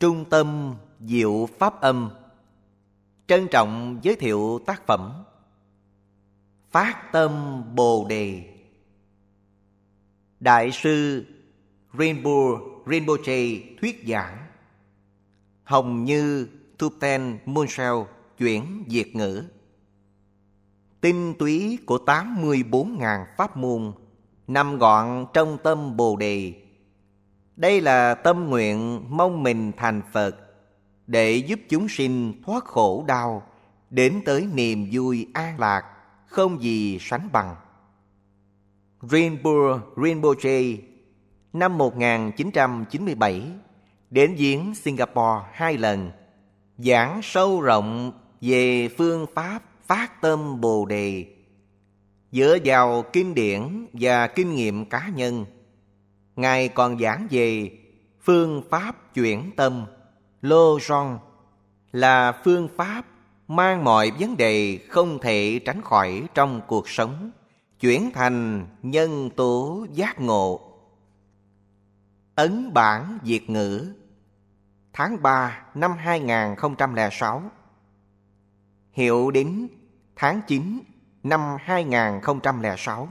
Trung tâm Diệu Pháp Âm. Trân trọng giới thiệu tác phẩm Phát Tâm Bồ Đề. Đại sư Rainbow Rinpoche thuyết giảng. Hồng Như Thupten Monsel chuyển Việt ngữ. Tinh túy của 84.000 pháp môn nằm gọn trong tâm Bồ Đề. Đây là tâm nguyện mong mình thành Phật để giúp chúng sinh thoát khổ đau, đến tới niềm vui an lạc, không gì sánh bằng. Rinpoche Rinpoche năm 1997 đến viếng Singapore hai lần, giảng sâu rộng về phương pháp phát tâm Bồ Đề dựa vào kinh điển và kinh nghiệm cá nhân. Ngài còn giảng về phương pháp chuyển tâm, lô rong, là phương pháp mang mọi vấn đề không thể tránh khỏi trong cuộc sống, chuyển thành nhân tố giác ngộ. Ấn bản Việt ngữ Tháng 3 năm 2006 Hiệu đính tháng 9 năm 2006.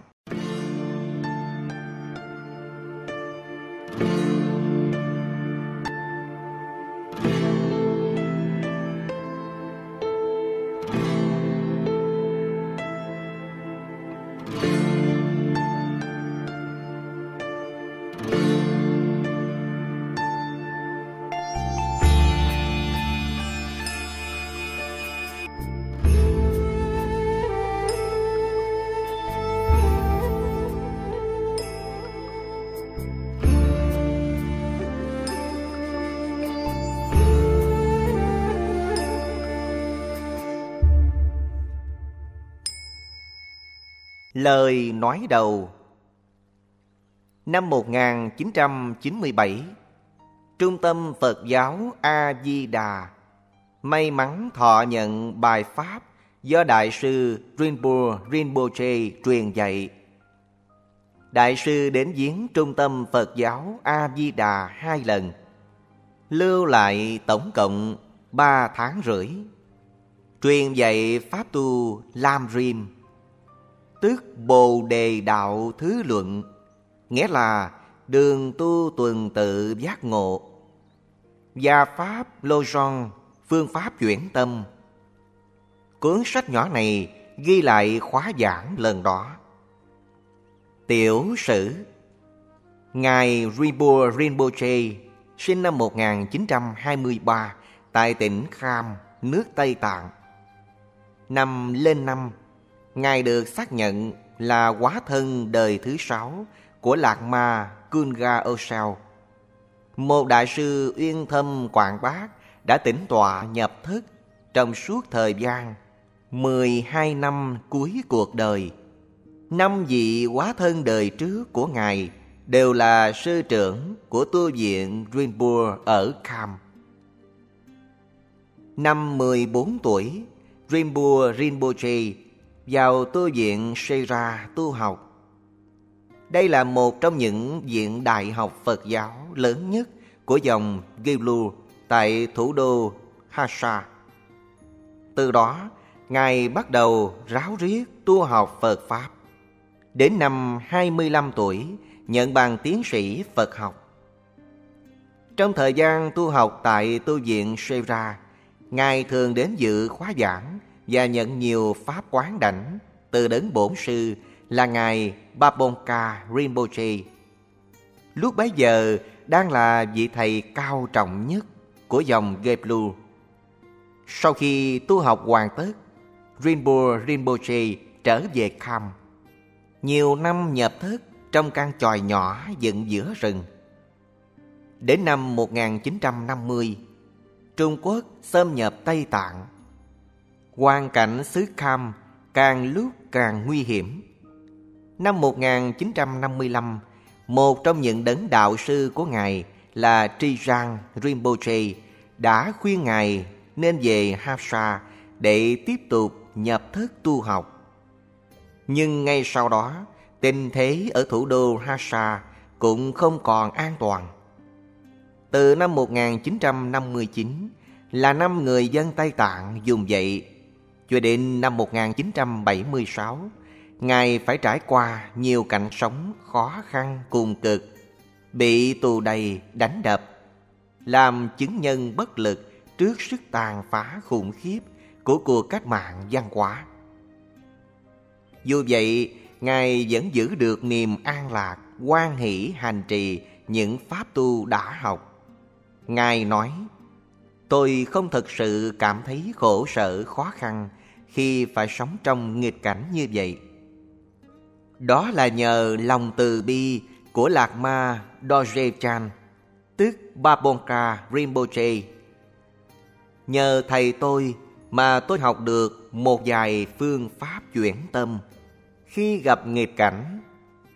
Lời nói đầu Năm 1997 Trung tâm Phật giáo A-di-đà May mắn thọ nhận bài Pháp do Đại sư Rinpo Rinpoche truyền dạy. Đại sư đến viếng Trung tâm Phật giáo A-di-đà hai lần, lưu lại tổng cộng ba tháng rưỡi. Truyền dạy Pháp tu Lam Rim tức Bồ Đề Đạo Thứ Luận, nghĩa là đường tu tuần tự giác ngộ. Gia Pháp Lô Son, phương pháp chuyển tâm. Cuốn sách nhỏ này ghi lại khóa giảng lần đó. Tiểu sử Ngài Rinpo Rinpoche sinh năm 1923 tại tỉnh Kham, nước Tây Tạng. Năm lên năm Ngài được xác nhận là quá thân đời thứ sáu của Lạc Ma Kunga Osao. Một đại sư uyên thâm quảng bác đã tĩnh tọa nhập thức trong suốt thời gian 12 năm cuối cuộc đời. Năm vị quá thân đời trước của Ngài đều là sư trưởng của tu viện Rinpoche ở Kham. Năm 14 tuổi, Rinpoche Rinpoche vào tu viện Sera tu học. Đây là một trong những viện đại học Phật giáo lớn nhất của dòng Gelu tại thủ đô Hasa. Từ đó, Ngài bắt đầu ráo riết tu học Phật Pháp. Đến năm 25 tuổi, nhận bằng tiến sĩ Phật học. Trong thời gian tu học tại tu viện Sera, Ngài thường đến dự khóa giảng và nhận nhiều pháp quán đảnh từ đấng bổn sư là ngài Babonka Rinpoche. Lúc bấy giờ đang là vị thầy cao trọng nhất của dòng Geblu. Sau khi tu học hoàn tất, Rinpo Rinpoche trở về Kham. Nhiều năm nhập thức trong căn tròi nhỏ dựng giữa rừng. Đến năm 1950, Trung Quốc xâm nhập Tây Tạng hoàn cảnh xứ Kham càng lúc càng nguy hiểm. Năm 1955, một trong những đấng đạo sư của Ngài là Trijang Rinpoche đã khuyên Ngài nên về Hapsa để tiếp tục nhập thức tu học. Nhưng ngay sau đó, tình thế ở thủ đô Hapsa cũng không còn an toàn. Từ năm 1959 là năm người dân Tây Tạng dùng dậy cho đến năm 1976 Ngài phải trải qua nhiều cảnh sống khó khăn cùng cực Bị tù đầy đánh đập Làm chứng nhân bất lực trước sức tàn phá khủng khiếp Của cuộc cách mạng văn hóa Dù vậy, Ngài vẫn giữ được niềm an lạc, quan hỷ hành trì những pháp tu đã học. Ngài nói, tôi không thực sự cảm thấy khổ sở khó khăn khi phải sống trong nghịch cảnh như vậy. Đó là nhờ lòng từ bi của Lạc Ma Dorje Chan, tức Babonka Rinpoche. Nhờ thầy tôi mà tôi học được một vài phương pháp chuyển tâm. Khi gặp nghịch cảnh,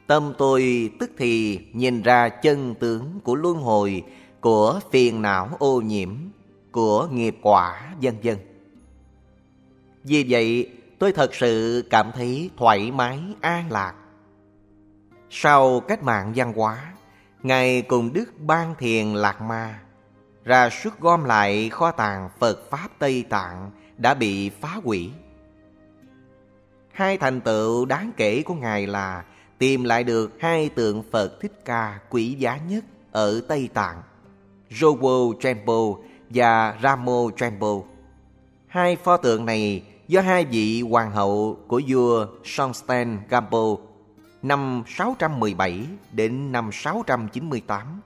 tâm tôi tức thì nhìn ra chân tướng của luân hồi, của phiền não ô nhiễm, của nghiệp quả, vân vân. Vì vậy, tôi thật sự cảm thấy thoải mái, an lạc. Sau cách mạng văn hóa, Ngài cùng Đức Ban Thiền Lạc Ma ra sức gom lại kho tàng Phật Pháp Tây Tạng đã bị phá hủy. Hai thành tựu đáng kể của Ngài là tìm lại được hai tượng Phật Thích Ca quý giá nhất ở Tây Tạng, Jowo Temple và Ramo Temple. Hai pho tượng này do hai vị hoàng hậu của vua Songtsen Gampo năm 617 đến năm 698,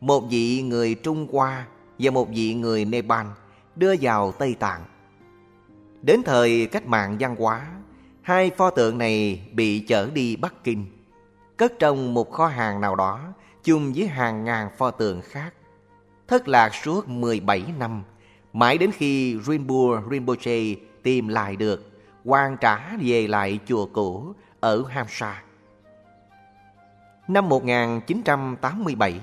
một vị người Trung Hoa và một vị người Nepal đưa vào Tây Tạng. Đến thời cách mạng văn hóa, hai pho tượng này bị chở đi Bắc Kinh, cất trong một kho hàng nào đó chung với hàng ngàn pho tượng khác. Thất lạc suốt 17 năm, mãi đến khi Rinpoche Rinpoche tìm lại được, quan trả về lại chùa cũ ở Hamsa. Năm 1987,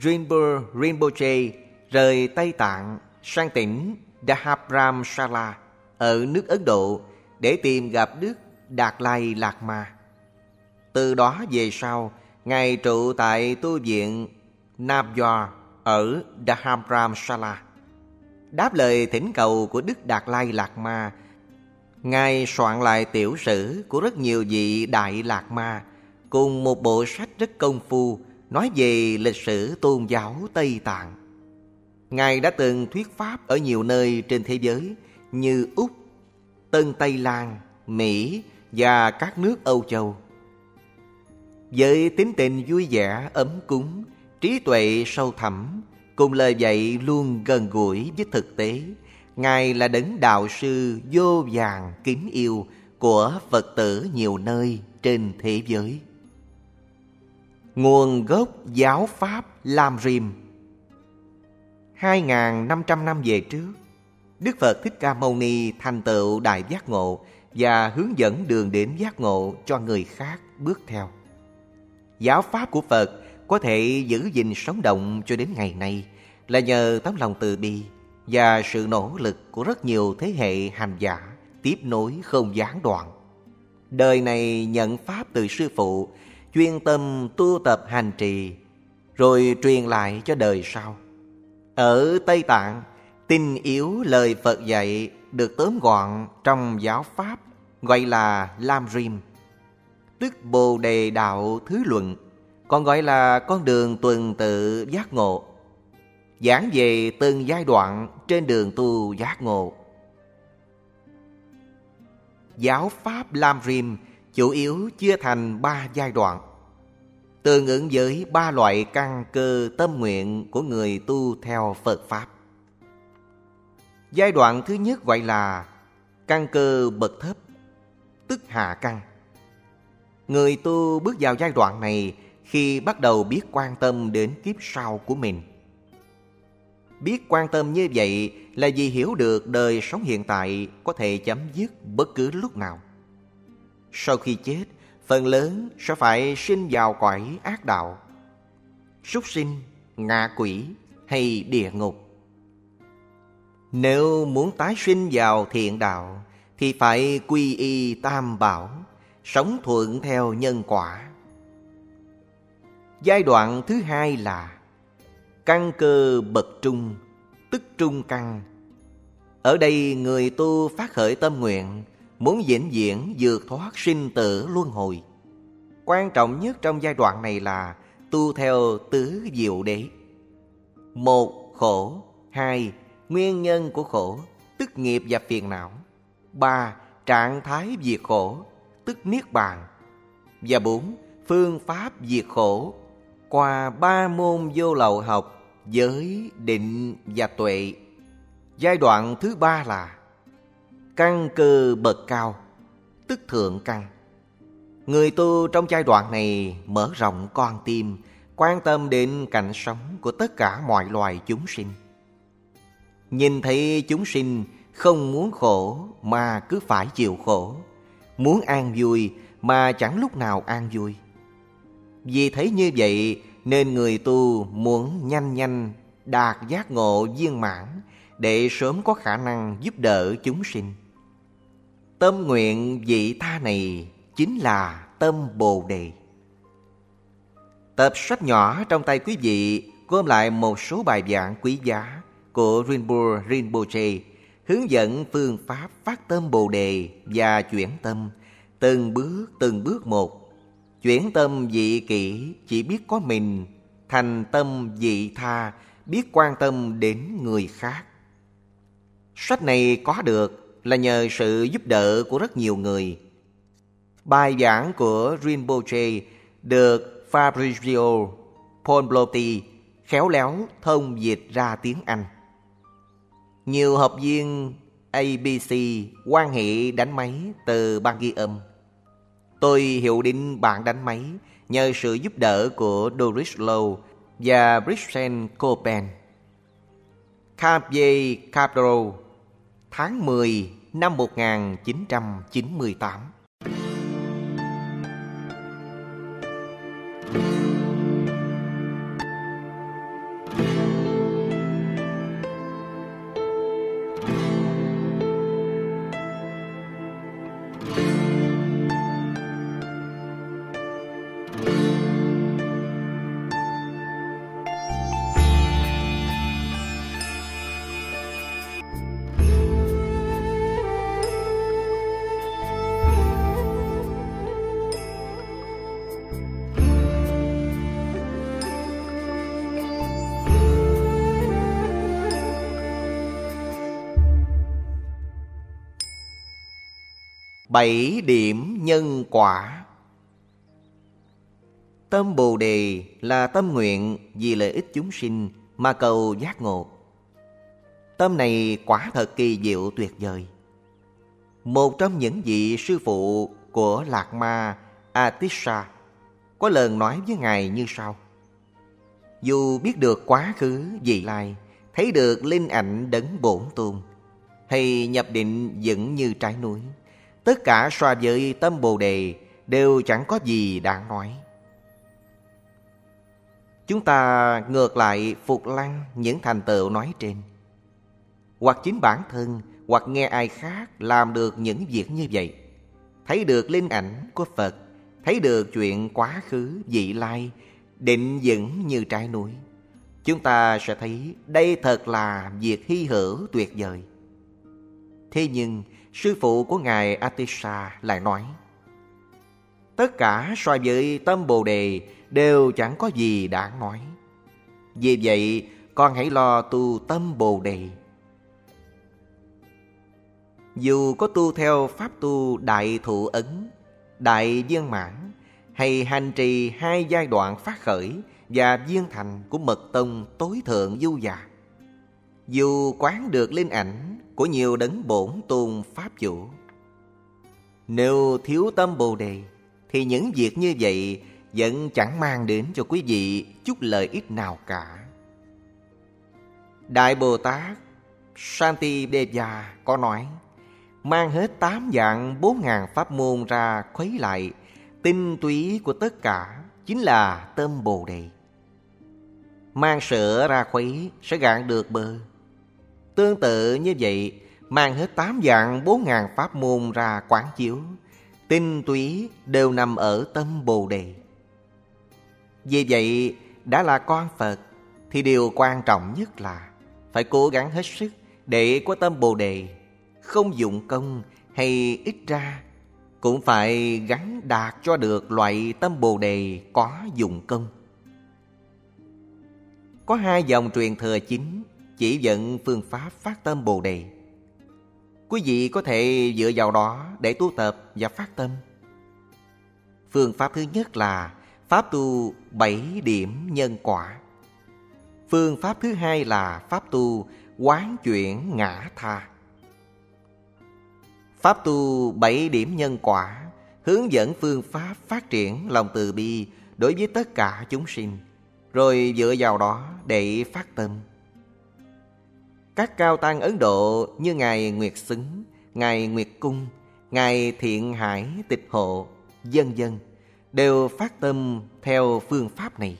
Rinpoche Rinpoche rời Tây Tạng sang tỉnh Dharamsala ở nước Ấn Độ để tìm gặp Đức Đạt Lai Lạt Ma. Từ đó về sau, Ngài trụ tại tu viện Navjor ở Dharamsala. Đáp lời thỉnh cầu của Đức Đạt Lai Lạt Ma, Ngài soạn lại tiểu sử của rất nhiều vị Đại Lạt Ma cùng một bộ sách rất công phu nói về lịch sử tôn giáo Tây Tạng. Ngài đã từng thuyết pháp ở nhiều nơi trên thế giới như Úc, Tân Tây Lan, Mỹ và các nước Âu Châu. Với tính tình vui vẻ, ấm cúng, trí tuệ sâu thẳm, cùng lời dạy luôn gần gũi với thực tế, Ngài là đấng đạo sư vô vàng kính yêu của Phật tử nhiều nơi trên thế giới. Nguồn gốc giáo Pháp Lam Rim 2.500 năm về trước, Đức Phật Thích Ca Mâu Ni thành tựu Đại Giác Ngộ và hướng dẫn đường đến giác ngộ cho người khác bước theo. Giáo Pháp của Phật có thể giữ gìn sống động cho đến ngày nay là nhờ tấm lòng từ bi và sự nỗ lực của rất nhiều thế hệ hành giả tiếp nối không gián đoạn. Đời này nhận Pháp từ Sư Phụ chuyên tâm tu tập hành trì, rồi truyền lại cho đời sau. Ở Tây Tạng, tinh yếu lời Phật dạy được tóm gọn trong giáo Pháp gọi là Lam Rim, tức Bồ Đề Đạo Thứ Luận, còn gọi là con đường tuần tự giác ngộ. Giảng về từng giai đoạn trên đường tu giác ngộ. Giáo Pháp Lam Rim chủ yếu chia thành ba giai đoạn tương ứng với ba loại căn cơ tâm nguyện của người tu theo Phật Pháp. Giai đoạn thứ nhất gọi là căn cơ bậc thấp, tức hạ căn. Người tu bước vào giai đoạn này khi bắt đầu biết quan tâm đến kiếp sau của mình. Biết quan tâm như vậy là vì hiểu được đời sống hiện tại có thể chấm dứt bất cứ lúc nào. Sau khi chết, phần lớn sẽ phải sinh vào cõi ác đạo, súc sinh, ngạ quỷ hay địa ngục. Nếu muốn tái sinh vào thiện đạo thì phải quy y tam bảo, sống thuận theo nhân quả. Giai đoạn thứ hai là Căn cơ bậc trung, tức trung căn. Ở đây người tu phát khởi tâm nguyện, muốn vĩnh viễn vượt thoát sinh tử luân hồi. Quan trọng nhất trong giai đoạn này là tu theo tứ diệu đế. Một, khổ. Hai, nguyên nhân của khổ, tức nghiệp và phiền não. Ba, trạng thái diệt khổ, tức niết bàn. Và bốn, phương pháp diệt khổ qua ba môn vô lậu học giới, định và tuệ. Giai đoạn thứ ba là căn cơ bậc cao, tức thượng căn. Người tu trong giai đoạn này mở rộng con tim, quan tâm đến cảnh sống của tất cả mọi loài chúng sinh. Nhìn thấy chúng sinh không muốn khổ mà cứ phải chịu khổ, muốn an vui mà chẳng lúc nào an vui. Vì thấy như vậy, nên người tu muốn nhanh nhanh đạt giác ngộ viên mãn để sớm có khả năng giúp đỡ chúng sinh. Tâm nguyện vị tha này chính là tâm Bồ Đề. Tập sách nhỏ trong tay quý vị gom lại một số bài giảng quý giá của Rinpoche Rinpoche hướng dẫn phương pháp phát tâm Bồ Đề và chuyển tâm từng bước từng bước một. Chuyển tâm dị kỷ chỉ biết có mình, thành tâm dị tha biết quan tâm đến người khác. Sách này có được là nhờ sự giúp đỡ của rất nhiều người. Bài giảng của Rinpoche được Fabrizio Ponblotti khéo léo thông dịch ra tiếng Anh. Nhiều học viên ABC quan hệ đánh máy từ ban ghi âm. Tôi hiệu định bạn đánh máy nhờ sự giúp đỡ của Doris Lowe và Brixen Copen. Carpier Capro tháng 10 năm 1998 Bảy điểm nhân quả Tâm Bồ Đề là tâm nguyện vì lợi ích chúng sinh mà cầu giác ngộ. Tâm này quả thật kỳ diệu tuyệt vời. Một trong những vị sư phụ của Lạc Ma Atisha có lần nói với Ngài như sau. Dù biết được quá khứ, vị lai, thấy được linh ảnh đấng bổn tôn, hay nhập định vững như trái núi, Tất cả so với tâm Bồ Đề đều chẳng có gì đáng nói. Chúng ta ngược lại phục lăng những thành tựu nói trên. Hoặc chính bản thân, hoặc nghe ai khác làm được những việc như vậy. Thấy được linh ảnh của Phật, thấy được chuyện quá khứ, vị lai, định vững như trái núi. Chúng ta sẽ thấy đây thật là việc hy hữu tuyệt vời. Thế nhưng, sư phụ của Ngài Atisha lại nói Tất cả so với tâm Bồ Đề đều chẳng có gì đáng nói. Vì vậy, con hãy lo tu tâm Bồ Đề. Dù có tu theo pháp tu đại thụ ấn, đại viên mãn hay hành trì hai giai đoạn phát khởi và viên thành của mật tông tối thượng du già. Dù quán được linh ảnh của nhiều đấng bổn tôn Pháp chủ. Nếu thiếu tâm Bồ Đề, thì những việc như vậy vẫn chẳng mang đến cho quý vị chút lợi ích nào cả. Đại Bồ Tát Santideva có nói, mang hết tám dạng bốn ngàn pháp môn ra khuấy lại, tinh túy của tất cả chính là tâm Bồ Đề. Mang sữa ra khuấy sẽ gạn được bơ, Tương tự như vậy, mang hết tám dạng bốn ngàn pháp môn ra quán chiếu, tinh túy đều nằm ở tâm Bồ Đề. Vì vậy, đã là con Phật, Thì điều quan trọng nhất là Phải cố gắng hết sức Để có tâm Bồ Đề. Không dụng công hay ít ra Cũng phải gắn đạt cho được loại tâm Bồ Đề có dụng công. Có hai dòng truyền thừa chính chỉ dẫn phương pháp phát tâm Bồ Đề Quý vị có thể dựa vào đó để tu tập và phát tâm. Phương pháp thứ nhất là Pháp tu bảy điểm nhân quả. Phương pháp thứ hai là Pháp tu quán chuyển ngã tha. Pháp tu bảy điểm nhân quả hướng dẫn phương pháp phát triển lòng từ bi đối với tất cả chúng sinh, rồi dựa vào đó để phát tâm. Các cao tăng Ấn Độ như Ngài Nguyệt Xứng, Ngài Nguyệt Cung, Ngài Thiện Hải Tịch Hộ, dân dân đều phát tâm theo phương pháp này.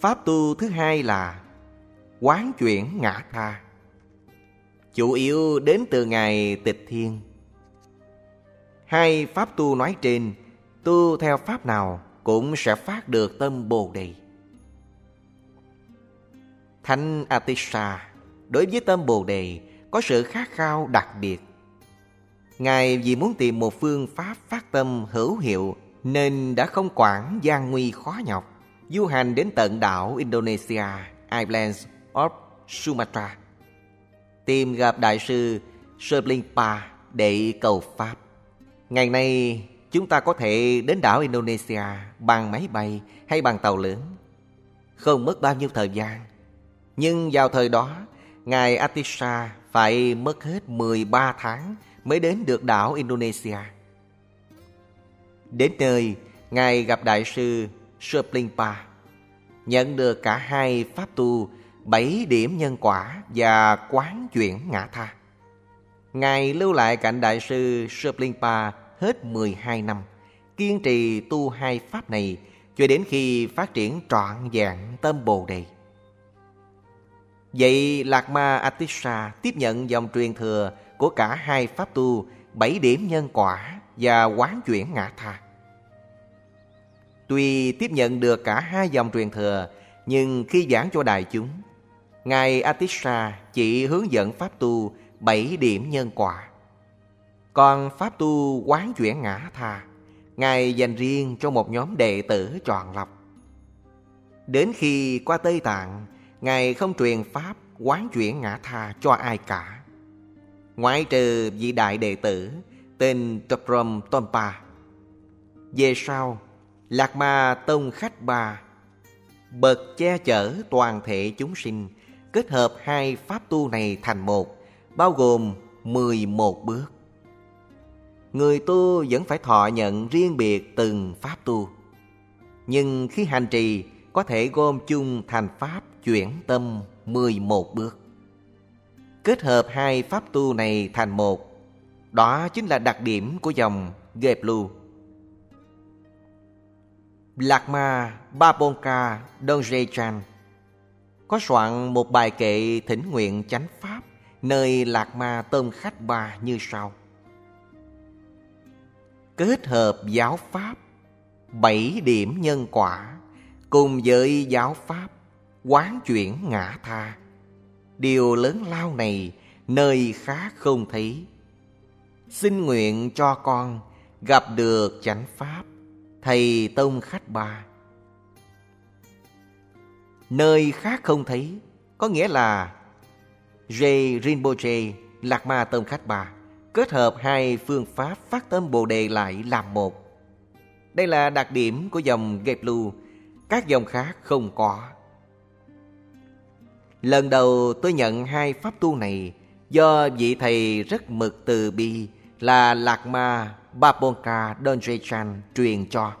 Pháp tu thứ hai là quán chuyển ngã tha. Chủ yếu đến từ Ngài Tịch Thiên. Hai pháp tu nói trên, tu theo pháp nào cũng sẽ phát được tâm Bồ Đề. Thánh Atisha đối với tâm Bồ Đề có sự khát khao đặc biệt. Ngài vì muốn tìm một phương pháp phát tâm hữu hiệu nên đã không quản gian nguy khó nhọc, du hành đến tận đảo Indonesia, Islands of Sumatra, tìm gặp Đại sư Serlingpa để cầu Pháp. Ngày nay, chúng ta có thể đến đảo Indonesia bằng máy bay hay bằng tàu lớn. Không mất bao nhiêu thời gian. Nhưng vào thời đó, Ngài Atisha phải mất hết 13 tháng mới đến được đảo Indonesia. Đến nơi, Ngài gặp Đại sư Serplingpa, nhận được cả hai pháp tu, bảy điểm nhân quả và quán chuyển ngã tha. Ngài lưu lại cạnh Đại sư Serplingpa hết 12 năm, kiên trì tu hai pháp này cho đến khi phát triển trọn vẹn tâm Bồ Đề. Vậy Lạc Ma Atisha tiếp nhận dòng truyền thừa của cả hai pháp tu bảy điểm nhân quả và quán chuyển ngã tha. Tuy tiếp nhận được cả hai dòng truyền thừa, nhưng khi giảng cho đại chúng, Ngài Atisha chỉ hướng dẫn pháp tu bảy điểm nhân quả. Còn pháp tu quán chuyển ngã tha, Ngài dành riêng cho một nhóm đệ tử chọn lọc. Đến khi qua Tây Tạng, Ngài không truyền pháp quán chuyển ngã tha cho ai cả. Ngoại trừ vị đại đệ tử tên Toprom Tompa. Về sau, Lạc Ma Tông Khách bà bậc che chở toàn thể chúng sinh, kết hợp hai pháp tu này thành một, bao gồm 11 bước. Người tu vẫn phải thọ nhận riêng biệt từng pháp tu. Nhưng khi hành trì có thể gom chung thành pháp chuyển tâm 11 bước. Kết hợp hai pháp tu này thành một, đó chính là đặc điểm của dòng Geblu. Lạc Ma Babonka Dongjechan có soạn một bài kệ thỉnh nguyện chánh pháp nơi Lạc Ma Tôn Khách Ba như sau. Kết hợp giáo pháp, bảy điểm nhân quả cùng với giáo pháp quán chuyển ngã tha. Điều lớn lao này nơi khác không thấy. Xin nguyện cho con gặp được chánh pháp, thầy tông khách ba. Nơi khác không thấy có nghĩa là J. Rinpoche, Lạc Ma Tông Khách Ba kết hợp hai phương pháp phát tâm Bồ Đề lại làm một. Đây là đặc điểm của dòng Geblu, các dòng khác không có. Lần đầu tôi nhận hai pháp tu này do vị thầy rất mực từ bi là Lạc Ma Babonka Donjechan truyền cho.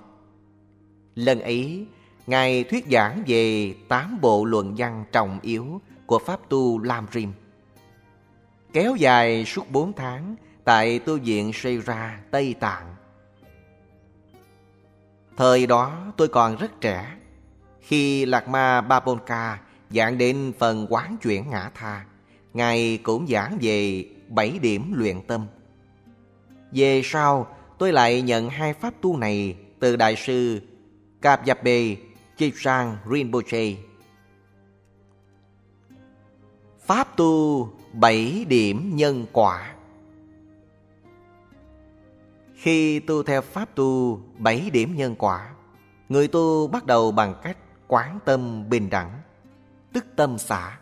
Lần ấy, Ngài thuyết giảng về tám bộ luận văn trọng yếu của Pháp tu Lam Rim. Kéo dài suốt bốn tháng tại tu viện Seira, Tây Tạng. Thời đó tôi còn rất trẻ. Khi Lạc Ma Babonka Giảng đến phần quán chuyển ngã tha, Ngài cũng giảng về bảy điểm luyện tâm. Về sau, tôi lại nhận hai pháp tu này Từ Đại sư Kapyabe Chesang Rinpoche. Pháp tu bảy điểm nhân quả. Khi tu theo pháp tu bảy điểm nhân quả, Người tu bắt đầu bằng cách quán tâm bình đẳng. Tức tâm xả,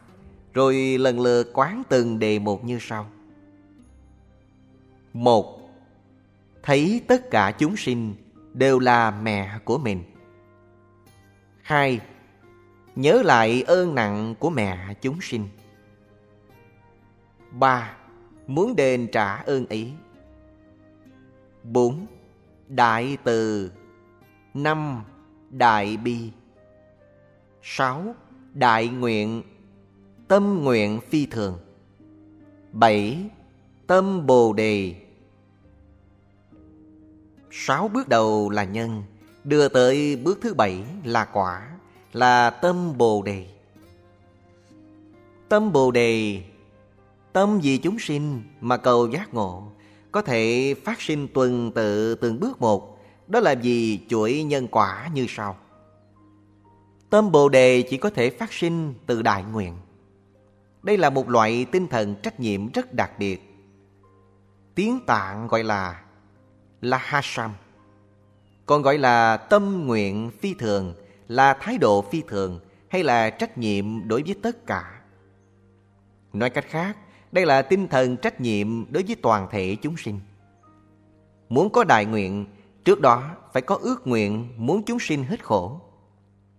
Rồi lần lượt quán từng đề một như sau. Một, Thấy tất cả chúng sinh đều là mẹ của mình. Hai, Nhớ lại ơn nặng của mẹ chúng sinh. Ba, Muốn đền trả ơn ý; bốn, Đại từ. Năm, Đại bi. Sáu Đại nguyện, Tâm nguyện phi thường. Bảy, Tâm bồ đề. Sáu bước đầu là nhân, Đưa tới bước thứ bảy là quả, Là tâm bồ đề. Tâm bồ đề, Tâm vì chúng sinh mà cầu giác ngộ, Có thể phát sinh tuần tự từng bước một, Đó là vì chuỗi nhân quả như sau. Tâm Bồ Đề chỉ có thể phát sinh từ đại nguyện Đây là một loại tinh thần trách nhiệm rất đặc biệt Tiếng tạng gọi là Lahasam Còn gọi là tâm nguyện phi thường Là thái độ phi thường Hay là trách nhiệm đối với tất cả Nói cách khác đây là tinh thần trách nhiệm đối với toàn thể chúng sinh. Muốn có đại nguyện, trước đó phải có ước nguyện muốn chúng sinh hết khổ.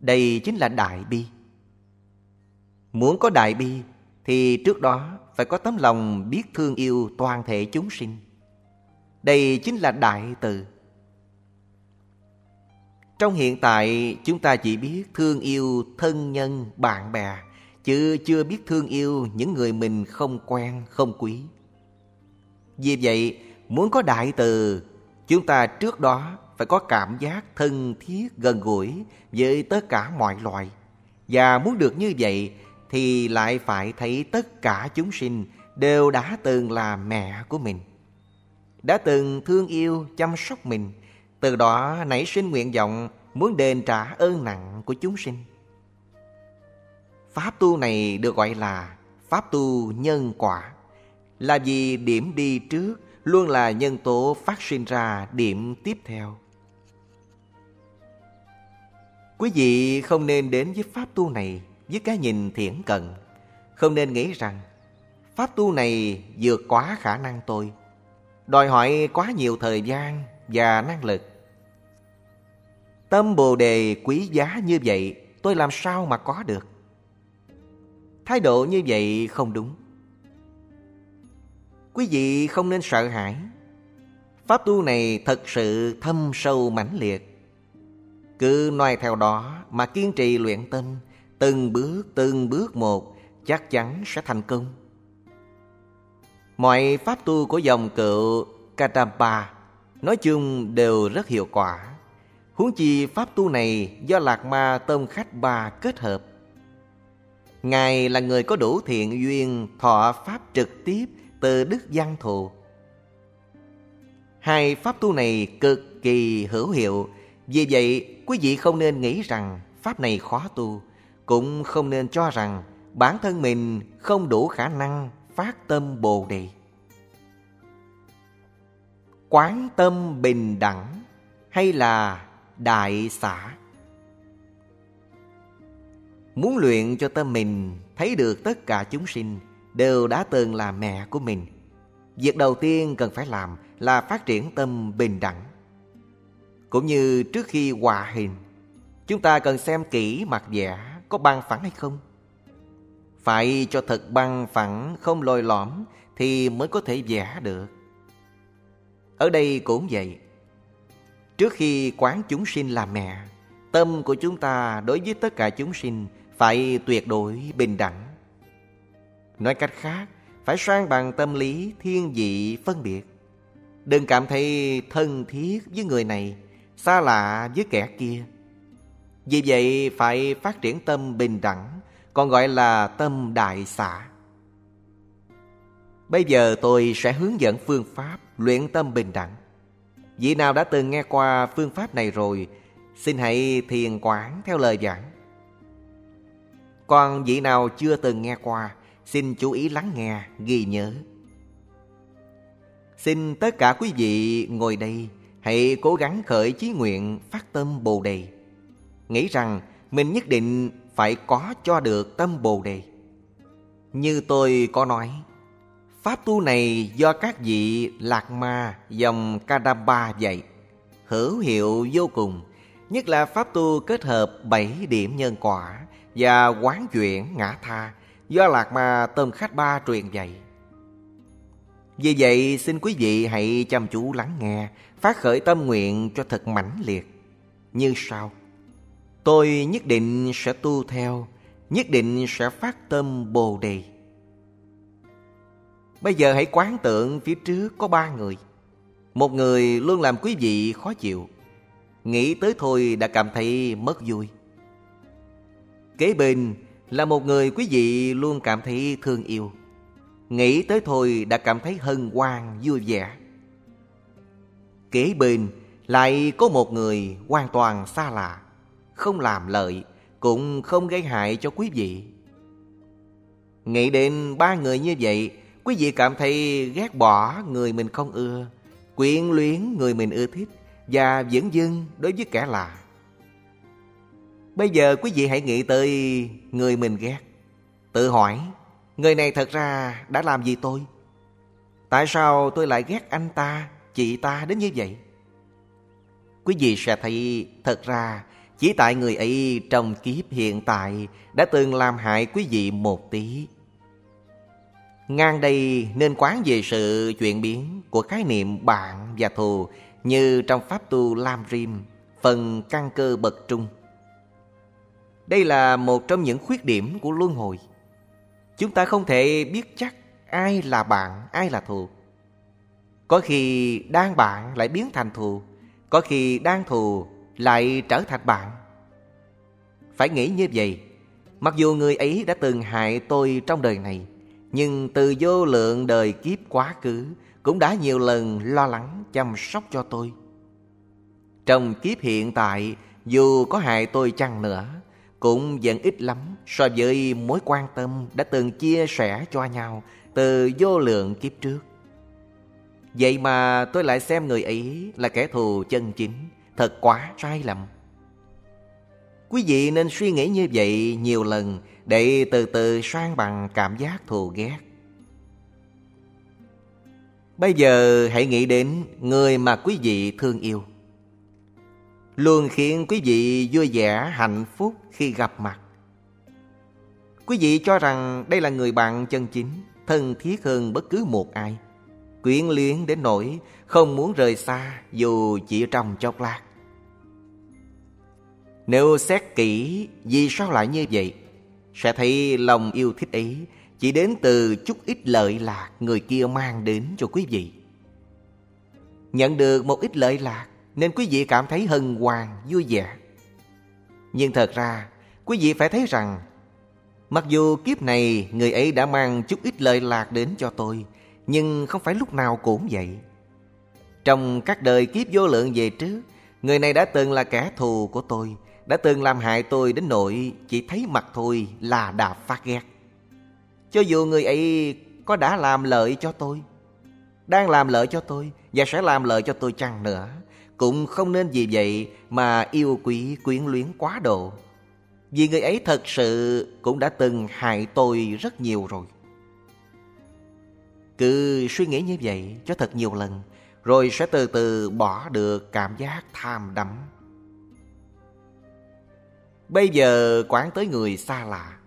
Đây chính là đại bi. Muốn có đại bi thì trước đó phải có tấm lòng biết thương yêu toàn thể chúng sinh. Đây chính là đại từ. Trong hiện tại chúng ta chỉ biết thương yêu thân nhân, bạn bè chứ chưa biết thương yêu những người mình không quen, không quý. Vì vậy, muốn có đại từ, chúng ta trước đó phải có cảm giác thân thiết, gần gũi với tất cả mọi loài. Và muốn được như vậy thì lại phải thấy tất cả chúng sinh đều đã từng là mẹ của mình. Đã từng thương yêu, chăm sóc mình, từ đó nảy sinh nguyện vọng muốn đền trả ơn nặng của chúng sinh. Pháp tu này được gọi là Pháp tu nhân quả Là vì điểm đi trước luôn là nhân tố phát sinh ra điểm tiếp theo Quý vị không nên đến với Pháp tu này với cái nhìn thiển cận Không nên nghĩ rằng, Pháp tu này vượt quá khả năng tôi Đòi hỏi quá nhiều thời gian và năng lực Tâm Bồ Đề quý giá như vậy, Tôi làm sao mà có được Thái độ như vậy không đúng. Quý vị không nên sợ hãi. Pháp tu này thật sự thâm sâu mãnh liệt. Cứ noi theo đó mà kiên trì luyện tâm, từng bước từng bước một chắc chắn sẽ thành công. Mọi pháp tu của dòng cựu Kadampa nói chung đều rất hiệu quả. Huống chi pháp tu này do Lạc Ma Tông Khách Ba kết hợp Ngài là người có đủ thiện duyên thọ pháp trực tiếp từ Đức Văn Thù. Hai pháp tu này cực kỳ hữu hiệu, vì vậy quý vị không nên nghĩ rằng pháp này khó tu, cũng không nên cho rằng bản thân mình không đủ khả năng phát tâm Bồ Đề. Quán tâm bình đẳng hay là đại xã Muốn luyện cho tâm mình thấy được tất cả chúng sinh đều đã từng là mẹ của mình. Việc đầu tiên cần phải làm là phát triển tâm bình đẳng. Cũng như trước khi hòa hình, chúng ta cần xem kỹ mặt vẽ có băng phẳng hay không. Phải cho thật băng phẳng không lồi lõm thì mới có thể vẽ được. Ở đây cũng vậy. Trước khi quán chúng sinh là mẹ, tâm của chúng ta đối với tất cả chúng sinh phải tuyệt đối bình đẳng. Nói cách khác, phải sang bằng tâm lý thiên vị phân biệt. Đừng cảm thấy thân thiết với người này, xa lạ với kẻ kia. Vì vậy phải phát triển tâm bình đẳng, còn gọi là tâm đại xả. Bây giờ tôi sẽ hướng dẫn phương pháp luyện tâm bình đẳng. Vị nào đã từng nghe qua phương pháp này rồi Xin hãy thiền quán theo lời giảng. Còn vị nào chưa từng nghe qua, xin chú ý lắng nghe, ghi nhớ. Xin tất cả quý vị ngồi đây hãy cố gắng khởi chí nguyện phát tâm Bồ Đề. Nghĩ rằng mình nhất định phải có cho được tâm Bồ Đề. Như tôi có nói, Pháp tu này do các vị Lạc Ma dòng Kadamba dạy, hữu hiệu vô cùng, nhất là Pháp tu kết hợp bảy điểm nhân quả và quán chuyển ngã tha do Lạc Ma tôm Khách Ba truyền dạy. Vì vậy, xin quý vị hãy chăm chú lắng nghe, phát khởi tâm nguyện cho thật mãnh liệt. Như sau, tôi nhất định sẽ tu theo, nhất định sẽ phát tâm Bồ Đề. Bây giờ hãy quán tượng phía trước có ba người. Một người luôn làm quý vị khó chịu. Nghĩ tới thôi đã cảm thấy mất vui. Kế bên là một người quý vị luôn cảm thấy thương yêu. Nghĩ tới thôi đã cảm thấy hân hoan vui vẻ. Kế bên lại có một người hoàn toàn xa lạ, không làm lợi, cũng không gây hại cho quý vị. Nghĩ đến ba người như vậy, quý vị cảm thấy ghét bỏ người mình không ưa, quyến luyến người mình ưa thích và dưỡng dưng đối với kẻ lạ. Bây giờ quý vị hãy nghĩ tới người mình ghét. Tự hỏi, người này thật ra đã làm gì tôi? Tại sao tôi lại ghét anh ta, chị ta đến như vậy? Quý vị sẽ thấy thật ra chỉ tại người ấy trong kiếp hiện tại đã từng làm hại quý vị một tí. Ngang đây nên quán về sự chuyển biến của khái niệm bạn và thù như trong Pháp tu Lam Rim, phần căn cơ bậc trung. Đây là một trong những khuyết điểm của luân hồi. Chúng ta không thể biết chắc ai là bạn, ai là thù. Có khi đang bạn lại biến thành thù, có khi đang thù lại trở thành bạn. Phải nghĩ như vậy, mặc dù người ấy đã từng hại tôi trong đời này, nhưng từ vô lượng đời kiếp quá khứ cũng đã nhiều lần lo lắng chăm sóc cho tôi. Trong kiếp hiện tại, dù có hại tôi chăng nữa, cũng vẫn ít lắm so với mối quan tâm đã từng chia sẻ cho nhau từ vô lượng kiếp trước. Vậy mà tôi lại xem người ấy là kẻ thù chân chính, thật quá sai lầm. Quý vị nên suy nghĩ như vậy nhiều lần để từ từ sang bằng cảm giác thù ghét. Bây giờ hãy nghĩ đến người mà quý vị thương yêu luôn khiến quý vị vui vẻ hạnh phúc khi gặp mặt. Quý vị cho rằng đây là người bạn chân chính, thân thiết hơn bất cứ một ai. Quyến luyến đến nỗi không muốn rời xa dù chỉ trong chốc lát. Nếu xét kỹ vì sao lại như vậy, sẽ thấy lòng yêu thích ấy chỉ đến từ chút ít lợi lạc người kia mang đến cho quý vị. Nhận được một ít lợi lạc nên quý vị cảm thấy hân hoan, vui vẻ. Nhưng thật ra, quý vị phải thấy rằng Mặc dù kiếp này người ấy đã mang chút ít lợi lạc đến cho tôi nhưng không phải lúc nào cũng vậy Trong các đời kiếp vô lượng về trước, Người này đã từng là kẻ thù của tôi, Đã từng làm hại tôi đến nỗi chỉ thấy mặt thôi là đã phát ghét Cho dù người ấy có đã làm lợi cho tôi, Đang làm lợi cho tôi Và sẽ làm lợi cho tôi chăng nữa, cũng không nên vì vậy mà yêu quý quyến luyến quá độ. Vì người ấy thật sự cũng đã từng hại tôi rất nhiều rồi. Cứ suy nghĩ như vậy cho thật nhiều lần, rồi sẽ từ từ bỏ được cảm giác tham đắm. Bây giờ quán tới người xa lạ.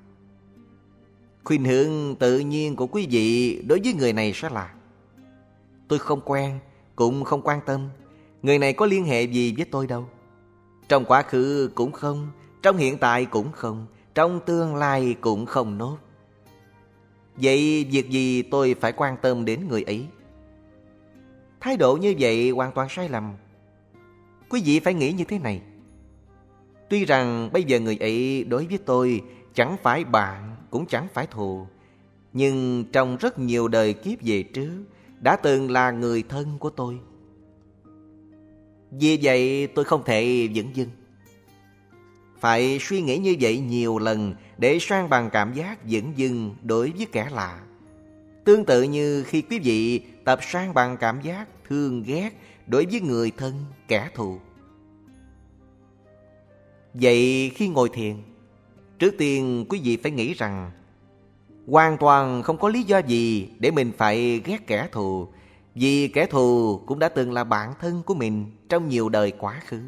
Khuyên hướng tự nhiên của quý vị đối với người này sẽ là Tôi không quen, cũng không quan tâm Người này có liên hệ gì với tôi đâu Trong quá khứ cũng không Trong hiện tại cũng không Trong tương lai cũng không nốt Vậy việc gì tôi phải quan tâm đến người ấy? Thái độ như vậy hoàn toàn sai lầm. Quý vị phải nghĩ như thế này. Tuy rằng bây giờ người ấy đối với tôi Chẳng phải bạn, cũng chẳng phải thù, Nhưng trong rất nhiều đời kiếp về trước, Đã từng là người thân của tôi. Vì vậy tôi không thể dẫn dưng phải suy nghĩ như vậy nhiều lần để sang bằng cảm giác dững dưng đối với kẻ lạ. Tương tự như khi quý vị tập sang bằng cảm giác thương ghét đối với người thân, kẻ thù. Vậy khi ngồi thiền, trước tiên quý vị phải nghĩ rằng hoàn toàn không có lý do gì để mình phải ghét kẻ thù vì kẻ thù cũng đã từng là bạn thân của mình trong nhiều đời quá khứ.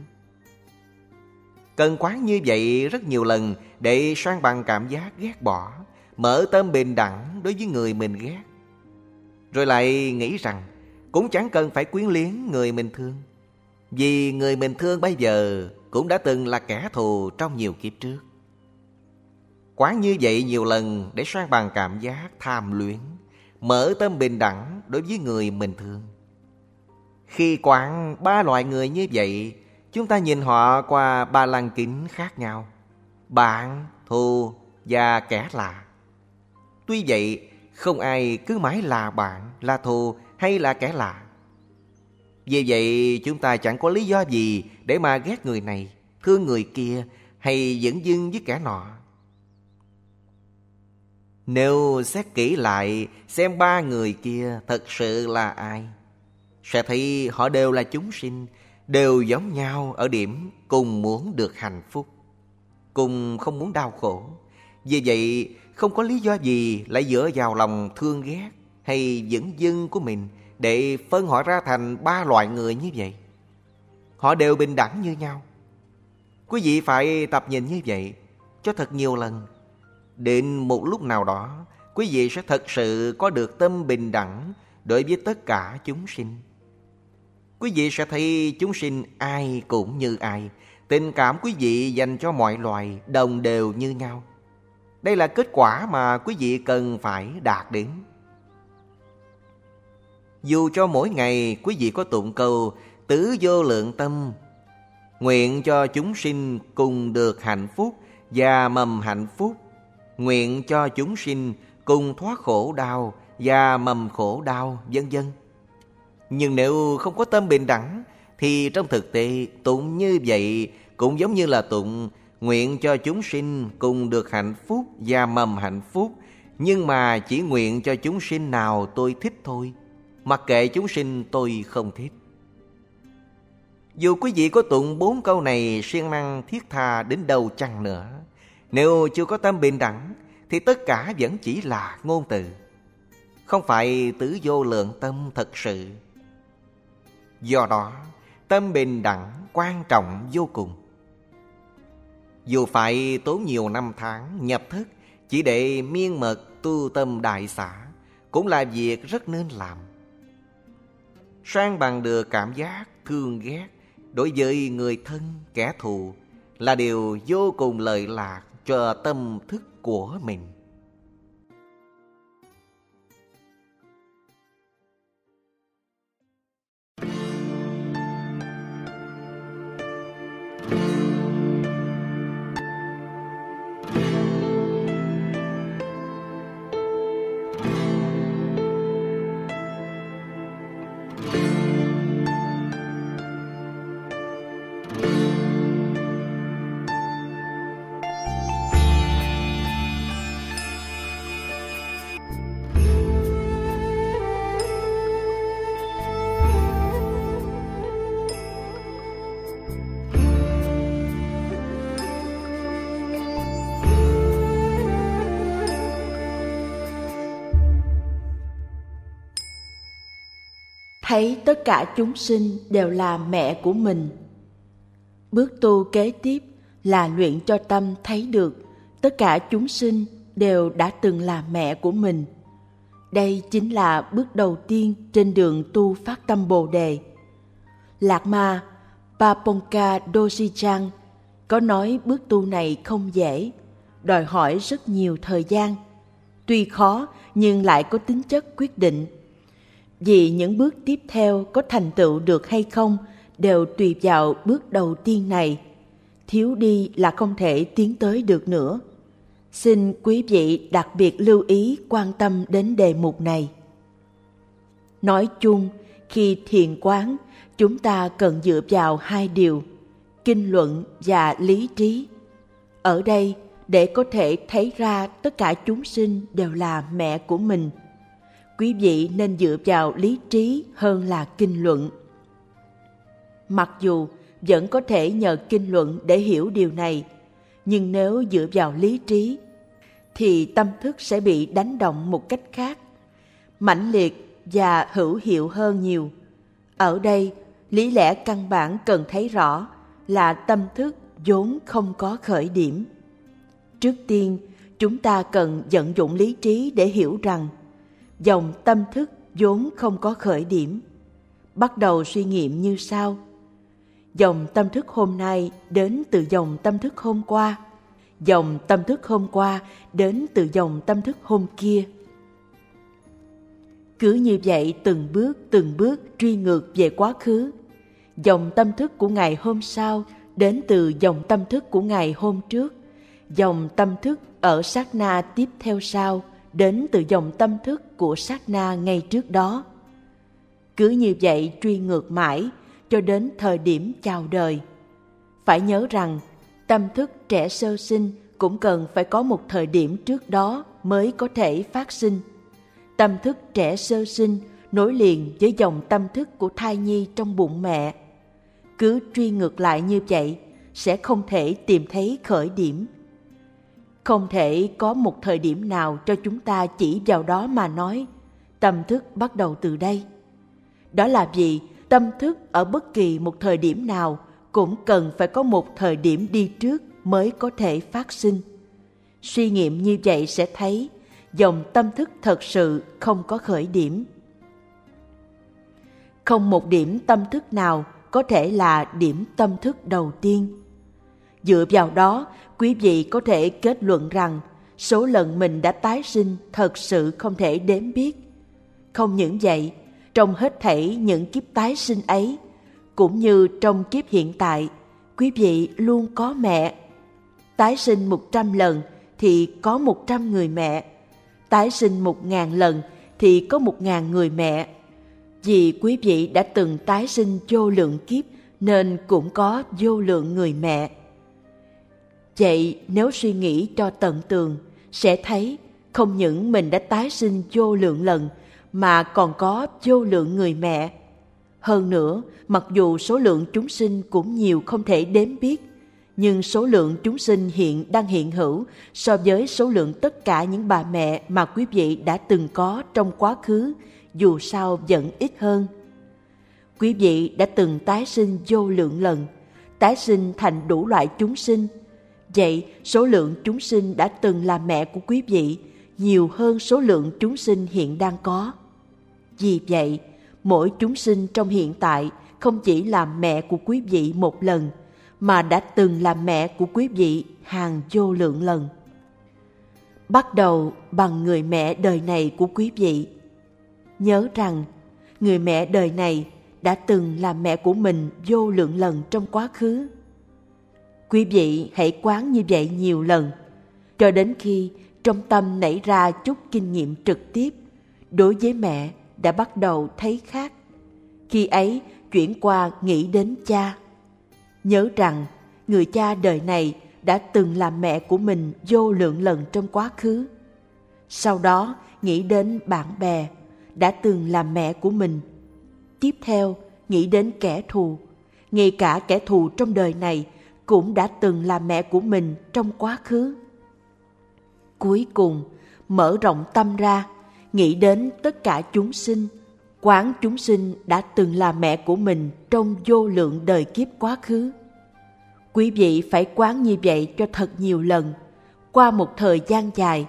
Cần quán như vậy rất nhiều lần để sang bằng cảm giác ghét bỏ, mở tâm bình đẳng đối với người mình ghét. Rồi lại nghĩ rằng cũng chẳng cần phải quyến luyến người mình thương. Vì người mình thương bây giờ cũng đã từng là kẻ thù trong nhiều kiếp trước. Quán như vậy nhiều lần để sang bằng cảm giác tham luyến, mở tâm bình đẳng đối với người mình thương. Khi quán ba loại người như vậy, chúng ta nhìn họ qua ba lăng kính khác nhau. Bạn, thù và kẻ lạ. Tuy vậy, không ai cứ mãi là bạn, là thù hay là kẻ lạ. Vì vậy chúng ta chẳng có lý do gì để mà ghét người này, thương người kia hay dẫn dưng với kẻ nọ. Nếu xét kỹ lại xem ba người kia thật sự là ai, sẽ thấy họ đều là chúng sinh, đều giống nhau ở điểm cùng muốn được hạnh phúc, cùng không muốn đau khổ. Vì vậy, không có lý do gì lại dựa vào lòng thương ghét hay dẫn dưng của mình để phân họ ra thành ba loại người như vậy. Họ đều bình đẳng như nhau. Quý vị phải tập nhìn như vậy cho thật nhiều lần. Đến một lúc nào đó, quý vị sẽ thật sự có được tâm bình đẳng đối với tất cả chúng sinh. Quý vị sẽ thấy chúng sinh ai cũng như ai. Tình cảm quý vị dành cho mọi loài đồng đều như nhau. Đây là kết quả mà quý vị cần phải đạt đến. Dù cho mỗi ngày quý vị có tụng câu tứ vô lượng tâm, nguyện cho chúng sinh cùng được hạnh phúc và mầm hạnh phúc, nguyện cho chúng sinh cùng thoát khổ đau và mầm khổ đau, vân vân. Nhưng nếu không có tâm bình đẳng thì trong thực tế tụng như vậy cũng giống như là tụng nguyện cho chúng sinh cùng được hạnh phúc và mầm hạnh phúc, nhưng mà chỉ nguyện cho chúng sinh nào tôi thích thôi. Mặc kệ chúng sinh tôi không thích. Dù quý vị có tụng bốn câu này siêng năng thiết tha đến đâu chăng nữa Nếu chưa có tâm bình đẳng Thì tất cả vẫn chỉ là ngôn từ. Không phải tứ vô lượng tâm thật sự. Do đó, tâm bình đẳng quan trọng vô cùng. Dù phải tốn nhiều năm tháng nhập thức, Chỉ để miên mật tu tâm đại xã Cũng là việc rất nên làm. Sang bằng được cảm giác thương ghét đối với người thân, kẻ thù là điều vô cùng lợi lạc cho tâm thức của mình. Thấy tất cả chúng sinh đều là mẹ của mình. Bước tu kế tiếp là luyện cho tâm thấy được tất cả chúng sinh đều đã từng là mẹ của mình. Đây chính là bước đầu tiên trên đường tu phát tâm bồ đề. Lạc ma paponka dosijang có nói bước tu này không dễ, đòi hỏi rất nhiều thời gian. Tuy khó nhưng lại có tính chất quyết định vì những bước tiếp theo có thành tựu được hay không đều tùy vào bước đầu tiên này. Thiếu đi là không thể tiến tới được nữa. Xin quý vị đặc biệt lưu ý quan tâm đến đề mục này. Nói chung, khi thiền quán, chúng ta cần dựa vào hai điều, kinh luận và lý trí. Ở đây, để có thể thấy ra tất cả chúng sinh đều là mẹ của mình quý vị nên dựa vào lý trí hơn là kinh luận. Mặc dù vẫn có thể nhờ kinh luận để hiểu điều này, nhưng nếu dựa vào lý trí, thì tâm thức sẽ bị đánh động một cách khác, mãnh liệt và hữu hiệu hơn nhiều. Ở đây, lý lẽ căn bản cần thấy rõ là tâm thức vốn không có khởi điểm. Trước tiên, chúng ta cần vận dụng lý trí để hiểu rằng dòng tâm thức vốn không có khởi điểm. Bắt đầu suy nghiệm như sau. Dòng tâm thức hôm nay đến từ dòng tâm thức hôm qua. Dòng tâm thức hôm qua đến từ dòng tâm thức hôm kia. Cứ như vậy từng bước từng bước truy ngược về quá khứ. Dòng tâm thức của ngày hôm sau đến từ dòng tâm thức của ngày hôm trước. Dòng tâm thức ở sát na tiếp theo sau đến từ dòng tâm thức của sát na ngay trước đó. Cứ như vậy truy ngược mãi cho đến thời điểm chào đời. Phải nhớ rằng, tâm thức trẻ sơ sinh cũng cần phải có một thời điểm trước đó mới có thể phát sinh. Tâm thức trẻ sơ sinh nối liền với dòng tâm thức của thai nhi trong bụng mẹ. Cứ truy ngược lại như vậy sẽ không thể tìm thấy khởi điểm không thể có một thời điểm nào cho chúng ta chỉ vào đó mà nói. Tâm thức bắt đầu từ đây. Đó là vì tâm thức ở bất kỳ một thời điểm nào cũng cần phải có một thời điểm đi trước mới có thể phát sinh. Suy nghiệm như vậy sẽ thấy dòng tâm thức thật sự không có khởi điểm. Không một điểm tâm thức nào có thể là điểm tâm thức đầu tiên. Dựa vào đó quý vị có thể kết luận rằng số lần mình đã tái sinh thật sự không thể đếm biết. Không những vậy, trong hết thảy những kiếp tái sinh ấy, cũng như trong kiếp hiện tại, quý vị luôn có mẹ. Tái sinh một trăm lần thì có một trăm người mẹ. Tái sinh một ngàn lần thì có một ngàn người mẹ. Vì quý vị đã từng tái sinh vô lượng kiếp, nên cũng có vô lượng người mẹ vậy nếu suy nghĩ cho tận tường sẽ thấy không những mình đã tái sinh vô lượng lần mà còn có vô lượng người mẹ hơn nữa mặc dù số lượng chúng sinh cũng nhiều không thể đếm biết nhưng số lượng chúng sinh hiện đang hiện hữu so với số lượng tất cả những bà mẹ mà quý vị đã từng có trong quá khứ dù sao vẫn ít hơn. Quý vị đã từng tái sinh vô lượng lần, tái sinh thành đủ loại chúng sinh. Vậy số lượng chúng sinh đã từng là mẹ của quý vị nhiều hơn số lượng chúng sinh hiện đang có. Vì vậy, mỗi chúng sinh trong hiện tại không chỉ là mẹ của quý vị một lần, mà đã từng là mẹ của quý vị hàng vô lượng lần. Bắt đầu bằng người mẹ đời này của quý vị. Nhớ rằng, người mẹ đời này đã từng là mẹ của mình vô lượng lần trong quá khứ. Quý vị hãy quán như vậy nhiều lần, cho đến khi trong tâm nảy ra chút kinh nghiệm trực tiếp đối với mẹ đã bắt đầu thấy khác. Khi ấy chuyển qua nghĩ đến cha Nhớ rằng người cha đời này đã từng làm mẹ của mình vô lượng lần trong quá khứ. Sau đó nghĩ đến bạn bè đã từng làm mẹ của mình. Tiếp theo nghĩ đến kẻ thù, ngay cả kẻ thù trong đời này cũng đã từng là mẹ của mình trong quá khứ. Cuối cùng, mở rộng tâm ra, nghĩ đến tất cả chúng sinh, quán chúng sinh đã từng là mẹ của mình trong vô lượng đời kiếp quá khứ. Quý vị phải quán như vậy cho thật nhiều lần, qua một thời gian dài,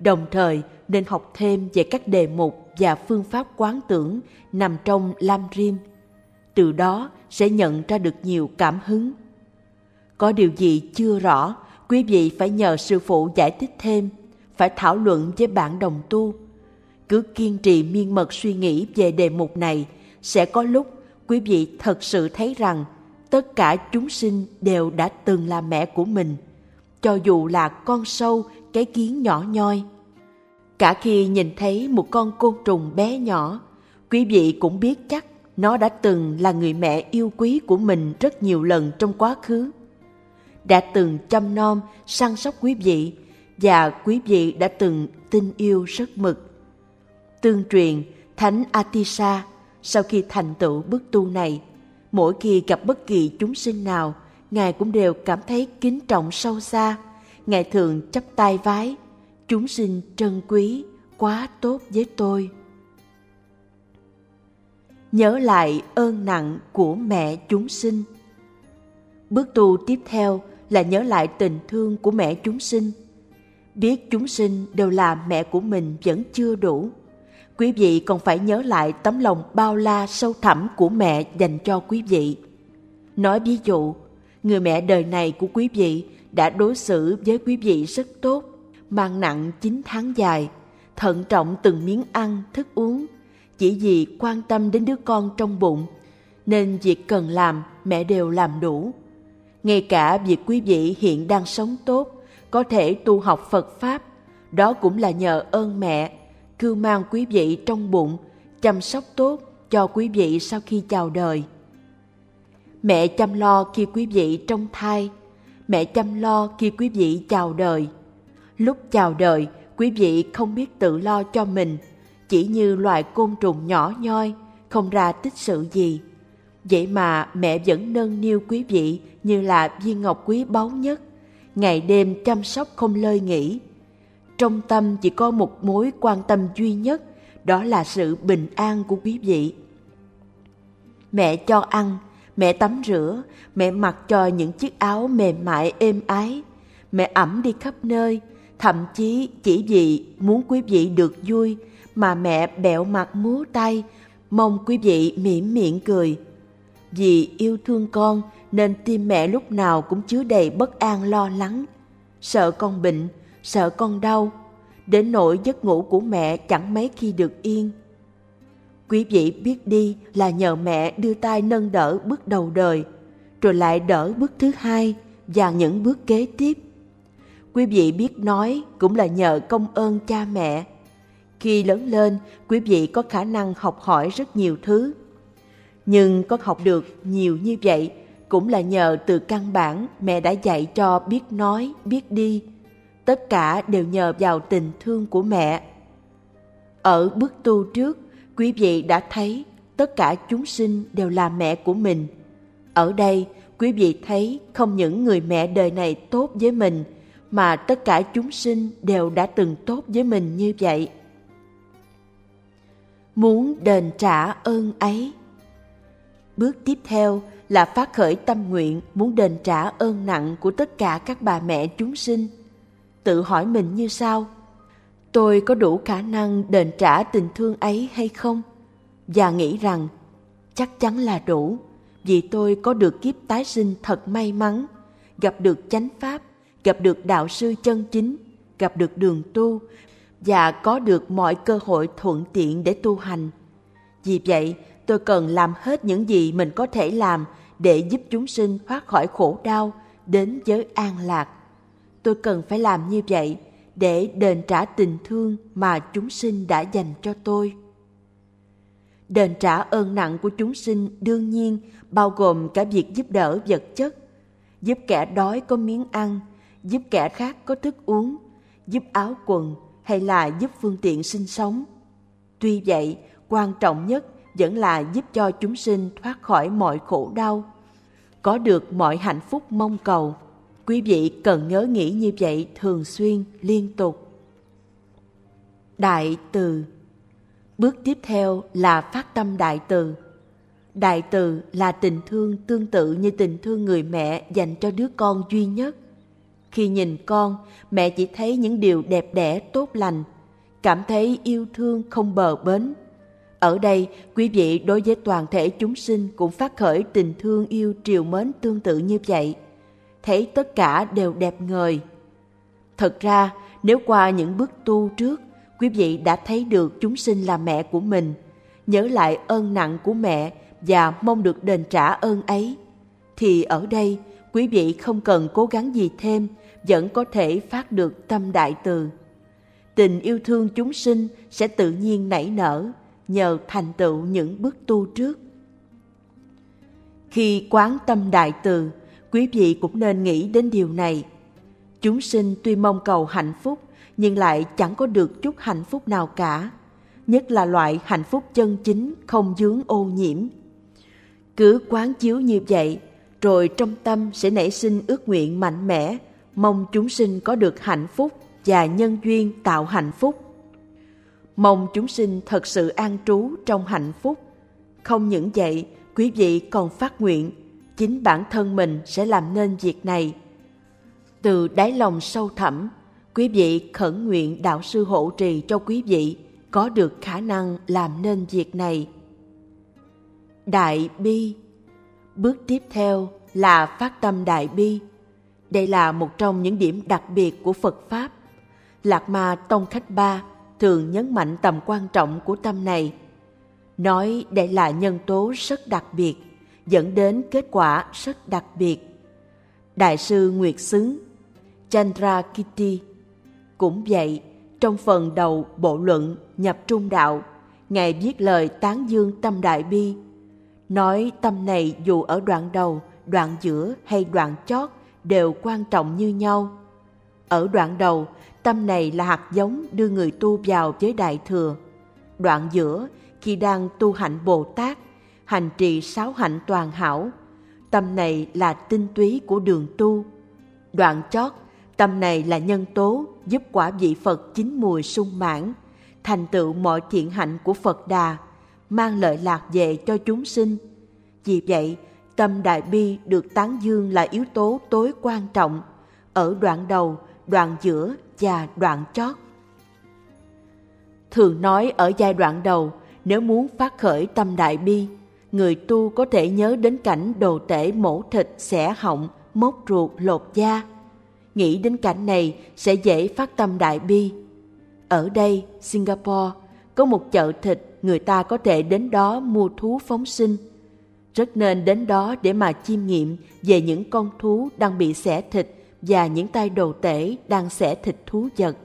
đồng thời nên học thêm về các đề mục và phương pháp quán tưởng nằm trong Lam Rim. Từ đó sẽ nhận ra được nhiều cảm hứng. Có điều gì chưa rõ, quý vị phải nhờ sư phụ giải thích thêm, phải thảo luận với bạn đồng tu. Cứ kiên trì miên mật suy nghĩ về đề mục này, sẽ có lúc quý vị thật sự thấy rằng tất cả chúng sinh đều đã từng là mẹ của mình, cho dù là con sâu, cái kiến nhỏ nhoi. Cả khi nhìn thấy một con côn trùng bé nhỏ, quý vị cũng biết chắc nó đã từng là người mẹ yêu quý của mình rất nhiều lần trong quá khứ đã từng chăm nom, săn sóc quý vị và quý vị đã từng tin yêu rất mực. Tương truyền, Thánh Atisa sau khi thành tựu bức tu này, mỗi khi gặp bất kỳ chúng sinh nào, Ngài cũng đều cảm thấy kính trọng sâu xa. Ngài thường chấp tay vái, chúng sinh trân quý, quá tốt với tôi. Nhớ lại ơn nặng của mẹ chúng sinh. Bước tu tiếp theo là nhớ lại tình thương của mẹ chúng sinh. Biết chúng sinh đều là mẹ của mình vẫn chưa đủ. Quý vị còn phải nhớ lại tấm lòng bao la sâu thẳm của mẹ dành cho quý vị. Nói ví dụ, người mẹ đời này của quý vị đã đối xử với quý vị rất tốt, mang nặng 9 tháng dài, thận trọng từng miếng ăn, thức uống, chỉ vì quan tâm đến đứa con trong bụng, nên việc cần làm mẹ đều làm đủ. Ngay cả việc quý vị hiện đang sống tốt, có thể tu học Phật Pháp, đó cũng là nhờ ơn mẹ, cưu mang quý vị trong bụng, chăm sóc tốt cho quý vị sau khi chào đời. Mẹ chăm lo khi quý vị trong thai, mẹ chăm lo khi quý vị chào đời. Lúc chào đời, quý vị không biết tự lo cho mình, chỉ như loài côn trùng nhỏ nhoi, không ra tích sự gì. Vậy mà mẹ vẫn nâng niu quý vị như là viên ngọc quý báu nhất, ngày đêm chăm sóc không lơi nghỉ. Trong tâm chỉ có một mối quan tâm duy nhất, đó là sự bình an của quý vị. Mẹ cho ăn, mẹ tắm rửa, mẹ mặc cho những chiếc áo mềm mại êm ái, mẹ ẩm đi khắp nơi, thậm chí chỉ vì muốn quý vị được vui mà mẹ bẹo mặt múa tay, mong quý vị mỉm miệng cười. Vì yêu thương con nên tim mẹ lúc nào cũng chứa đầy bất an lo lắng, sợ con bệnh, sợ con đau, đến nỗi giấc ngủ của mẹ chẳng mấy khi được yên. Quý vị biết đi là nhờ mẹ đưa tay nâng đỡ bước đầu đời, rồi lại đỡ bước thứ hai và những bước kế tiếp. Quý vị biết nói cũng là nhờ công ơn cha mẹ. Khi lớn lên, quý vị có khả năng học hỏi rất nhiều thứ. Nhưng có học được nhiều như vậy cũng là nhờ từ căn bản mẹ đã dạy cho biết nói, biết đi. Tất cả đều nhờ vào tình thương của mẹ. Ở bước tu trước, quý vị đã thấy tất cả chúng sinh đều là mẹ của mình. Ở đây, quý vị thấy không những người mẹ đời này tốt với mình, mà tất cả chúng sinh đều đã từng tốt với mình như vậy. Muốn đền trả ơn ấy. Bước tiếp theo là phát khởi tâm nguyện muốn đền trả ơn nặng của tất cả các bà mẹ chúng sinh. Tự hỏi mình như sau: tôi có đủ khả năng đền trả tình thương ấy hay không? Và nghĩ rằng chắc chắn là đủ, vì tôi có được kiếp tái sinh thật may mắn, gặp được chánh pháp, gặp được đạo sư chân chính, gặp được đường tu và có được mọi cơ hội thuận tiện để tu hành. Vì vậy, tôi cần làm hết những gì mình có thể làm để giúp chúng sinh thoát khỏi khổ đau, đến giới an lạc. Tôi cần phải làm như vậy để đền trả tình thương mà chúng sinh đã dành cho tôi. Đền trả ơn nặng của chúng sinh đương nhiên bao gồm cả việc giúp đỡ vật chất, giúp kẻ đói có miếng ăn, giúp kẻ khác có thức uống, giúp áo quần hay là giúp phương tiện sinh sống. Tuy vậy, quan trọng nhất vẫn là giúp cho chúng sinh thoát khỏi mọi khổ đau, có được mọi hạnh phúc mong cầu. Quý vị cần nhớ nghĩ như vậy thường xuyên, liên tục. Đại từ Bước tiếp theo là phát tâm đại từ. Đại từ là tình thương tương tự như tình thương người mẹ dành cho đứa con duy nhất. Khi nhìn con, mẹ chỉ thấy những điều đẹp đẽ tốt lành, cảm thấy yêu thương không bờ bến. Ở đây, quý vị đối với toàn thể chúng sinh cũng phát khởi tình thương yêu triều mến tương tự như vậy – thấy tất cả đều đẹp ngời. Thật ra, nếu qua những bước tu trước, quý vị đã thấy được chúng sinh là mẹ của mình, nhớ lại ơn nặng của mẹ và mong được đền trả ơn ấy, thì ở đây quý vị không cần cố gắng gì thêm, vẫn có thể phát được tâm đại từ. Tình yêu thương chúng sinh sẽ tự nhiên nảy nở nhờ thành tựu những bước tu trước. Khi quán tâm đại từ, quý vị cũng nên nghĩ đến điều này. Chúng sinh tuy mong cầu hạnh phúc, nhưng lại chẳng có được chút hạnh phúc nào cả. Nhất là loại hạnh phúc chân chính không dướng ô nhiễm. Cứ quán chiếu như vậy, rồi trong tâm sẽ nảy sinh ước nguyện mạnh mẽ, mong chúng sinh có được hạnh phúc và nhân duyên tạo hạnh phúc. Mong chúng sinh thật sự an trú trong hạnh phúc. Không những vậy, quý vị còn phát nguyện chính bản thân mình sẽ làm nên việc này. Từ đáy lòng sâu thẳm, quý vị khẩn nguyện đạo sư hộ trì cho quý vị có được khả năng làm nên việc này. Đại bi Bước tiếp theo là phát tâm đại bi. Đây là một trong những điểm đặc biệt của Phật Pháp. Lạc Ma Tông Khách Ba thường nhấn mạnh tầm quan trọng của tâm này. Nói đây là nhân tố rất đặc biệt, dẫn đến kết quả rất đặc biệt. Đại sư Nguyệt Xứng, Chandra Kitty, cũng vậy, trong phần đầu bộ luận nhập trung đạo, Ngài viết lời tán dương tâm đại bi, nói tâm này dù ở đoạn đầu, đoạn giữa hay đoạn chót đều quan trọng như nhau. Ở đoạn đầu, tâm này là hạt giống đưa người tu vào với đại thừa. Đoạn giữa, khi đang tu hạnh Bồ Tát, hành trì sáu hạnh toàn hảo, tâm này là tinh túy của đường tu. Đoạn chót, tâm này là nhân tố giúp quả vị Phật chín mùi sung mãn, thành tựu mọi thiện hạnh của Phật Đà, mang lợi lạc về cho chúng sinh. Vì vậy, tâm đại bi được tán dương là yếu tố tối quan trọng ở đoạn đầu, đoạn giữa và đoạn chót. Thường nói ở giai đoạn đầu, nếu muốn phát khởi tâm đại bi, người tu có thể nhớ đến cảnh đồ tể mổ thịt, xẻ họng, móc ruột, lột da. Nghĩ đến cảnh này sẽ dễ phát tâm đại bi. Ở đây, Singapore, có một chợ thịt người ta có thể đến đó mua thú phóng sinh. Rất nên đến đó để mà chiêm nghiệm về những con thú đang bị xẻ thịt và những tay đồ tể đang xẻ thịt thú vật.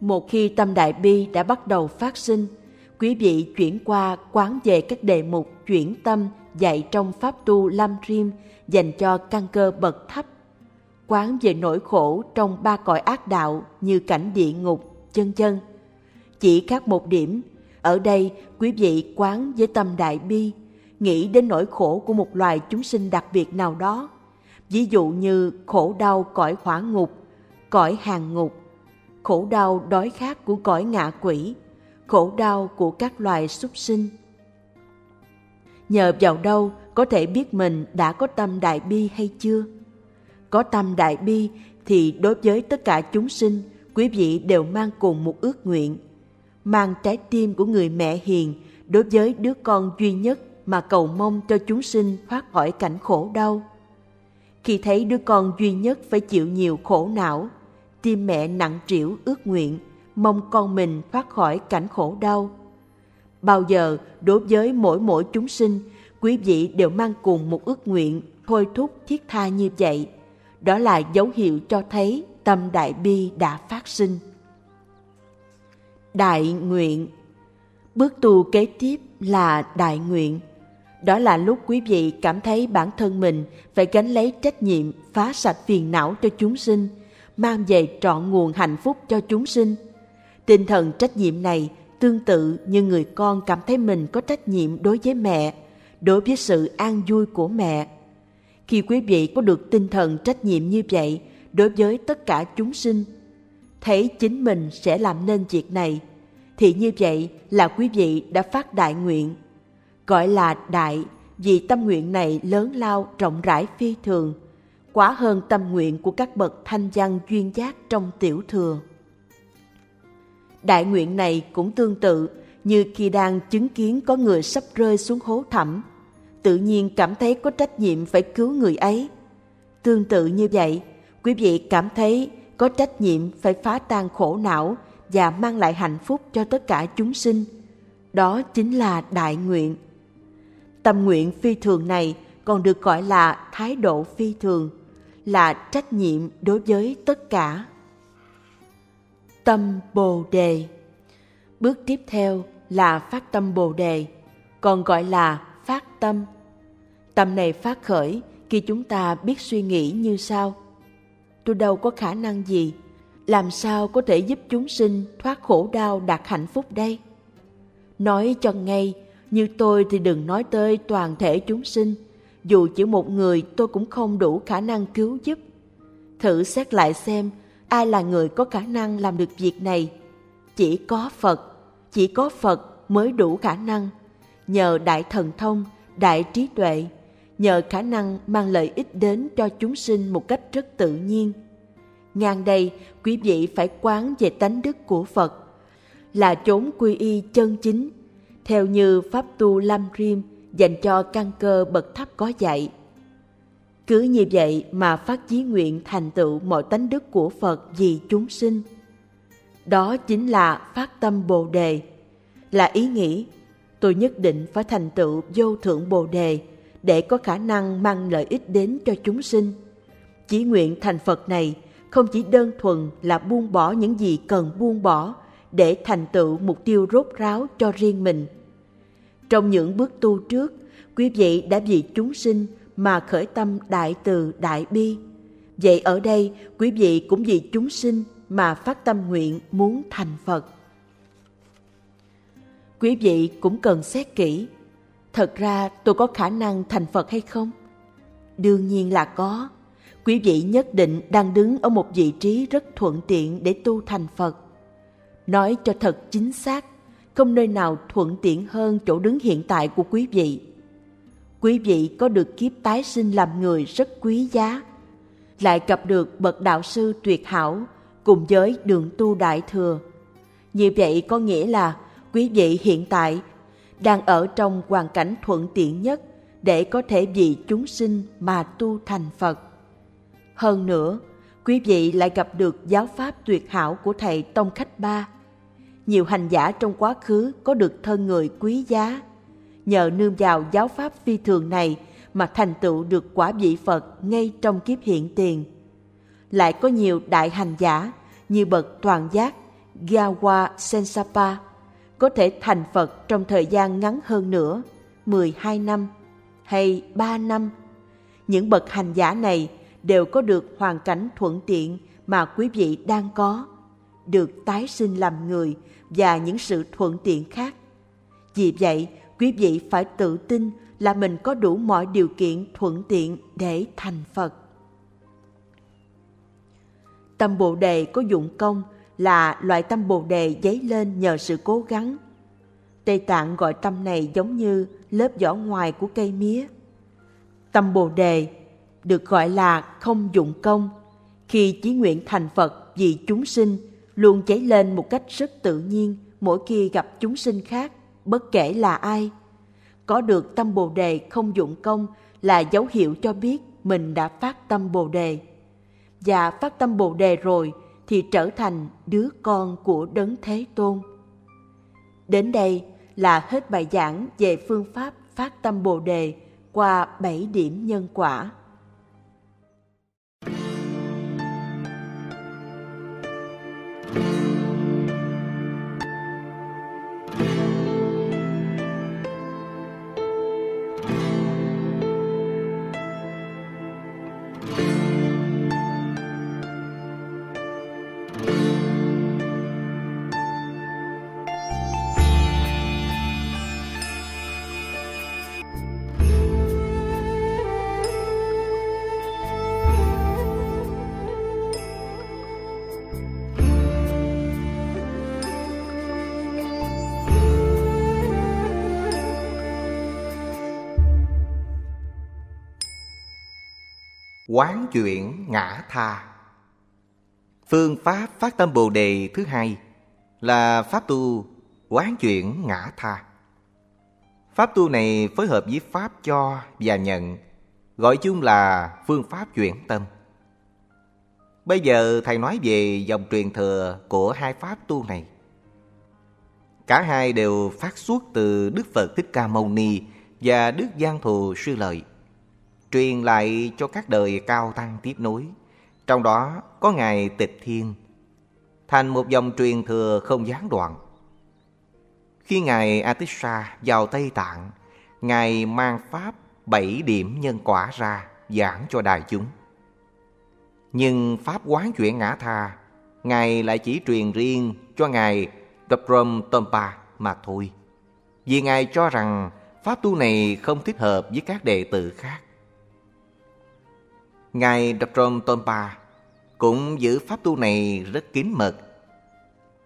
Một khi tâm đại bi đã bắt đầu phát sinh, quý vị chuyển qua quán về các đề mục chuyển tâm dạy trong pháp tu Lam Rim dành cho căn cơ bậc thấp. Quán về nỗi khổ trong ba cõi ác đạo như cảnh địa ngục, chân chân. Chỉ khác một điểm, ở đây quý vị quán với tâm đại bi, nghĩ đến nỗi khổ của một loài chúng sinh đặc biệt nào đó ví dụ như khổ đau cõi hỏa ngục, cõi hàng ngục, khổ đau đói khát của cõi ngạ quỷ, khổ đau của các loài súc sinh. Nhờ vào đâu có thể biết mình đã có tâm đại bi hay chưa? Có tâm đại bi thì đối với tất cả chúng sinh, quý vị đều mang cùng một ước nguyện. Mang trái tim của người mẹ hiền đối với đứa con duy nhất mà cầu mong cho chúng sinh thoát khỏi cảnh khổ đau khi thấy đứa con duy nhất phải chịu nhiều khổ não, tim mẹ nặng trĩu ước nguyện, mong con mình thoát khỏi cảnh khổ đau. Bao giờ đối với mỗi mỗi chúng sinh, quý vị đều mang cùng một ước nguyện thôi thúc thiết tha như vậy. Đó là dấu hiệu cho thấy tâm đại bi đã phát sinh. Đại nguyện Bước tu kế tiếp là đại nguyện – đó là lúc quý vị cảm thấy bản thân mình phải gánh lấy trách nhiệm phá sạch phiền não cho chúng sinh, mang về trọn nguồn hạnh phúc cho chúng sinh. Tinh thần trách nhiệm này tương tự như người con cảm thấy mình có trách nhiệm đối với mẹ, đối với sự an vui của mẹ. Khi quý vị có được tinh thần trách nhiệm như vậy đối với tất cả chúng sinh, thấy chính mình sẽ làm nên việc này, thì như vậy là quý vị đã phát đại nguyện gọi là đại vì tâm nguyện này lớn lao rộng rãi phi thường, quá hơn tâm nguyện của các bậc thanh văn duyên giác trong tiểu thừa. Đại nguyện này cũng tương tự như khi đang chứng kiến có người sắp rơi xuống hố thẳm, tự nhiên cảm thấy có trách nhiệm phải cứu người ấy. Tương tự như vậy, quý vị cảm thấy có trách nhiệm phải phá tan khổ não và mang lại hạnh phúc cho tất cả chúng sinh. Đó chính là đại nguyện. Tâm nguyện phi thường này còn được gọi là thái độ phi thường, là trách nhiệm đối với tất cả. Tâm Bồ Đề Bước tiếp theo là phát tâm Bồ Đề, còn gọi là phát tâm. Tâm này phát khởi khi chúng ta biết suy nghĩ như sau tôi đâu có khả năng gì làm sao có thể giúp chúng sinh thoát khổ đau đạt hạnh phúc đây nói cho ngay như tôi thì đừng nói tới toàn thể chúng sinh. Dù chỉ một người, tôi cũng không đủ khả năng cứu giúp. Thử xét lại xem, ai là người có khả năng làm được việc này? Chỉ có phật, chỉ có phật mới đủ khả năng. Nhờ đại thần thông, đại trí tuệ, nhờ khả năng mang lợi ích đến cho chúng sinh một cách rất tự nhiên. Ngang đây, quý vị phải quán về tánh đức của phật. Là chốn quy y chân chính theo như pháp tu lâm Rim dành cho căn cơ bậc thấp có dạy. Cứ như vậy mà phát chí nguyện thành tựu mọi tánh đức của phật vì chúng sinh. Đó chính là phát tâm bồ đề. Là ý nghĩ, tôi nhất định phải thành tựu vô thượng bồ đề để có khả năng mang lợi ích đến cho chúng sinh. Chỉ nguyện thành phật này không chỉ đơn thuần là buông bỏ những gì cần buông bỏ để thành tựu mục tiêu rốt ráo cho riêng mình. Trong những bước tu trước, quý vị đã vì chúng sinh mà khởi tâm đại từ đại bi. Vậy ở đây, quý vị cũng vì chúng sinh mà phát tâm nguyện muốn thành phật. Quý vị cũng cần xét kỹ, thật ra tôi có khả năng thành phật hay không? Đương nhiên là có. Quý vị nhất định đang đứng ở một vị trí rất thuận tiện để tu thành phật nói cho thật chính xác, không nơi nào thuận tiện hơn chỗ đứng hiện tại của quý vị. Quý vị có được kiếp tái sinh làm người rất quý giá, lại gặp được bậc đạo sư tuyệt hảo cùng với đường tu đại thừa. Như vậy có nghĩa là quý vị hiện tại đang ở trong hoàn cảnh thuận tiện nhất để có thể vì chúng sinh mà tu thành phật. Hơn nữa, quý vị lại gặp được giáo pháp tuyệt hảo của thầy tông khách ba nhiều hành giả trong quá khứ có được thân người quý giá nhờ nương vào giáo pháp phi thường này mà thành tựu được quả vị Phật ngay trong kiếp hiện tiền. Lại có nhiều đại hành giả như bậc toàn giác Gawa Sensapa có thể thành Phật trong thời gian ngắn hơn nữa, 12 năm hay 3 năm. Những bậc hành giả này đều có được hoàn cảnh thuận tiện mà quý vị đang có, được tái sinh làm người và những sự thuận tiện khác. Vì vậy, quý vị phải tự tin là mình có đủ mọi điều kiện thuận tiện để thành Phật. Tâm Bồ Đề có dụng công là loại tâm Bồ Đề dấy lên nhờ sự cố gắng. Tây Tạng gọi tâm này giống như lớp vỏ ngoài của cây mía. Tâm Bồ Đề được gọi là không dụng công khi chí nguyện thành Phật vì chúng sinh luôn cháy lên một cách rất tự nhiên mỗi khi gặp chúng sinh khác, bất kể là ai. Có được tâm Bồ đề không dụng công là dấu hiệu cho biết mình đã phát tâm Bồ đề. Và phát tâm Bồ đề rồi thì trở thành đứa con của Đấng Thế Tôn. Đến đây là hết bài giảng về phương pháp phát tâm Bồ đề qua bảy điểm nhân quả. Quán chuyển ngã tha Phương pháp phát tâm Bồ Đề thứ hai là pháp tu quán chuyển ngã tha. Pháp tu này phối hợp với pháp cho và nhận, gọi chung là phương pháp chuyển tâm. Bây giờ thầy nói về dòng truyền thừa của hai pháp tu này. Cả hai đều phát xuất từ Đức Phật Thích Ca Mâu Ni và Đức Giang Thù Sư Lợi truyền lại cho các đời cao tăng tiếp nối. Trong đó có Ngài Tịch Thiên, thành một dòng truyền thừa không gián đoạn. Khi Ngài Atisha vào Tây Tạng, Ngài mang Pháp bảy điểm nhân quả ra, giảng cho đại chúng. Nhưng Pháp quán chuyển ngã tha, Ngài lại chỉ truyền riêng cho Ngài Dabrom Tompa mà thôi. Vì Ngài cho rằng Pháp tu này không thích hợp với các đệ tử khác. Ngài Dabrom Tompa cũng giữ pháp tu này rất kín mật.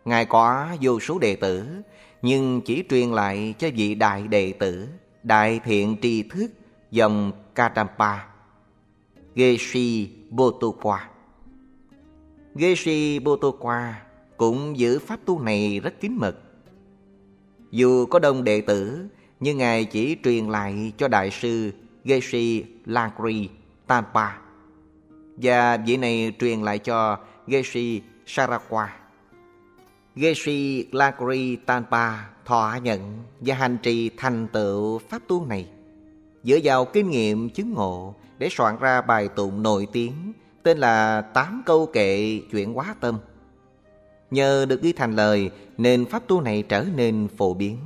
Ngài có vô số đệ tử, nhưng chỉ truyền lại cho vị đại đệ tử, đại thiện tri thức dòng Kadampa, Geshi Botokwa. Geshi Botokwa cũng giữ pháp tu này rất kín mật. Dù có đông đệ tử, nhưng Ngài chỉ truyền lại cho Đại sư Geshi Langri Tampa và vị này truyền lại cho Geshi Sarakwa. Geshi Lagri Tampa thọ nhận và hành trì thành tựu pháp tu này dựa vào kinh nghiệm chứng ngộ để soạn ra bài tụng nổi tiếng tên là Tám câu kệ chuyển hóa tâm. Nhờ được ghi thành lời nên pháp tu này trở nên phổ biến.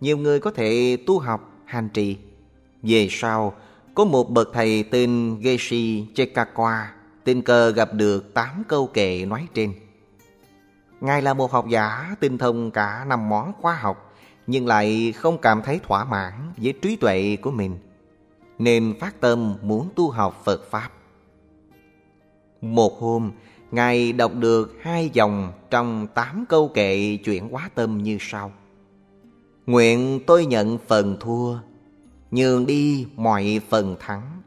Nhiều người có thể tu học, hành trì. Về sau, có một bậc thầy tên Geshi Chekakwa tình cờ gặp được tám câu kệ nói trên. Ngài là một học giả tinh thông cả năm món khoa học nhưng lại không cảm thấy thỏa mãn với trí tuệ của mình nên phát tâm muốn tu học Phật Pháp. Một hôm, Ngài đọc được hai dòng trong tám câu kệ chuyển hóa tâm như sau. Nguyện tôi nhận phần thua, nhường đi mọi phần thắng.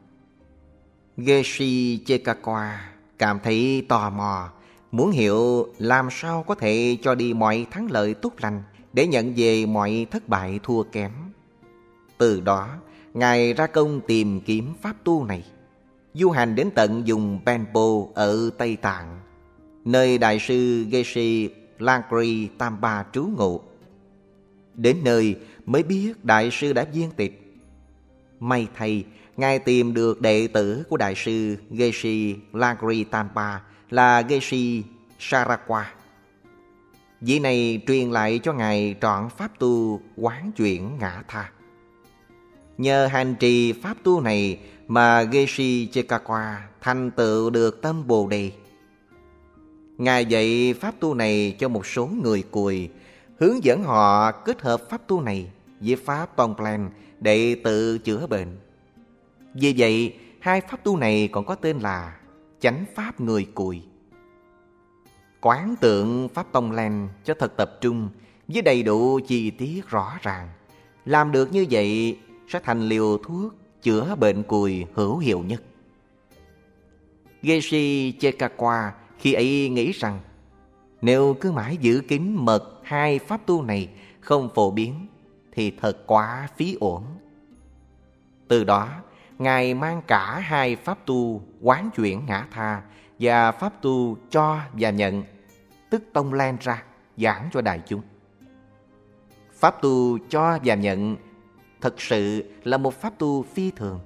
Geshi Chekakwa cảm thấy tò mò, muốn hiểu làm sao có thể cho đi mọi thắng lợi tốt lành để nhận về mọi thất bại thua kém. Từ đó, Ngài ra công tìm kiếm pháp tu này. Du hành đến tận vùng Benpo ở Tây Tạng, nơi Đại sư Geshe Langri Tamba trú ngụ. Đến nơi mới biết Đại sư đã viên tịch. May thay, Ngài tìm được đệ tử của Đại sư Geshe Lagri Tampa là Geshe Sarakwa. Vị này truyền lại cho Ngài trọn pháp tu quán chuyển ngã tha. Nhờ hành trì pháp tu này mà Geshi Chekakwa thành tựu được tâm Bồ Đề. Ngài dạy pháp tu này cho một số người cùi, hướng dẫn họ kết hợp pháp tu này với pháp Tongplan để tự chữa bệnh. Vì vậy, hai pháp tu này còn có tên là chánh pháp người cùi. Quán tượng pháp Tông Lan cho thật tập trung với đầy đủ chi tiết rõ ràng. Làm được như vậy sẽ thành liều thuốc chữa bệnh cùi hữu hiệu nhất. Geshi Chekakwa khi ấy nghĩ rằng nếu cứ mãi giữ kín mật hai pháp tu này không phổ biến thì thật quá phí ổn. Từ đó, Ngài mang cả hai pháp tu quán chuyển ngã tha và pháp tu cho và nhận, tức tông lan ra, giảng cho đại chúng. Pháp tu cho và nhận thật sự là một pháp tu phi thường.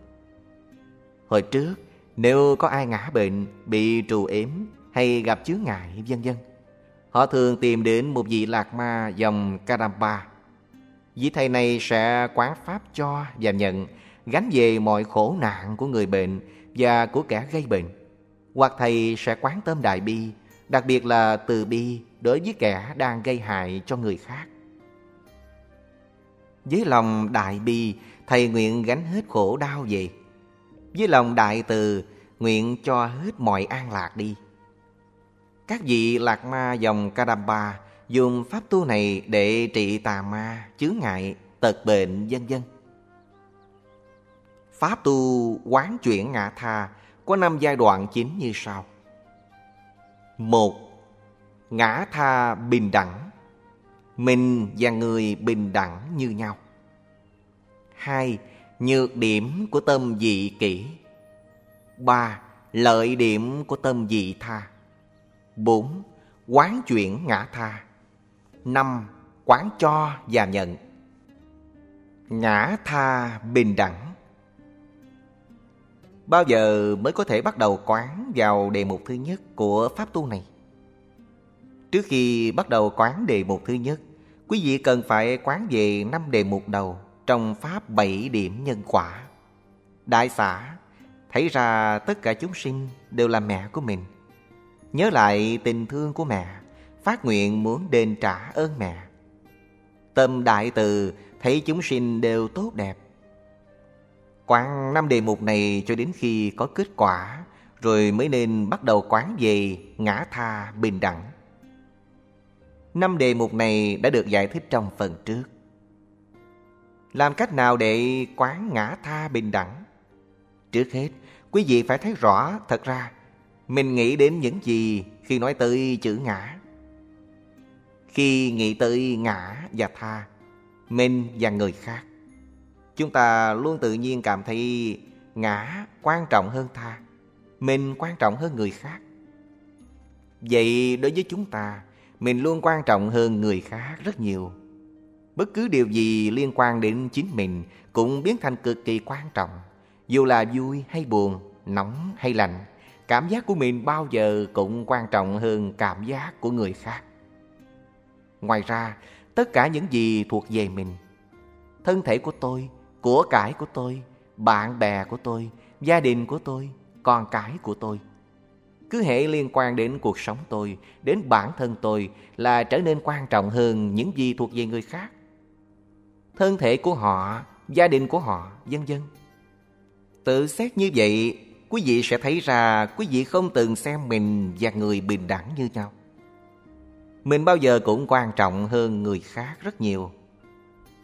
Hồi trước, nếu có ai ngã bệnh, bị trù ếm hay gặp chướng ngại vân vân, họ thường tìm đến một vị lạc ma dòng Kadampa. Vị thầy này sẽ quán pháp cho và nhận, gánh về mọi khổ nạn của người bệnh và của kẻ gây bệnh. Hoặc thầy sẽ quán tâm đại bi, đặc biệt là từ bi đối với kẻ đang gây hại cho người khác. Với lòng đại bi, Thầy nguyện gánh hết khổ đau về. Với lòng đại từ, nguyện cho hết mọi an lạc đi. Các vị lạc ma dòng Kadamba dùng pháp tu này để trị tà ma, chướng ngại, tật bệnh, vân vân. Pháp tu quán chuyển ngã tha có năm giai đoạn chính như sau. một Ngã tha bình đẳng Mình và người bình đẳng như nhau. 2. Nhược điểm của tâm dị kỷ 3. Lợi điểm của tâm dị tha 4. Quán chuyển ngã tha 5. Quán cho và nhận Ngã tha bình đẳng Bao giờ mới có thể bắt đầu quán vào đề mục thứ nhất của pháp tu này? Trước khi bắt đầu quán đề mục thứ nhất, quý vị cần phải quán về năm đề mục đầu trong Pháp bảy điểm nhân quả. Đại xã, thấy ra tất cả chúng sinh đều là mẹ của mình. Nhớ lại tình thương của mẹ, phát nguyện muốn đền trả ơn mẹ. Tâm đại từ thấy chúng sinh đều tốt đẹp. Quán năm đề mục này cho đến khi có kết quả, rồi mới nên bắt đầu quán về ngã tha bình đẳng. Năm đề mục này đã được giải thích trong phần trước. Làm cách nào để quán ngã tha bình đẳng? Trước hết, quý vị phải thấy rõ thật ra mình nghĩ đến những gì khi nói tới chữ ngã. Khi nghĩ tới ngã và tha, mình và người khác, chúng ta luôn tự nhiên cảm thấy ngã quan trọng hơn tha, mình quan trọng hơn người khác. Vậy đối với chúng ta, mình luôn quan trọng hơn người khác rất nhiều. Bất cứ điều gì liên quan đến chính mình cũng biến thành cực kỳ quan trọng. Dù là vui hay buồn, nóng hay lạnh, cảm giác của mình bao giờ cũng quan trọng hơn cảm giác của người khác. Ngoài ra, tất cả những gì thuộc về mình, thân thể của tôi, của cải của tôi, bạn bè của tôi, gia đình của tôi, con cái của tôi, cứ hệ liên quan đến cuộc sống tôi, đến bản thân tôi là trở nên quan trọng hơn những gì thuộc về người khác. Thân thể của họ, gia đình của họ, vân vân. Tự xét như vậy, quý vị sẽ thấy ra quý vị không từng xem mình và người bình đẳng như nhau. Mình bao giờ cũng quan trọng hơn người khác rất nhiều.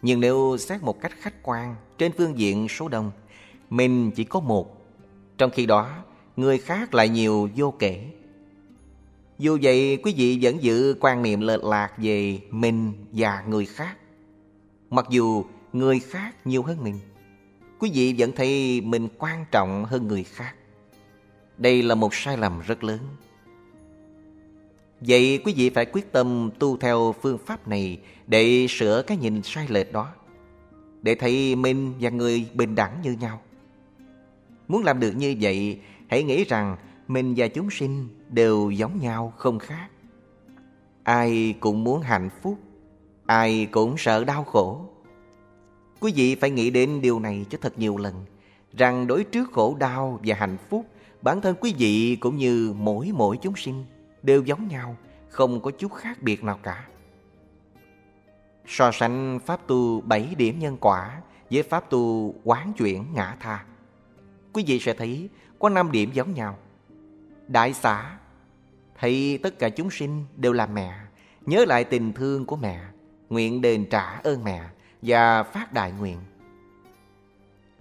Nhưng nếu xét một cách khách quan trên phương diện số đông, mình chỉ có một. Trong khi đó, người khác lại nhiều vô kể. Dù vậy, quý vị vẫn giữ quan niệm lệch lạc về mình và người khác. Mặc dù người khác nhiều hơn mình, quý vị vẫn thấy mình quan trọng hơn người khác. Đây là một sai lầm rất lớn. Vậy quý vị phải quyết tâm tu theo phương pháp này để sửa cái nhìn sai lệch đó. Để thấy mình và người bình đẳng như nhau. Muốn làm được như vậy, hãy nghĩ rằng mình và chúng sinh đều giống nhau không khác. Ai cũng muốn hạnh phúc, ai cũng sợ đau khổ. Quý vị phải nghĩ đến điều này cho thật nhiều lần, rằng đối trước khổ đau và hạnh phúc, bản thân quý vị cũng như mỗi mỗi chúng sinh đều giống nhau, không có chút khác biệt nào cả. So sánh pháp tu bảy điểm nhân quả với pháp tu quán chuyển ngã tha. Quý vị sẽ thấy có năm điểm giống nhau. Đại xã thấy tất cả chúng sinh đều là mẹ, nhớ lại tình thương của mẹ, nguyện đền trả ơn mẹ và phát đại nguyện.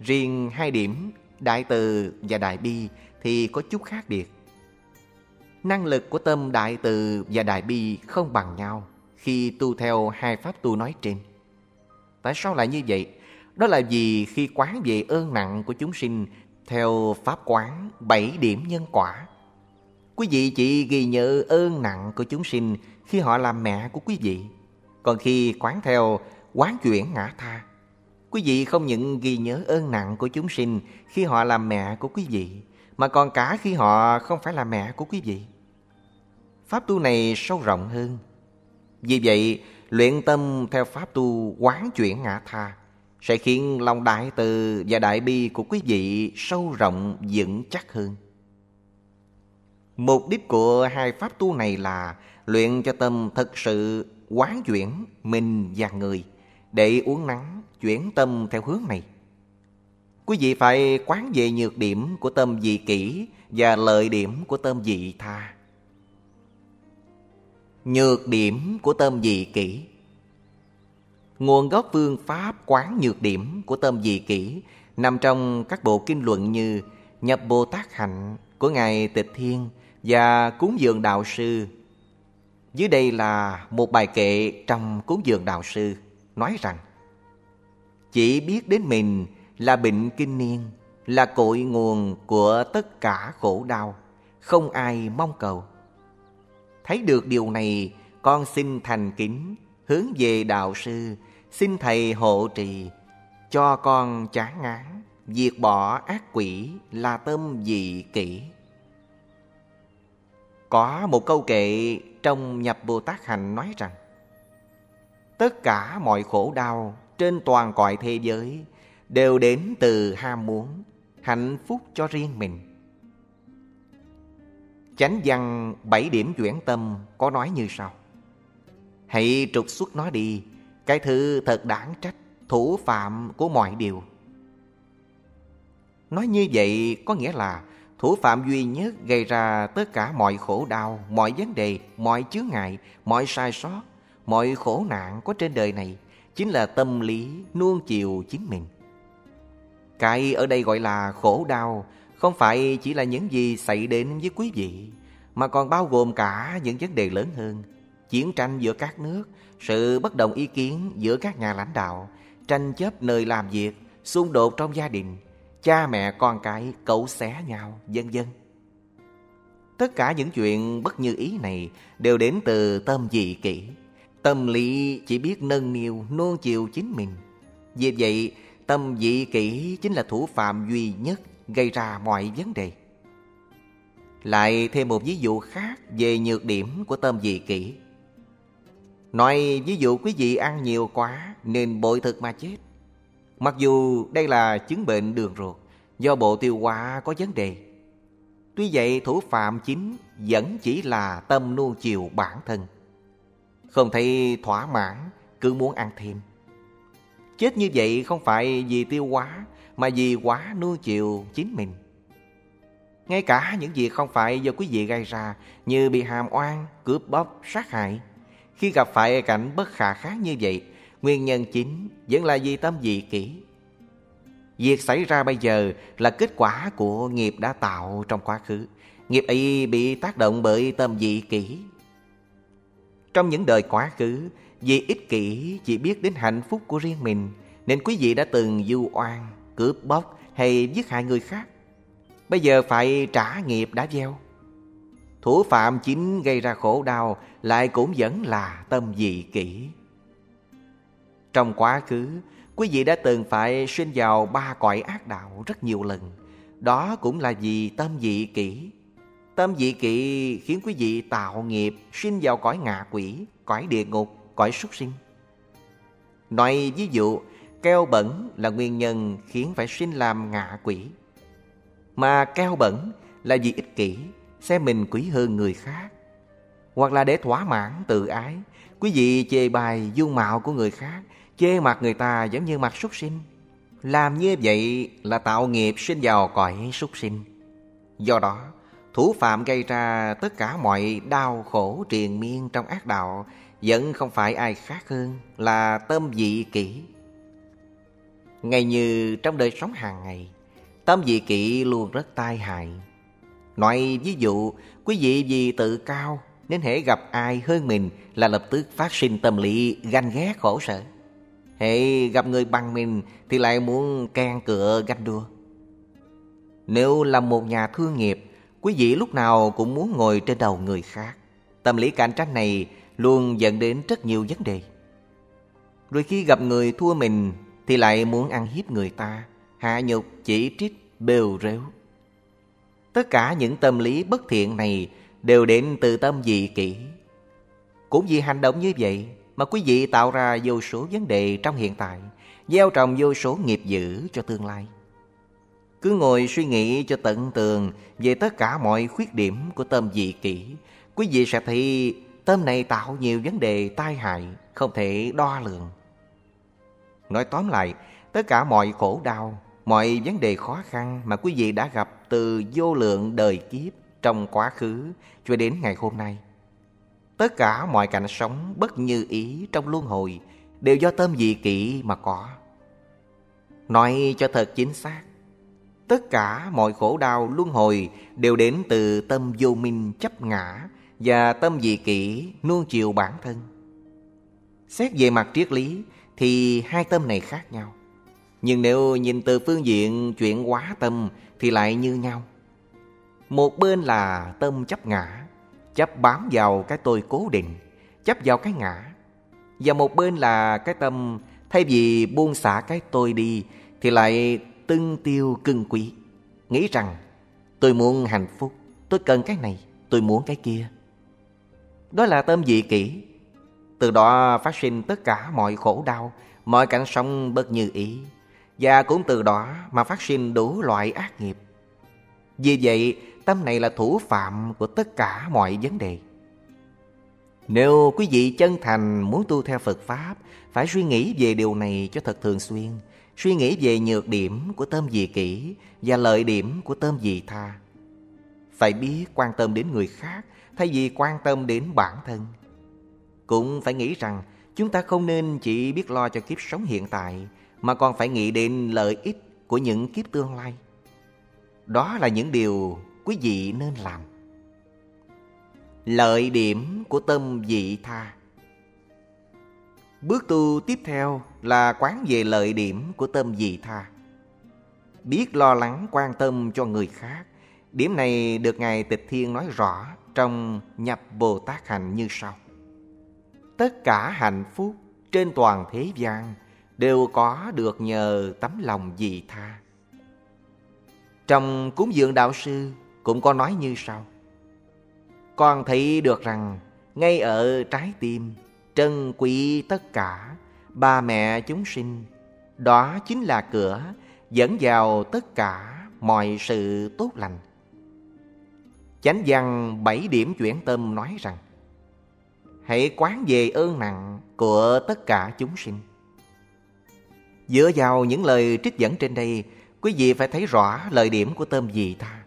Riêng hai điểm đại từ và đại bi thì có chút khác biệt. Năng lực của tâm đại từ và đại bi không bằng nhau khi tu theo hai pháp tu nói trên. Tại sao lại như vậy? Đó là vì khi quán về ơn nặng của chúng sinh theo pháp quán bảy điểm nhân quả, quý vị chỉ ghi nhớ ơn nặng của chúng sinh khi họ làm mẹ của quý vị. Còn khi quán theo quán chuyển ngã tha, quý vị không những ghi nhớ ơn nặng của chúng sinh khi họ làm mẹ của quý vị, mà còn cả khi họ không phải là mẹ của quý vị. Pháp tu này sâu rộng hơn. Vì vậy, luyện tâm theo pháp tu quán chuyển ngã tha sẽ khiến lòng đại từ và đại bi của quý vị sâu rộng vững chắc hơn. Mục đích của hai pháp tu này là luyện cho tâm thật sự quán chuyển mình và người để uống nắng chuyển tâm theo hướng này. Quý vị phải quán về nhược điểm của tâm dị kỷ và lợi điểm của tâm dị tha. Nhược điểm của tâm dị kỷ Nguồn gốc phương pháp quán nhược điểm của tâm dị kỷ nằm trong các bộ kinh luận như Nhập Bồ Tát Hạnh của Ngài Tịch Thiên và Cúng Dường Đạo Sư. Dưới đây là một bài kệ trong Cúng Dường Đạo Sư nói rằng Chỉ biết đến mình là bệnh kinh niên, là cội nguồn của tất cả khổ đau, không ai mong cầu. Thấy được điều này, con xin thành kính hướng về đạo sư, xin thầy hộ trì, cho con chán ngán, diệt bỏ ác quỷ là tâm dị kỷ. Có một câu kệ trong nhập Bồ Tát Hành nói rằng Tất cả mọi khổ đau trên toàn cõi thế giới đều đến từ ham muốn. hạnh phúc cho riêng mình. Chánh văn bảy điểm chuyển tâm có nói như sau. Hãy trục xuất nó đi, cái thứ thật đáng trách, thủ phạm của mọi điều. Nói như vậy có nghĩa là thủ phạm duy nhất gây ra tất cả mọi khổ đau, mọi vấn đề, mọi chướng ngại, mọi sai sót, mọi khổ nạn có trên đời này chính là tâm lý nuông chiều chính mình. Cái ở đây gọi là khổ đau không phải chỉ là những gì xảy đến với quý vị, mà còn bao gồm cả những vấn đề lớn hơn. Chiến tranh giữa các nước, sự bất đồng ý kiến giữa các nhà lãnh đạo, tranh chấp nơi làm việc, xung đột trong gia đình, cha mẹ con cái cẩu xé nhau, vân vân. Tất cả những chuyện bất như ý này đều đến từ tâm dị kỷ. Tâm lý chỉ biết nâng niu, nuông chiều chính mình. Vì vậy, tâm dị kỷ chính là thủ phạm duy nhất gây ra mọi vấn đề. Lại thêm một ví dụ khác về nhược điểm của tâm dị kỷ. Nói ví dụ quý vị ăn nhiều quá nên bội thực mà chết. Mặc dù đây là chứng bệnh đường ruột do bộ tiêu hóa có vấn đề. Tuy vậy thủ phạm chính vẫn chỉ là tâm nuông chiều bản thân. Không thấy thỏa mãn, cứ muốn ăn thêm. Chết như vậy không phải vì tiêu hóa mà vì quá nuông chiều chính mình. Ngay cả những việc không phải do quý vị gây ra như bị hàm oan, cướp bóc, sát hại. Khi gặp phải cảnh bất khả kháng như vậy, nguyên nhân chính vẫn là vì tâm dị kỷ. Việc xảy ra bây giờ là kết quả của nghiệp đã tạo trong quá khứ. Nghiệp ấy bị tác động bởi tâm dị kỷ. Trong những đời quá khứ, vì ích kỷ chỉ biết đến hạnh phúc của riêng mình, nên quý vị đã từng du oan, cướp bóc hay giết hại người khác. Bây giờ phải trả nghiệp đã gieo. Thủ phạm chính gây ra khổ đau lại cũng vẫn là tâm dị kỷ. Trong quá khứ, quý vị đã từng phải sinh vào ba cõi ác đạo rất nhiều lần. Đó cũng là vì tâm dị kỷ. Tâm dị kỷ khiến quý vị tạo nghiệp sinh vào cõi ngạ quỷ, cõi địa ngục, cõi súc sinh. Nói ví dụ, keo bẩn là nguyên nhân khiến phải sinh làm ngạ quỷ. Mà keo bẩn là vì ích kỷ, xem mình quý hơn người khác. Hoặc là để thỏa mãn tự ái, quý vị chê bài dung mạo của người khác, chê mặt người ta giống như mặt súc sinh. Làm như vậy là tạo nghiệp sinh vào cõi súc sinh. Do đó, thủ phạm gây ra tất cả mọi đau khổ triền miên trong ác đạo vẫn không phải ai khác hơn là tâm dị kỷ. Ngay như trong đời sống hàng ngày, tâm dị kỷ luôn rất tai hại. Nói ví dụ, quý vị vì tự cao nên hễ gặp ai hơn mình là lập tức phát sinh tâm lý ganh ghét khổ sở. Hễ gặp người bằng mình thì lại muốn can cựa ganh đua. Nếu là một nhà thương nghiệp, quý vị lúc nào cũng muốn ngồi trên đầu người khác. Tâm lý cạnh tranh này luôn dẫn đến rất nhiều vấn đề. Rồi khi gặp người thua mình thì lại muốn ăn hiếp người ta, hạ nhục, chỉ trích, bêu rếu. Tất cả những tâm lý bất thiện này đều đến từ tâm dị kỷ. Cũng vì hành động như vậy mà quý vị tạo ra vô số vấn đề trong hiện tại, gieo trồng vô số nghiệp dữ cho tương lai. Cứ ngồi suy nghĩ cho tận tường về tất cả mọi khuyết điểm của tâm dị kỷ, quý vị sẽ thấy tâm này tạo nhiều vấn đề tai hại, không thể đo lường. Nói tóm lại, tất cả mọi khổ đau, mọi vấn đề khó khăn mà quý vị đã gặp từ vô lượng đời kiếp trong quá khứ cho đến ngày hôm nay. Tất cả mọi cảnh sống bất như ý trong luân hồi đều do tâm dị kỷ mà có. Nói cho thật chính xác, tất cả mọi khổ đau luân hồi đều đến từ tâm vô minh chấp ngã và tâm dị kỷ nuông chiều bản thân. Xét về mặt triết lý thì hai tâm này khác nhau. Nhưng nếu nhìn từ phương diện chuyển hóa tâm thì lại như nhau. Một bên là tâm chấp ngã, chấp bám vào cái tôi cố định, chấp vào cái ngã. Và một bên là cái tâm thay vì buông xả cái tôi đi thì lại tưng tiêu cưng quý. Nghĩ rằng tôi muốn hạnh phúc, tôi cần cái này, tôi muốn cái kia. Đó là tâm dị kỷ. Từ đó phát sinh tất cả mọi khổ đau, mọi cảnh sống bất như ý. Và cũng từ đó mà phát sinh đủ loại ác nghiệp. Vì vậy, tâm này là thủ phạm của tất cả mọi vấn đề. Nếu quý vị chân thành muốn tu theo Phật Pháp, phải suy nghĩ về điều này cho thật thường xuyên, suy nghĩ về nhược điểm của tâm dị kỷ và lợi điểm của tâm dị tha. Phải biết quan tâm đến người khác thay vì quan tâm đến bản thân. Cũng phải nghĩ rằng, chúng ta không nên chỉ biết lo cho kiếp sống hiện tại, mà còn phải nghĩ đến lợi ích của những kiếp tương lai. Đó là những điều quý vị nên làm. Lợi điểm của tâm vị tha Bước tu tiếp theo là quán về lợi điểm của tâm vị tha. Biết lo lắng quan tâm cho người khác. Điểm này được Ngài Tịch Thiên nói rõ trong nhập Bồ Tát Hành như sau. Tất cả hạnh phúc trên toàn thế gian đều có được nhờ tấm lòng vị tha. Trong cúng dường đạo sư cũng có nói như sau. Con thấy được rằng ngay ở trái tim trân quý tất cả ba mẹ chúng sinh, đó chính là cửa dẫn vào tất cả mọi sự tốt lành chánh văn bảy điểm chuyển tâm nói rằng hãy quán về ơn nặng của tất cả chúng sinh dựa vào những lời trích dẫn trên đây quý vị phải thấy rõ lời điểm của tôm gì ta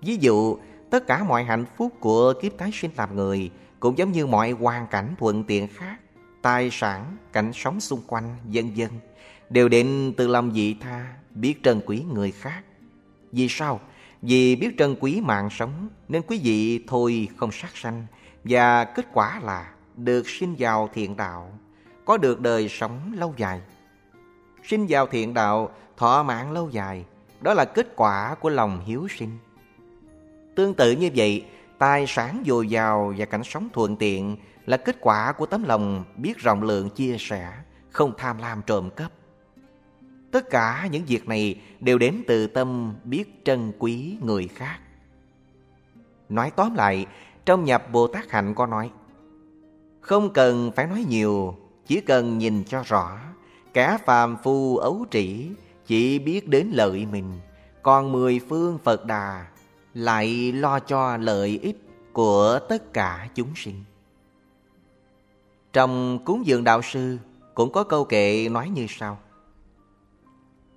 ví dụ tất cả mọi hạnh phúc của kiếp tái sinh làm người cũng giống như mọi hoàn cảnh thuận tiện khác, tài sản, cảnh sống xung quanh, vân vân đều đến từ lòng vị tha, biết trân quý người khác. Vì sao? Vì biết trân quý mạng sống nên quý vị thôi không sát sanh và kết quả là được sinh vào thiện đạo, có được đời sống lâu dài. Sinh vào thiện đạo, thọ mạng lâu dài, đó là kết quả của lòng hiếu sinh. Tương tự như vậy, tài sản dồi dào và cảnh sống thuận tiện là kết quả của tấm lòng biết rộng lượng chia sẻ, không tham lam trộm cắp. Tất cả những việc này đều đến từ tâm biết trân quý người khác. Nói tóm lại, trong nhập Bồ Tát Hạnh có nói Không cần phải nói nhiều, chỉ cần nhìn cho rõ Cả phàm phu ấu trĩ chỉ biết đến lợi mình Còn mười phương Phật Đà lại lo cho lợi ích của tất cả chúng sinh. Trong cúng dường đạo sư cũng có câu kệ nói như sau.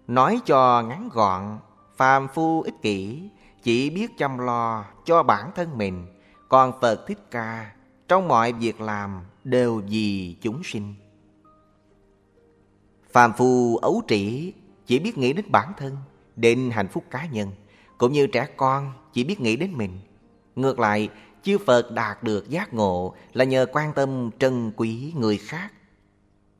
Nói cho ngắn gọn, phàm phu ích kỷ, chỉ biết chăm lo cho bản thân mình, còn Phật Thích Ca trong mọi việc làm đều vì chúng sinh. Phàm phu ấu trĩ chỉ biết nghĩ đến bản thân, đến hạnh phúc cá nhân, cũng như trẻ con chỉ biết nghĩ đến mình. Ngược lại, chư Phật đạt được giác ngộ là nhờ quan tâm trân quý người khác.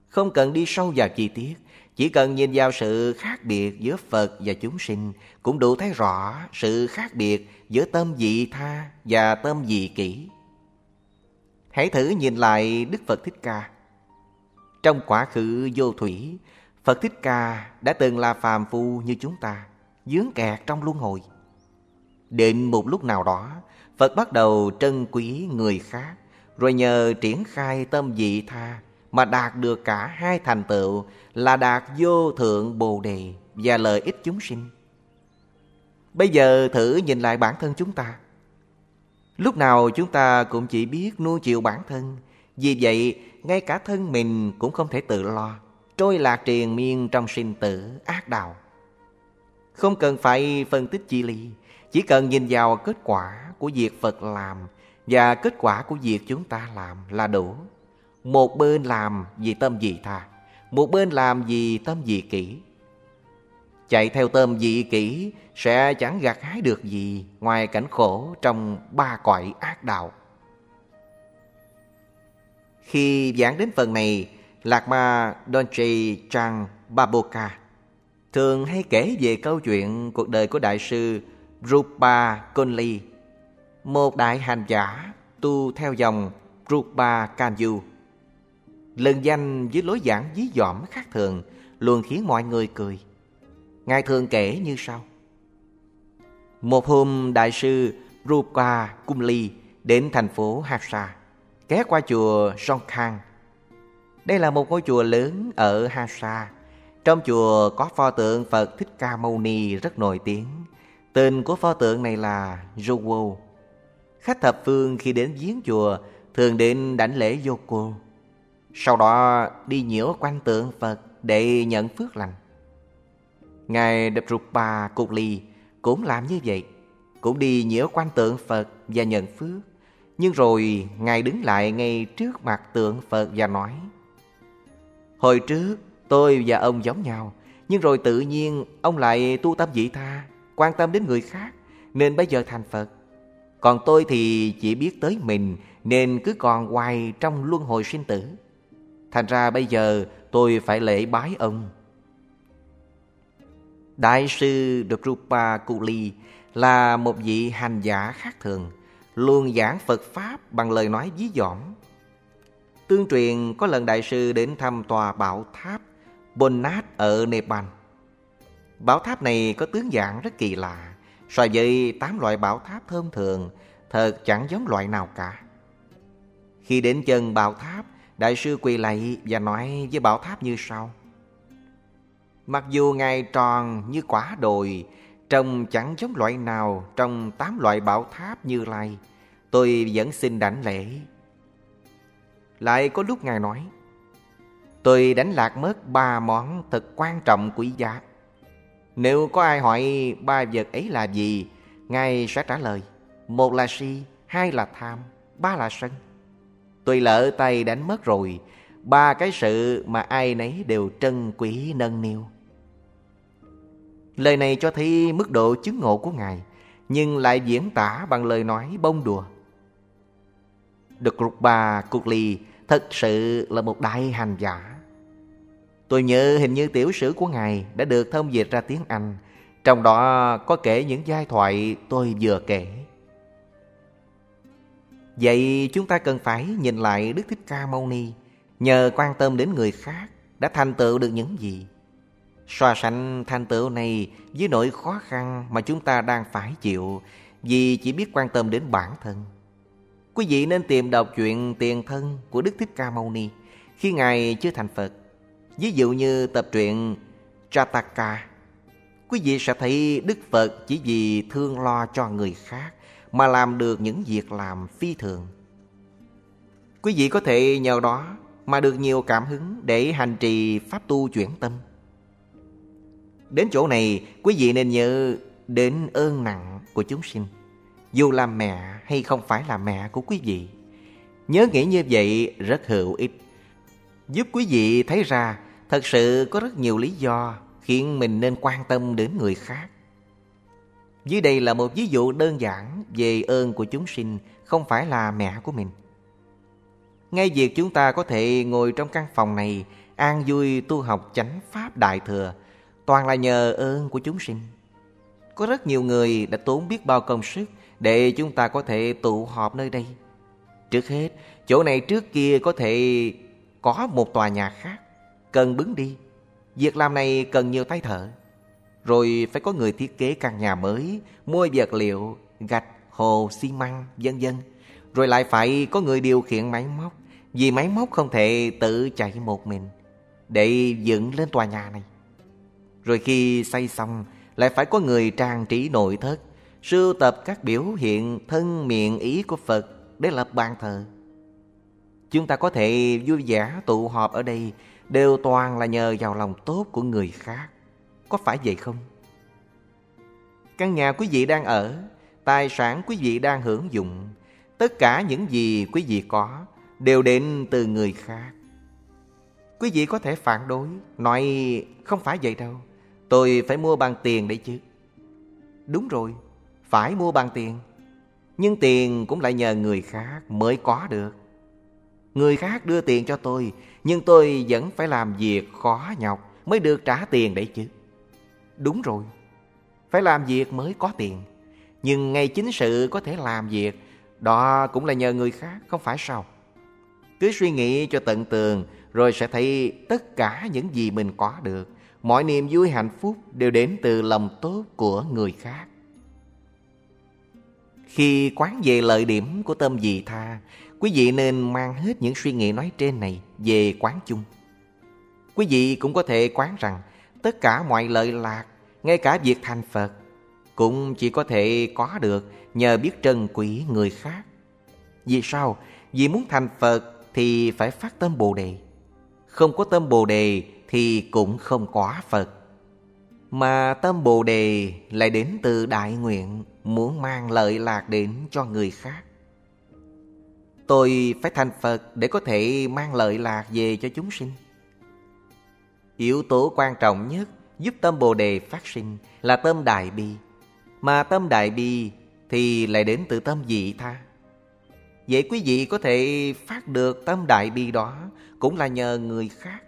Không cần đi sâu vào chi tiết, chỉ cần nhìn vào sự khác biệt giữa Phật và chúng sinh cũng đủ thấy rõ sự khác biệt giữa tâm dị tha và tâm dị kỷ. Hãy thử nhìn lại Đức Phật Thích Ca. Trong quá khứ vô thủy, Phật Thích Ca đã từng là phàm phu như chúng ta, dướng kẹt trong luân hồi. Đến một lúc nào đó, Phật bắt đầu trân quý người khác, rồi nhờ triển khai tâm dị tha mà đạt được cả hai thành tựu là đạt vô thượng bồ đề và lợi ích chúng sinh. Bây giờ thử nhìn lại bản thân chúng ta. Lúc nào chúng ta cũng chỉ biết nuôi chịu bản thân, vì vậy ngay cả thân mình cũng không thể tự lo, trôi lạc triền miên trong sinh tử ác đạo. Không cần phải phân tích chi ly, chỉ cần nhìn vào kết quả của việc Phật làm và kết quả của việc chúng ta làm là đủ. Một bên làm vì tâm dị tha, một bên làm vì tâm dị kỷ. Chạy theo tâm dị kỷ sẽ chẳng gặt hái được gì ngoài cảnh khổ trong ba cõi ác đạo. Khi giảng đến phần này, Lạc Ma Donche Chang Baboka thường hay kể về câu chuyện cuộc đời của Đại sư Rupa Konli, một đại hành giả tu theo dòng Rupa Kanyu. Lần danh với lối giảng dí dỏm khác thường luôn khiến mọi người cười. Ngài thường kể như sau. Một hôm đại sư Rupa Kumli đến thành phố Hasa, ghé qua chùa Songkhang. Đây là một ngôi chùa lớn ở Hasa, Trong chùa có pho tượng Phật Thích Ca Mâu Ni rất nổi tiếng. Tên của pho tượng này là Jowo. Khách thập phương khi đến giếng chùa thường đến đảnh lễ Yoko. Sau đó đi nhiễu quanh tượng Phật để nhận phước lành. Ngài Đập Rục Bà Cục Lì cũng làm như vậy. Cũng đi nhiễu quanh tượng Phật và nhận phước. Nhưng rồi Ngài đứng lại ngay trước mặt tượng Phật và nói, Hồi trước tôi và ông giống nhau, Nhưng rồi tự nhiên ông lại tu tâm dị tha, Quan tâm đến người khác, Nên bây giờ thành Phật Còn tôi thì chỉ biết tới mình, Nên cứ còn hoài trong luân hồi sinh tử Thành ra bây giờ tôi phải lễ bái ông Đại sư Drupa Kuli là một vị hành giả khác thường luôn giảng Phật Pháp bằng lời nói dí dỏm. Tương truyền có lần đại sư đến thăm tòa bảo tháp Bonnat ở Nepal. Bảo tháp này có tướng dạng rất kỳ lạ, so với tám loại bảo tháp thông thường, thật chẳng giống loại nào cả. Khi đến chân bảo tháp, đại sư quỳ lạy và nói với bảo tháp như sau. Mặc dù ngài tròn như quả đồi, Trông chẳng giống loại nào trong tám loại bảo tháp như lai Tôi vẫn xin đảnh lễ. Lại có lúc Ngài nói Tôi đánh lạc mất ba món thật quan trọng quý giá. Nếu có ai hỏi ba vật ấy là gì Ngài sẽ trả lời Một là si, hai là tham, ba là sân. Tôi lỡ tay đánh mất rồi Ba cái sự mà ai nấy đều trân quý nâng niu Lời này cho thấy mức độ chứng ngộ của Ngài, nhưng lại diễn tả bằng lời nói bông đùa. được rục bà cuộc lì thật sự là một đại hành giả. Tôi nhớ hình như tiểu sử của Ngài đã được thông dịch ra tiếng Anh, trong đó có kể những giai thoại tôi vừa kể. Vậy chúng ta cần phải nhìn lại Đức Thích Ca Mâu Ni, nhờ quan tâm đến người khác đã thành tựu được những gì. So sánh thành tựu này với nỗi khó khăn mà chúng ta đang phải chịu vì chỉ biết quan tâm đến bản thân. Quý vị nên tìm đọc chuyện tiền thân của Đức Thích Ca Mâu Ni khi Ngài chưa thành Phật. Ví dụ như tập truyện Chataka. Quý vị sẽ thấy Đức Phật chỉ vì thương lo cho người khác mà làm được những việc làm phi thường. Quý vị có thể nhờ đó mà được nhiều cảm hứng để hành trì pháp tu chuyển tâm. Đến chỗ này, quý vị nên nhớ đến ơn nặng của chúng sinh. Dù là mẹ hay không phải là mẹ của quý vị. Nhớ nghĩ như vậy rất hữu ích. Giúp quý vị thấy ra thật sự có rất nhiều lý do khiến mình nên quan tâm đến người khác. Dưới đây là một ví dụ đơn giản về ơn của chúng sinh không phải là mẹ của mình. Ngay việc chúng ta có thể ngồi trong căn phòng này an vui tu học chánh pháp đại thừa toàn là nhờ ơn của chúng sinh. Có rất nhiều người đã tốn biết bao công sức để chúng ta có thể tụ họp nơi đây. Trước hết, chỗ này trước kia có thể có một tòa nhà khác, cần bứng đi. Việc làm này cần nhiều tay thợ. Rồi phải có người thiết kế căn nhà mới, mua vật liệu, gạch, hồ, xi măng, vân vân. Rồi lại phải có người điều khiển máy móc, vì máy móc không thể tự chạy một mình để dựng lên tòa nhà này. Rồi khi xây xong Lại phải có người trang trí nội thất Sưu tập các biểu hiện thân miệng ý của Phật Để lập bàn thờ Chúng ta có thể vui vẻ tụ họp ở đây Đều toàn là nhờ vào lòng tốt của người khác có phải vậy không? Căn nhà quý vị đang ở, Tài sản quý vị đang hưởng dụng, Tất cả những gì quý vị có Đều đến từ người khác. Quý vị có thể phản đối, Nói, không phải vậy đâu, Tôi phải mua bằng tiền đấy chứ. Đúng rồi, Phải mua bằng tiền, Nhưng tiền cũng lại nhờ người khác mới có được. Người khác đưa tiền cho tôi, Nhưng tôi vẫn phải làm việc khó nhọc Mới được trả tiền đấy chứ. Đúng rồi Phải làm việc mới có tiền Nhưng ngay chính sự có thể làm việc Đó cũng là nhờ người khác Không phải sao Cứ suy nghĩ cho tận tường Rồi sẽ thấy tất cả những gì mình có được mọi niềm vui hạnh phúc đều đến từ lòng tốt của người khác. Khi quán về lợi điểm của tâm dị tha, quý vị nên mang hết những suy nghĩ nói trên này về quán chung. Quý vị cũng có thể quán rằng tất cả mọi lợi lạc, ngay cả việc thành Phật, cũng chỉ có thể có được nhờ biết trân quý người khác. Vì sao? Vì muốn thành Phật thì phải phát tâm Bồ Đề. Không có tâm Bồ Đề thì cũng không có Phật. Mà tâm Bồ Đề lại đến từ đại nguyện muốn mang lợi lạc đến cho người khác. Tôi phải thành Phật để có thể mang lợi lạc về cho chúng sinh. Yếu tố quan trọng nhất giúp tâm Bồ Đề phát sinh là tâm Đại Bi. Mà tâm Đại Bi thì lại đến từ tâm dị tha. Vậy quý vị có thể phát được tâm Đại Bi đó cũng là nhờ người khác.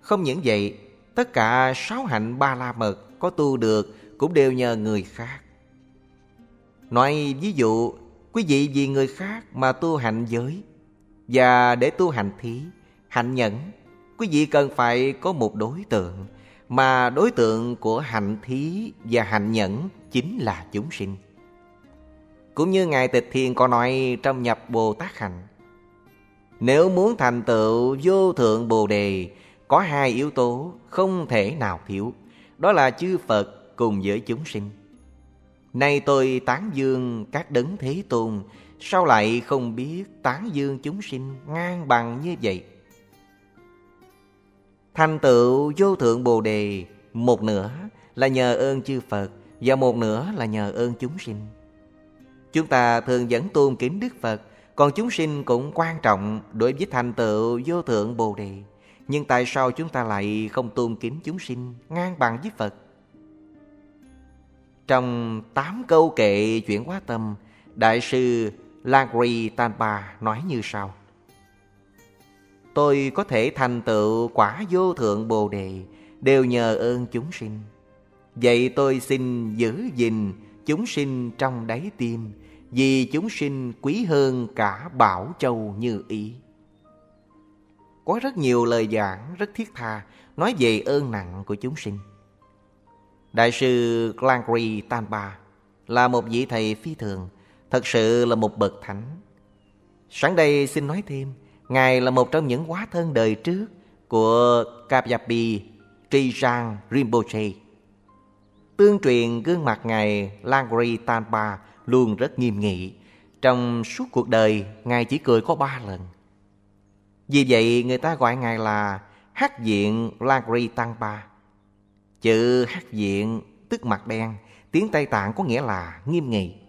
Không những vậy, tất cả sáu hạnh ba la mật có tu được cũng đều nhờ người khác. Nói ví dụ, quý vị vì người khác mà tu hạnh giới và để tu hành thí, hạnh nhẫn, quý vị cần phải có một đối tượng mà đối tượng của hạnh thí và hạnh nhẫn chính là chúng sinh. Cũng như Ngài Tịch Thiên có nói trong nhập Bồ Tát Hành. Nếu muốn thành tựu vô thượng Bồ Đề, có hai yếu tố không thể nào thiếu. Đó là chư Phật cùng với chúng sinh. Nay tôi tán dương các đấng thế tôn, sao lại không biết tán dương chúng sinh ngang bằng như vậy? Thành tựu vô thượng Bồ Đề, một nửa là nhờ ơn chư Phật và một nửa là nhờ ơn chúng sinh. Chúng ta thường dẫn tôn kính Đức Phật, còn chúng sinh cũng quan trọng đối với thành tựu vô thượng Bồ Đề. Nhưng tại sao chúng ta lại không tôn kính chúng sinh ngang bằng với Phật? Trong tám câu kệ chuyển hóa tâm, Đại sư Langri Tanpa nói như sau. Tôi có thể thành tựu quả vô thượng Bồ Đề đều nhờ ơn chúng sinh. Vậy tôi xin giữ gìn chúng sinh trong đáy tim vì chúng sinh quý hơn cả bảo châu như ý. Có rất nhiều lời giảng rất thiết tha nói về ơn nặng của chúng sinh. Đại sư Langri Tanpa là một vị thầy phi thường, thật sự là một bậc thánh. Sáng đây xin nói thêm, Ngài là một trong những hóa thân đời trước của Kapyapi Trijang Rinpoche. Tương truyền gương mặt Ngài Langri Tanpa luôn rất nghiêm nghị. Trong suốt cuộc đời, Ngài chỉ cười có ba lần. Vì vậy, người ta gọi Ngài là Hắc Diện Langri Tanpa. Chữ Hắc Diện tức mặt đen, tiếng Tây Tạng có nghĩa là nghiêm nghị.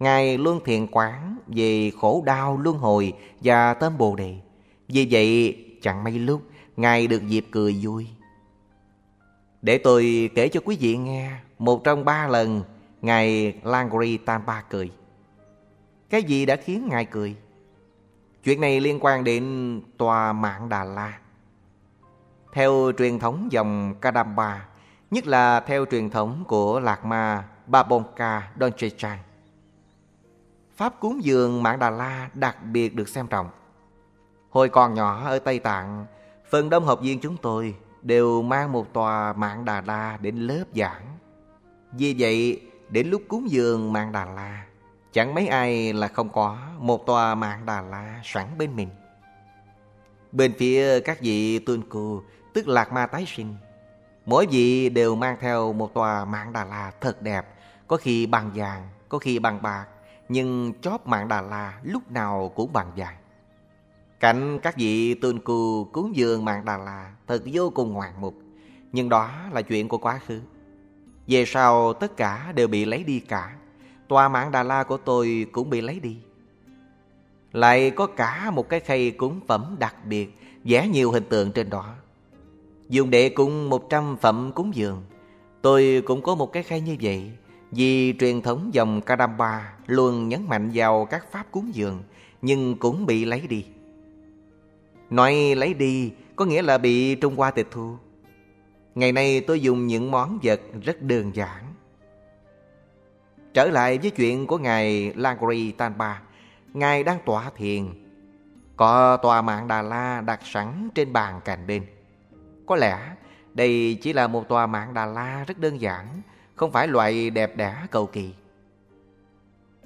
Ngài luôn thiền quán về khổ đau luân hồi và tâm Bồ Đề. Vì vậy, chẳng mấy lúc, Ngài được dịp cười vui. Để tôi kể cho quý vị nghe một trong ba lần Ngài Langri Tampa cười. Cái gì đã khiến Ngài cười? Chuyện này liên quan đến tòa mạng Đà La. Theo truyền thống dòng Kadamba, nhất là theo truyền thống của Lạc Ma Babonka Donchechang, Pháp cúng dường mạng Đà La đặc biệt được xem trọng. Hồi còn nhỏ ở Tây Tạng, phần đông học viên chúng tôi đều mang một tòa mạng Đà La đến lớp giảng. Vì vậy, đến lúc cúng dường mạng Đà La, chẳng mấy ai là không có một tòa mạng Đà La sẵn bên mình. Bên phía các vị tuân cù, tức Lạc Ma tái sinh, mỗi vị đều mang theo một tòa mạng Đà La thật đẹp, có khi bằng vàng, có khi bằng bạc, nhưng chóp mạng Đà La lúc nào cũng bằng dài Cảnh các vị tuân cù cúng dường mạng Đà La thật vô cùng ngoạn mục, nhưng đó là chuyện của quá khứ. Về sau tất cả đều bị lấy đi cả, tòa mạng Đà La của tôi cũng bị lấy đi. Lại có cả một cái khay cúng phẩm đặc biệt, vẽ nhiều hình tượng trên đó. Dùng để cúng một trăm phẩm cúng dường, tôi cũng có một cái khay như vậy, vì truyền thống dòng Kadamba luôn nhấn mạnh vào các pháp cúng dường, nhưng cũng bị lấy đi. Nói lấy đi có nghĩa là bị Trung Hoa tịch thu. Ngày nay tôi dùng những món vật rất đơn giản. Trở lại với chuyện của Ngài Langri Tanpa, Ngài đang tọa thiền. Có tòa mạng Đà La đặt sẵn trên bàn cạnh bên. Có lẽ đây chỉ là một tòa mạng Đà La rất đơn giản, không phải loại đẹp đẽ cầu kỳ.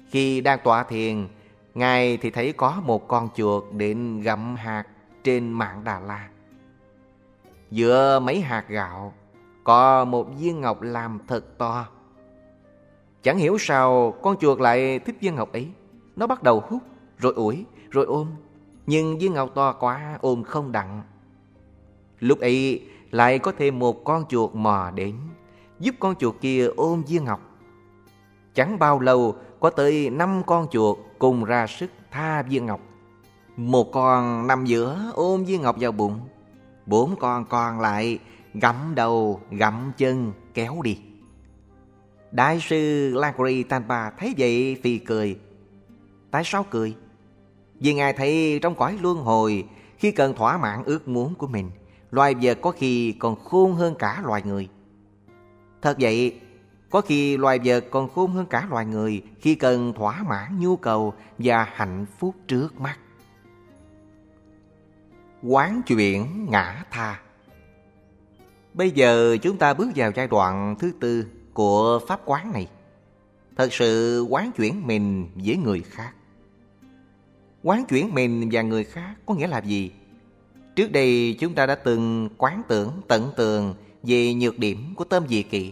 Khi đang tọa thiền, Ngài thì thấy có một con chuột định gặm hạt trên mạng Đà La. Giữa mấy hạt gạo Có một viên ngọc làm thật to. Chẳng hiểu sao con chuột lại thích viên ngọc ấy. Nó bắt đầu hút Rồi ủi Rồi ôm. Nhưng viên ngọc to quá ôm không đặng. Lúc ấy lại có thêm một con chuột mò đến. Giúp con chuột kia ôm viên ngọc. Chẳng bao lâu, có tới năm con chuột cùng ra sức tha viên ngọc. Một con nằm giữa ôm viên ngọc vào bụng, Bốn con còn lại gặm đầu gặm chân kéo đi. Đại sư Lagri Tanpa thấy vậy phì cười. Tại sao cười? Vì Ngài thấy trong cõi luân hồi, Khi cần thỏa mãn ước muốn của mình, Loài vật có khi còn khôn hơn cả loài người. Thật vậy, Có khi loài vật còn khôn hơn cả loài người Khi cần thỏa mãn nhu cầu và hạnh phúc trước mắt. Quán chuyển ngã tha. Bây giờ chúng ta bước vào giai đoạn thứ tư của pháp quán này. Thật sự quán chuyển mình với người khác. Quán chuyển mình và người khác có nghĩa là gì? Trước đây chúng ta đã từng quán tưởng tận tường về nhược điểm của tâm dị kỷ.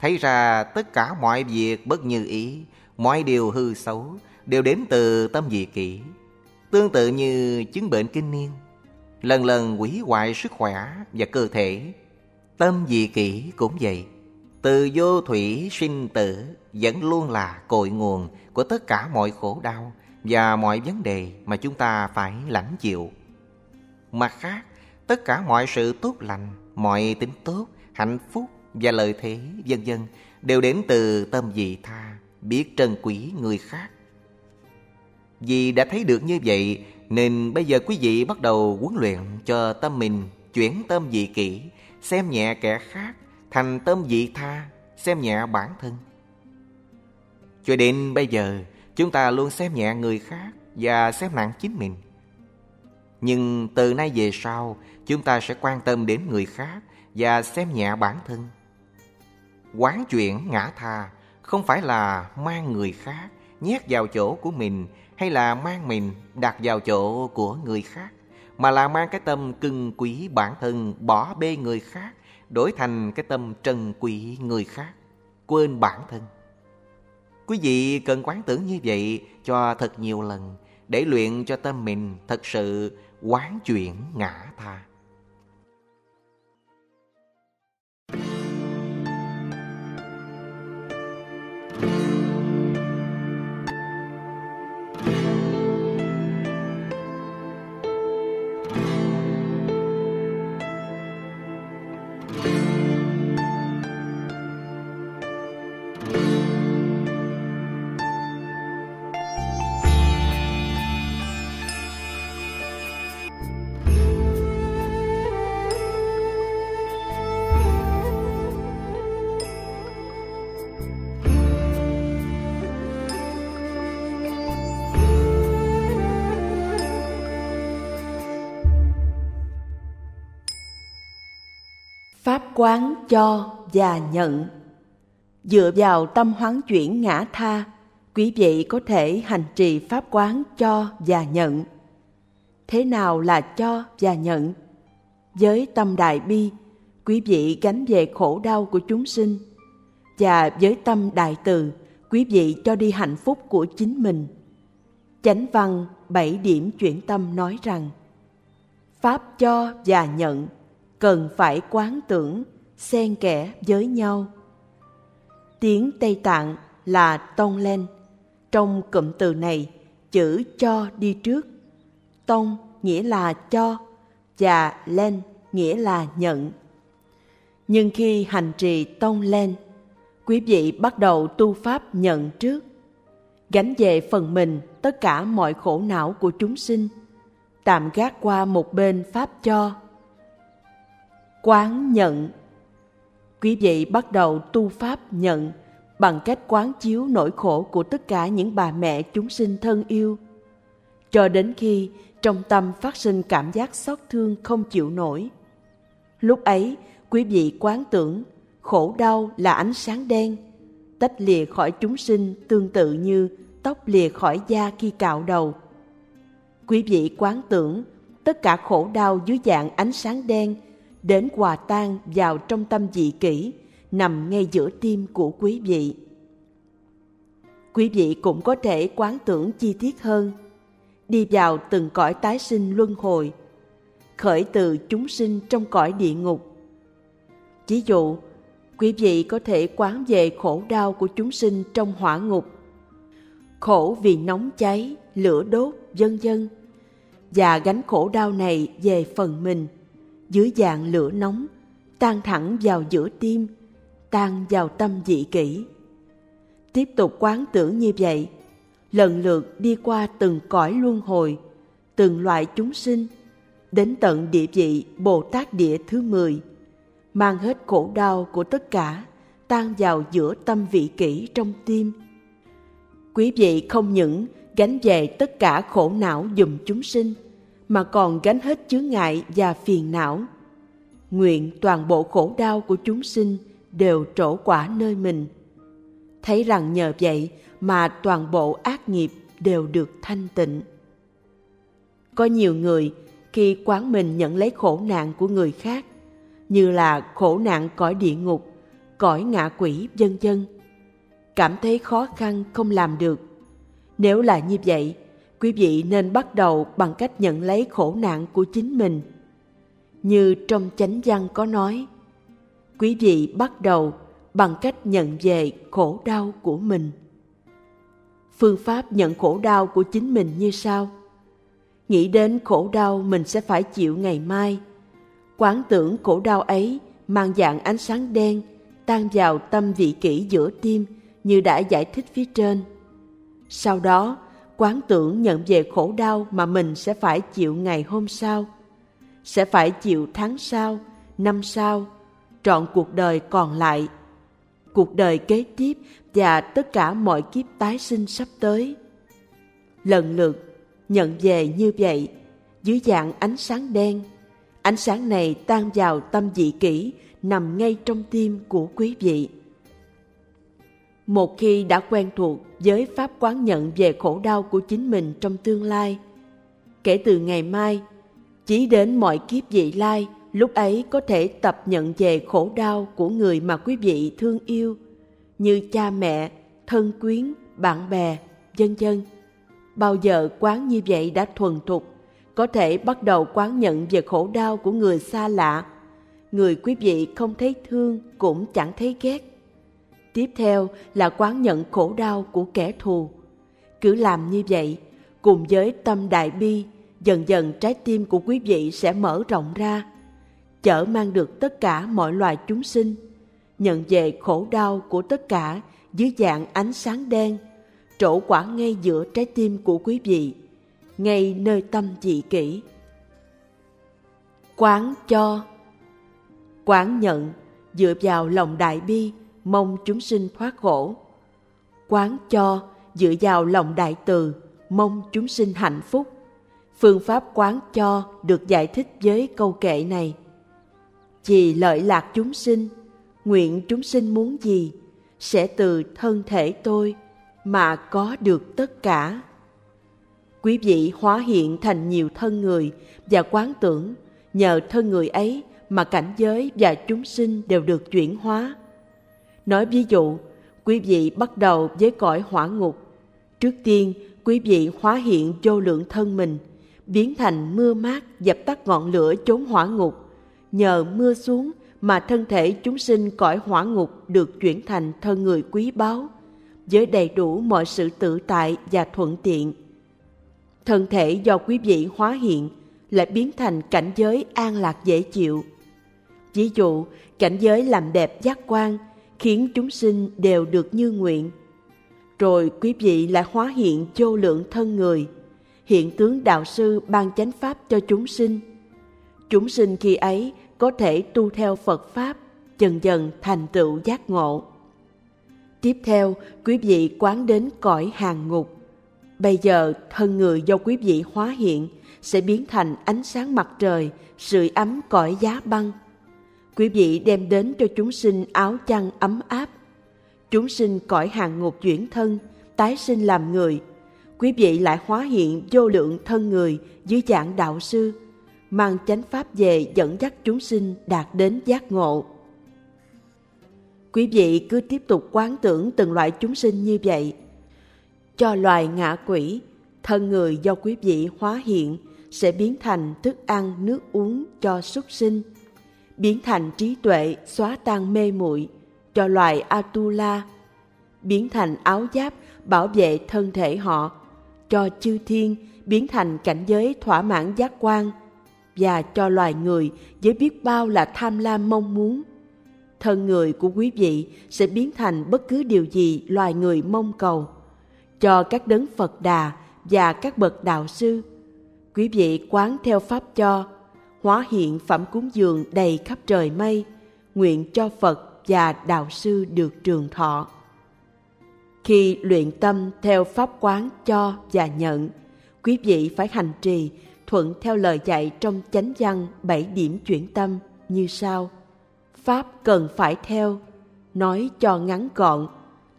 Thấy ra tất cả mọi việc bất như ý, mọi điều hư xấu đều đến từ tâm dị kỷ. Tương tự như chứng bệnh kinh niên, lần lần hủy hoại sức khỏe và cơ thể. Tâm dị kỷ cũng vậy. Từ vô thủy sinh tử vẫn luôn là cội nguồn của tất cả mọi khổ đau và mọi vấn đề mà chúng ta phải lãnh chịu. Mặt khác, tất cả mọi sự tốt lành, mọi tính tốt, hạnh phúc và lợi thế, vân vân đều đến từ tâm vị tha, biết trân quý người khác. Vì đã thấy được như vậy, nên bây giờ quý vị bắt đầu huấn luyện cho tâm mình chuyển tâm vị kỹ, xem nhẹ kẻ khác, thành tâm vị tha, xem nhẹ bản thân. Cho đến bây giờ, chúng ta luôn xem nhẹ người khác và xem nặng chính mình. Nhưng từ nay về sau, chúng ta sẽ quan tâm đến người khác và xem nhẹ bản thân. Quán chuyển ngã tha không phải là mang người khác nhét vào chỗ của mình hay là mang mình đặt vào chỗ của người khác, mà là mang cái tâm cưng quý bản thân bỏ bê người khác, đổi thành cái tâm trân quý người khác, quên bản thân. Quý vị cần quán tưởng như vậy cho thật nhiều lần để luyện cho tâm mình thật sự quán chuyển ngã tha. Quán cho và nhận. Dựa vào tâm hoán chuyển ngã tha, quý vị có thể hành trì pháp quán cho và nhận. Thế nào là cho và nhận? Với tâm đại bi, quý vị gánh về khổ đau của chúng sinh. Và với tâm đại từ, quý vị cho đi hạnh phúc của chính mình. Chánh văn bảy điểm chuyển tâm nói rằng, pháp cho và nhận cần phải quán tưởng xen kẽ với nhau. Tiếng tây tạng là tông len. trong cụm từ này chữ cho đi trước. Tông nghĩa là cho và len nghĩa là nhận. Nhưng khi hành trì tông len, quý vị bắt đầu tu pháp nhận trước. Gánh về phần mình tất cả mọi khổ não của chúng sinh tạm gác qua một bên pháp cho quán nhận. Quý vị bắt đầu tu pháp nhận bằng cách quán chiếu nỗi khổ của tất cả những bà mẹ chúng sinh thân yêu. Cho đến khi trong tâm phát sinh cảm giác xót thương không chịu nổi. Lúc ấy, quý vị quán tưởng khổ đau là ánh sáng đen, tách lìa khỏi chúng sinh tương tự như tóc lìa khỏi da khi cạo đầu. Quý vị quán tưởng tất cả khổ đau dưới dạng ánh sáng đen đến hòa tan vào trong tâm dị kỷ nằm ngay giữa tim của quý vị. Quý vị cũng có thể quán tưởng chi tiết hơn, đi vào từng cõi tái sinh luân hồi, khởi từ chúng sinh trong cõi địa ngục. Ví dụ, quý vị có thể quán về khổ đau của chúng sinh trong hỏa ngục, khổ vì nóng cháy, lửa đốt, vân vân và gánh khổ đau này về phần mình dưới dạng lửa nóng, tan thẳng vào giữa tim, tan vào tâm dị kỷ. Tiếp tục quán tưởng như vậy, lần lượt đi qua từng cõi luân hồi, từng loại chúng sinh, đến tận địa vị bồ tát địa thứ mười, mang hết khổ đau của tất cả, tan vào giữa tâm vị kỷ trong tim. Quý vị không những gánh về tất cả khổ não dùm chúng sinh mà còn gánh hết chướng ngại và phiền não. Nguyện toàn bộ khổ đau của chúng sinh đều trổ quả nơi mình. Thấy rằng nhờ vậy mà toàn bộ ác nghiệp đều được thanh tịnh. Có nhiều người khi quán mình nhận lấy khổ nạn của người khác, như là khổ nạn cõi địa ngục, cõi ngạ quỷ, vân vân, cảm thấy khó khăn không làm được. Nếu là như vậy quý vị nên bắt đầu bằng cách nhận lấy khổ nạn của chính mình. Như trong chánh văn có nói, quý vị bắt đầu bằng cách nhận về khổ đau của mình. Phương pháp nhận khổ đau của chính mình như sau. Nghĩ đến khổ đau mình sẽ phải chịu ngày mai. Quán tưởng khổ đau ấy mang dạng ánh sáng đen, tan vào tâm vị kỷ giữa tim như đã giải thích phía trên. Sau đó quán tưởng nhận về khổ đau mà mình sẽ phải chịu ngày hôm sau, sẽ phải chịu tháng sau, năm sau, trọn cuộc đời còn lại, cuộc đời kế tiếp và tất cả mọi kiếp tái sinh sắp tới. Lần lượt nhận về như vậy dưới dạng ánh sáng đen. Ánh sáng này tan vào tâm dị kỷ nằm ngay trong tim của quý vị. Một khi đã quen thuộc với pháp quán nhận về khổ đau của chính mình trong tương lai, kể từ ngày mai, chỉ đến mọi kiếp vị lai, lúc ấy có thể tập nhận về khổ đau của người mà quý vị thương yêu, như cha mẹ, thân quyến, bạn bè, vân vân. Bao giờ quán như vậy đã thuần thục, có thể bắt đầu quán nhận về khổ đau của người xa lạ, người quý vị không thấy thương cũng chẳng thấy ghét. Tiếp theo là quán nhận khổ đau của kẻ thù. Cứ làm như vậy, cùng với tâm đại bi, dần dần trái tim của quý vị sẽ mở rộng ra, chở mang được tất cả mọi loài chúng sinh, nhận về khổ đau của tất cả dưới dạng ánh sáng đen, trổ quả ngay giữa trái tim của quý vị, ngay nơi tâm dị kỷ. Quán cho Quán nhận dựa vào lòng đại bi mong chúng sinh thoát khổ. Quán cho dựa vào lòng đại từ, mong chúng sinh hạnh phúc. Phương pháp quán cho được giải thích với câu kệ này. Vì lợi lạc chúng sinh, nguyện chúng sinh muốn gì, sẽ từ thân thể tôi mà có được tất cả. Quý vị hóa hiện thành nhiều thân người và quán tưởng nhờ thân người ấy mà cảnh giới và chúng sinh đều được chuyển hóa Nói ví dụ, quý vị bắt đầu với cõi hỏa ngục. Trước tiên, quý vị hóa hiện vô lượng thân mình, biến thành mưa mát dập tắt ngọn lửa chốn hỏa ngục. Nhờ mưa xuống mà thân thể chúng sinh cõi hỏa ngục được chuyển thành thân người quý báu, với đầy đủ mọi sự tự tại và thuận tiện. Thân thể do quý vị hóa hiện lại biến thành cảnh giới an lạc dễ chịu. Ví dụ, cảnh giới làm đẹp giác quan – khiến chúng sinh đều được như nguyện. Rồi quý vị lại hóa hiện vô lượng thân người, hiện tướng đạo sư ban chánh pháp cho chúng sinh. Chúng sinh khi ấy có thể tu theo Phật Pháp, dần dần thành tựu giác ngộ. Tiếp theo, quý vị quán đến cõi hàng ngục. Bây giờ, thân người do quý vị hóa hiện sẽ biến thành ánh sáng mặt trời, sưởi ấm cõi giá băng quý vị đem đến cho chúng sinh áo chăn ấm áp. Chúng sinh cõi hàng ngục chuyển thân, tái sinh làm người. Quý vị lại hóa hiện vô lượng thân người dưới dạng đạo sư, mang chánh pháp về dẫn dắt chúng sinh đạt đến giác ngộ. Quý vị cứ tiếp tục quán tưởng từng loại chúng sinh như vậy. Cho loài ngạ quỷ, thân người do quý vị hóa hiện sẽ biến thành thức ăn nước uống cho súc sinh, biến thành trí tuệ xóa tan mê muội cho loài Atula, biến thành áo giáp bảo vệ thân thể họ, cho chư thiên biến thành cảnh giới thỏa mãn giác quan và cho loài người với biết bao là tham lam mong muốn. Thân người của quý vị sẽ biến thành bất cứ điều gì loài người mong cầu. Cho các đấng Phật Đà và các bậc đạo sư, quý vị quán theo pháp cho, hóa hiện phẩm cúng dường đầy khắp trời mây, nguyện cho Phật và đạo sư được trường thọ. Khi luyện tâm theo pháp quán cho và nhận, quý vị phải hành trì thuận theo lời dạy trong chánh văn bảy điểm chuyển tâm như sau. Pháp cần phải theo, nói cho ngắn gọn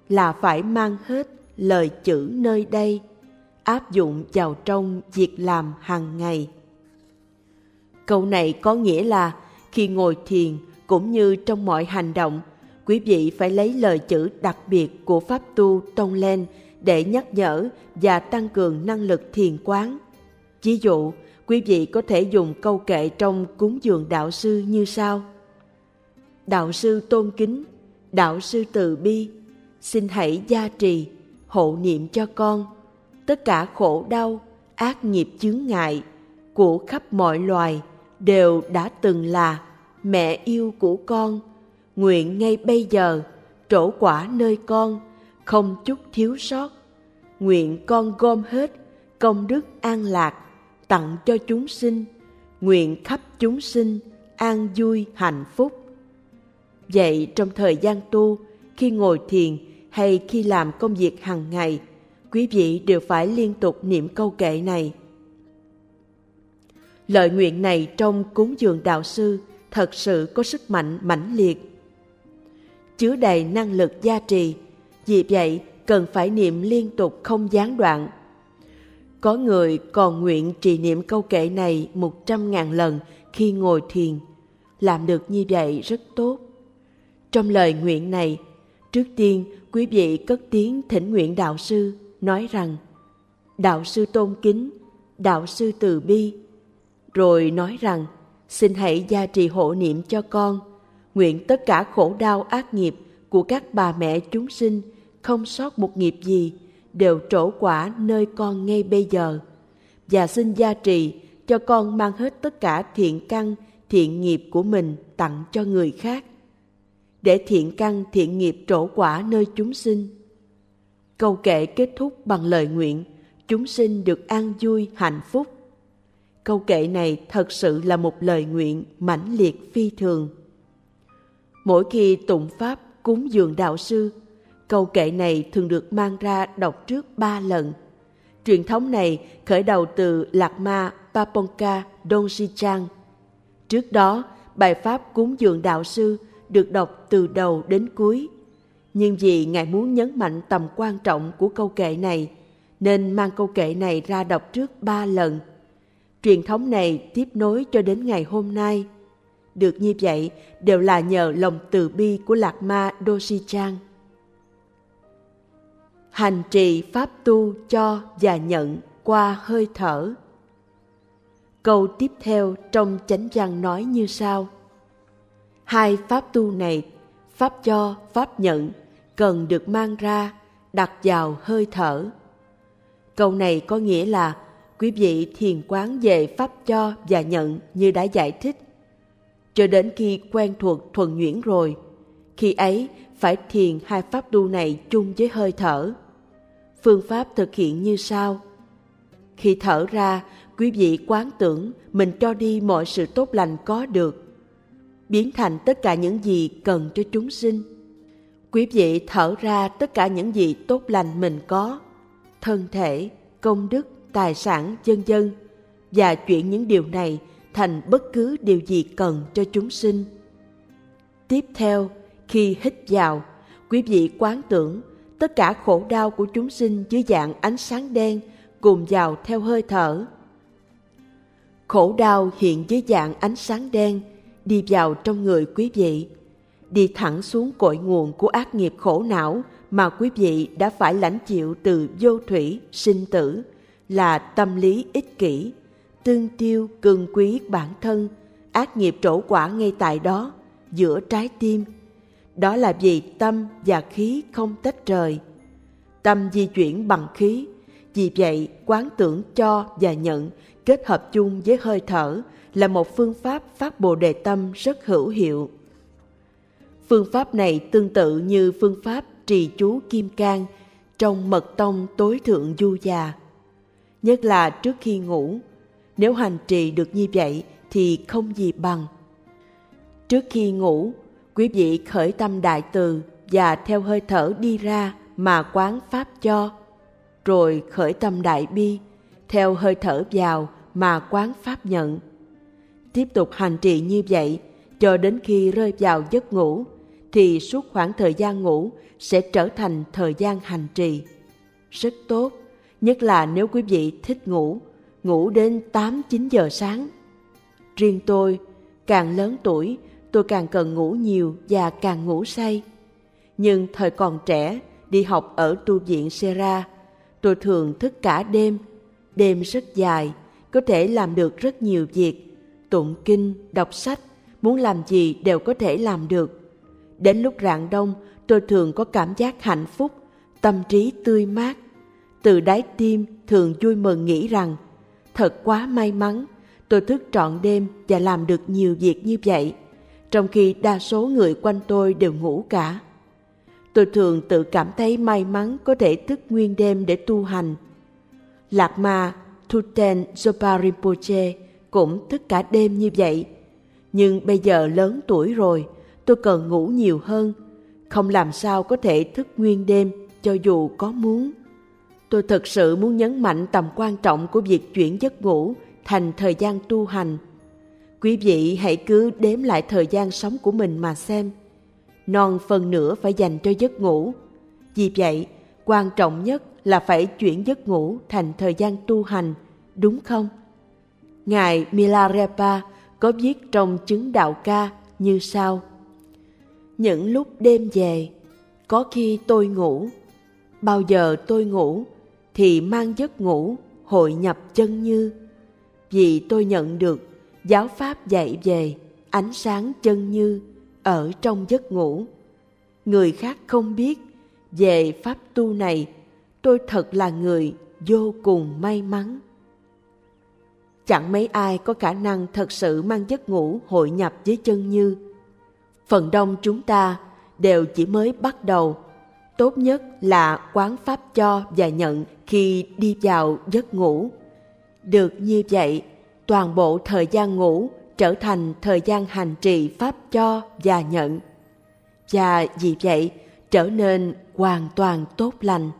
là phải mang hết lời chữ nơi đây, áp dụng vào trong việc làm hàng ngày. Câu này có nghĩa là khi ngồi thiền cũng như trong mọi hành động, quý vị phải lấy lời chữ đặc biệt của Pháp tu Tông len để nhắc nhở và tăng cường năng lực thiền quán. Ví dụ, quý vị có thể dùng câu kệ trong cúng dường đạo sư như sau. Đạo sư tôn kính, đạo sư từ bi, xin hãy gia trì, hộ niệm cho con. Tất cả khổ đau, ác nghiệp chướng ngại của khắp mọi loài đều đã từng là mẹ yêu của con. Nguyện ngay bây giờ trổ quả nơi con, không chút thiếu sót. Nguyện con gom hết công đức an lạc tặng cho chúng sinh, nguyện khắp chúng sinh an vui hạnh phúc. Vậy trong thời gian tu, khi ngồi thiền hay khi làm công việc hàng ngày, quý vị đều phải liên tục niệm câu kệ này lời nguyện này trong cúng dường đạo sư thật sự có sức mạnh mãnh liệt. Chứa đầy năng lực gia trì, vì vậy cần phải niệm liên tục không gián đoạn có người còn nguyện trì niệm câu kệ này một trăm ngàn lần khi ngồi thiền. Làm được như vậy rất tốt. Trong lời nguyện này, trước tiên quý vị cất tiếng thỉnh nguyện đạo sư nói rằng Đạo sư tôn kính, đạo sư từ bi. Rồi nói rằng xin hãy gia trì hộ niệm cho con, nguyện tất cả khổ đau ác nghiệp của các bà mẹ chúng sinh không sót một nghiệp gì đều trổ quả nơi con ngay bây giờ. Và xin gia trì cho con mang hết tất cả thiện căn thiện nghiệp của mình tặng cho người khác. Để thiện căn thiện nghiệp trổ quả nơi chúng sinh. Câu kệ kết thúc bằng lời nguyện chúng sinh được an vui hạnh phúc câu kệ này thật sự là một lời nguyện mãnh liệt phi thường mỗi khi tụng pháp cúng dường đạo sư Câu kệ này thường được mang ra đọc trước ba lần. Truyền thống này khởi đầu từ Lạc Ma Paponka donsichang Trước đó, bài pháp cúng dường đạo sư được đọc từ đầu đến cuối. Nhưng vì Ngài muốn nhấn mạnh tầm quan trọng của câu kệ này, nên mang câu kệ này ra đọc trước ba lần. Truyền thống này tiếp nối cho đến ngày hôm nay. Được như vậy, đều là nhờ lòng từ bi của Lạc Ma Dosichan hành trì pháp tu cho và nhận qua hơi thở. Câu tiếp theo trong chánh văn nói như sau. Hai pháp tu này, pháp cho pháp nhận, cần được mang ra, đặt vào hơi thở. Câu này có nghĩa là quý vị thiền quán về pháp cho và nhận như đã giải thích cho đến khi quen thuộc thuần nhuyễn rồi khi ấy phải thiền hai pháp tu này chung với hơi thở Phương pháp thực hiện như sau. Khi thở ra, quý vị quán tưởng mình cho đi mọi sự tốt lành có được, biến thành tất cả những gì cần cho chúng sinh. Quý vị thở ra tất cả những gì tốt lành mình có, thân thể, công đức, tài sản, dân dân, và chuyển những điều này thành bất cứ điều gì cần cho chúng sinh. Tiếp theo, khi hít vào, quý vị quán tưởng tất cả khổ đau của chúng sinh dưới dạng ánh sáng đen cùng vào theo hơi thở. khổ đau hiện dưới dạng ánh sáng đen đi vào trong người quý vị đi thẳng xuống cội nguồn của ác nghiệp khổ não mà quý vị đã phải lãnh chịu từ vô thủy sinh tử là tâm lý ích kỷ, tương tiêu cường quý bản thân, ác nghiệp trổ quả ngay tại đó, giữa trái tim. Đó là vì tâm và khí không tách rời. Tâm di chuyển bằng khí, vì vậy quán tưởng cho và nhận kết hợp chung với hơi thở là một phương pháp phát bồ đề tâm rất hữu hiệu. Phương pháp này tương tự như phương pháp trì chú kim cang trong mật tông tối thượng du già nhất là trước khi ngủ. Nếu hành trì được như vậy thì không gì bằng. Trước khi ngủ, quý vị khởi tâm đại từ và theo hơi thở đi ra mà quán pháp cho. Rồi khởi tâm đại bi, theo hơi thở vào mà quán pháp nhận. Tiếp tục hành trì như vậy cho đến khi rơi vào giấc ngủ thì suốt khoảng thời gian ngủ sẽ trở thành thời gian hành trì. Rất tốt nhất là nếu quý vị thích ngủ ngủ đến 8-9 giờ sáng. Riêng tôi, càng lớn tuổi, tôi càng cần ngủ nhiều và càng ngủ say. Nhưng thời còn trẻ, đi học ở tu viện Sera, tôi thường thức cả đêm. Đêm rất dài, có thể làm được rất nhiều việc. Tụng kinh, đọc sách, muốn làm gì đều có thể làm được. Đến lúc rạng đông, tôi thường có cảm giác hạnh phúc, tâm trí tươi mát. Từ đáy tim thường vui mừng nghĩ rằng Thật quá may mắn, tôi thức trọn đêm và làm được nhiều việc như vậy, trong khi đa số người quanh tôi đều ngủ cả. Tôi thường tự cảm thấy may mắn có thể thức nguyên đêm để tu hành. Lạc Ma Thuten Zopa Rinpoche cũng thức cả đêm như vậy. Nhưng bây giờ lớn tuổi rồi, tôi cần ngủ nhiều hơn, không làm sao có thể thức nguyên đêm cho dù có muốn. Tôi thật sự muốn nhấn mạnh tầm quan trọng của việc chuyển giấc ngủ thành thời gian tu hành. Quý vị hãy cứ đếm lại thời gian sống của mình mà xem. Non phần nửa phải dành cho giấc ngủ. Vì vậy, quan trọng nhất là phải chuyển giấc ngủ thành thời gian tu hành, đúng không? Ngài Milarepa có viết trong chứng đạo ca như sau. Những lúc đêm về, có khi tôi ngủ, bao giờ tôi ngủ thì mang giấc ngủ, hội nhập chân như. Vì tôi nhận được giáo pháp dạy về ánh sáng chân như ở trong giấc ngủ. Người khác không biết về pháp tu này, tôi thật là người vô cùng may mắn. Chẳng mấy ai có khả năng thật sự mang giấc ngủ hội nhập với chân như. Phần đông chúng ta đều chỉ mới bắt đầu. Tốt nhất là quán pháp cho và nhận khi đi vào giấc ngủ. Được như vậy, toàn bộ thời gian ngủ trở thành thời gian hành trì pháp cho và nhận. Và vì vậy trở nên hoàn toàn tốt lành.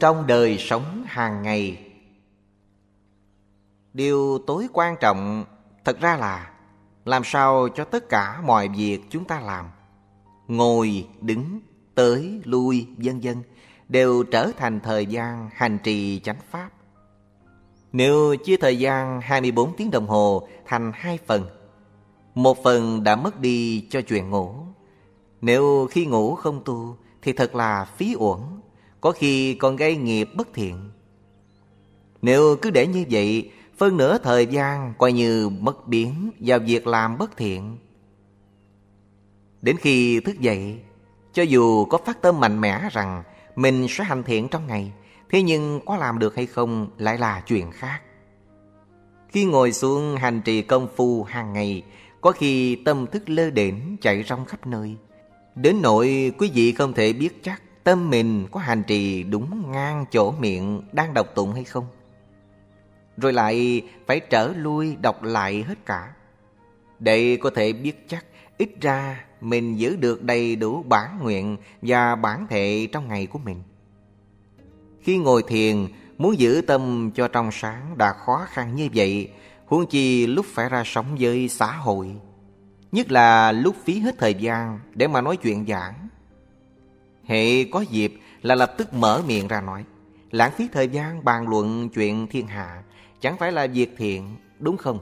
Trong đời sống hàng ngày. Điều tối quan trọng thật ra là làm sao cho tất cả mọi việc chúng ta làm, ngồi, đứng, tới, lui, vân vân, đều trở thành thời gian hành trì chánh pháp. Nếu chia thời gian 24 tiếng đồng hồ thành hai phần, Một phần đã mất đi cho chuyện ngủ. Nếu khi ngủ không tu Thì thật là phí uổng có khi còn gây nghiệp bất thiện. Nếu cứ để như vậy, phân nửa thời gian coi như mất biến vào việc làm bất thiện. Đến khi thức dậy, cho dù có phát tâm mạnh mẽ rằng mình sẽ hành thiện trong ngày, thế nhưng có làm được hay không lại là chuyện khác. Khi ngồi xuống hành trì công phu hàng ngày, có khi tâm thức lơ đễnh chạy rong khắp nơi. Đến nỗi quý vị không thể biết chắc tâm mình có hành trì đúng ngang chỗ miệng đang đọc tụng hay không. Rồi lại phải trở lui đọc lại hết cả. Để có thể biết chắc ít ra mình giữ được đầy đủ bản nguyện và bản thệ trong ngày của mình. Khi ngồi thiền, muốn giữ tâm cho trong sáng đã khó khăn như vậy, huống chi lúc phải ra sống với xã hội. Nhất là lúc phí hết thời gian để mà nói chuyện giảng. Hệ có dịp là lập tức mở miệng ra nói. Lãng phí thời gian bàn luận chuyện thiên hạ chẳng phải là việc thiện, đúng không?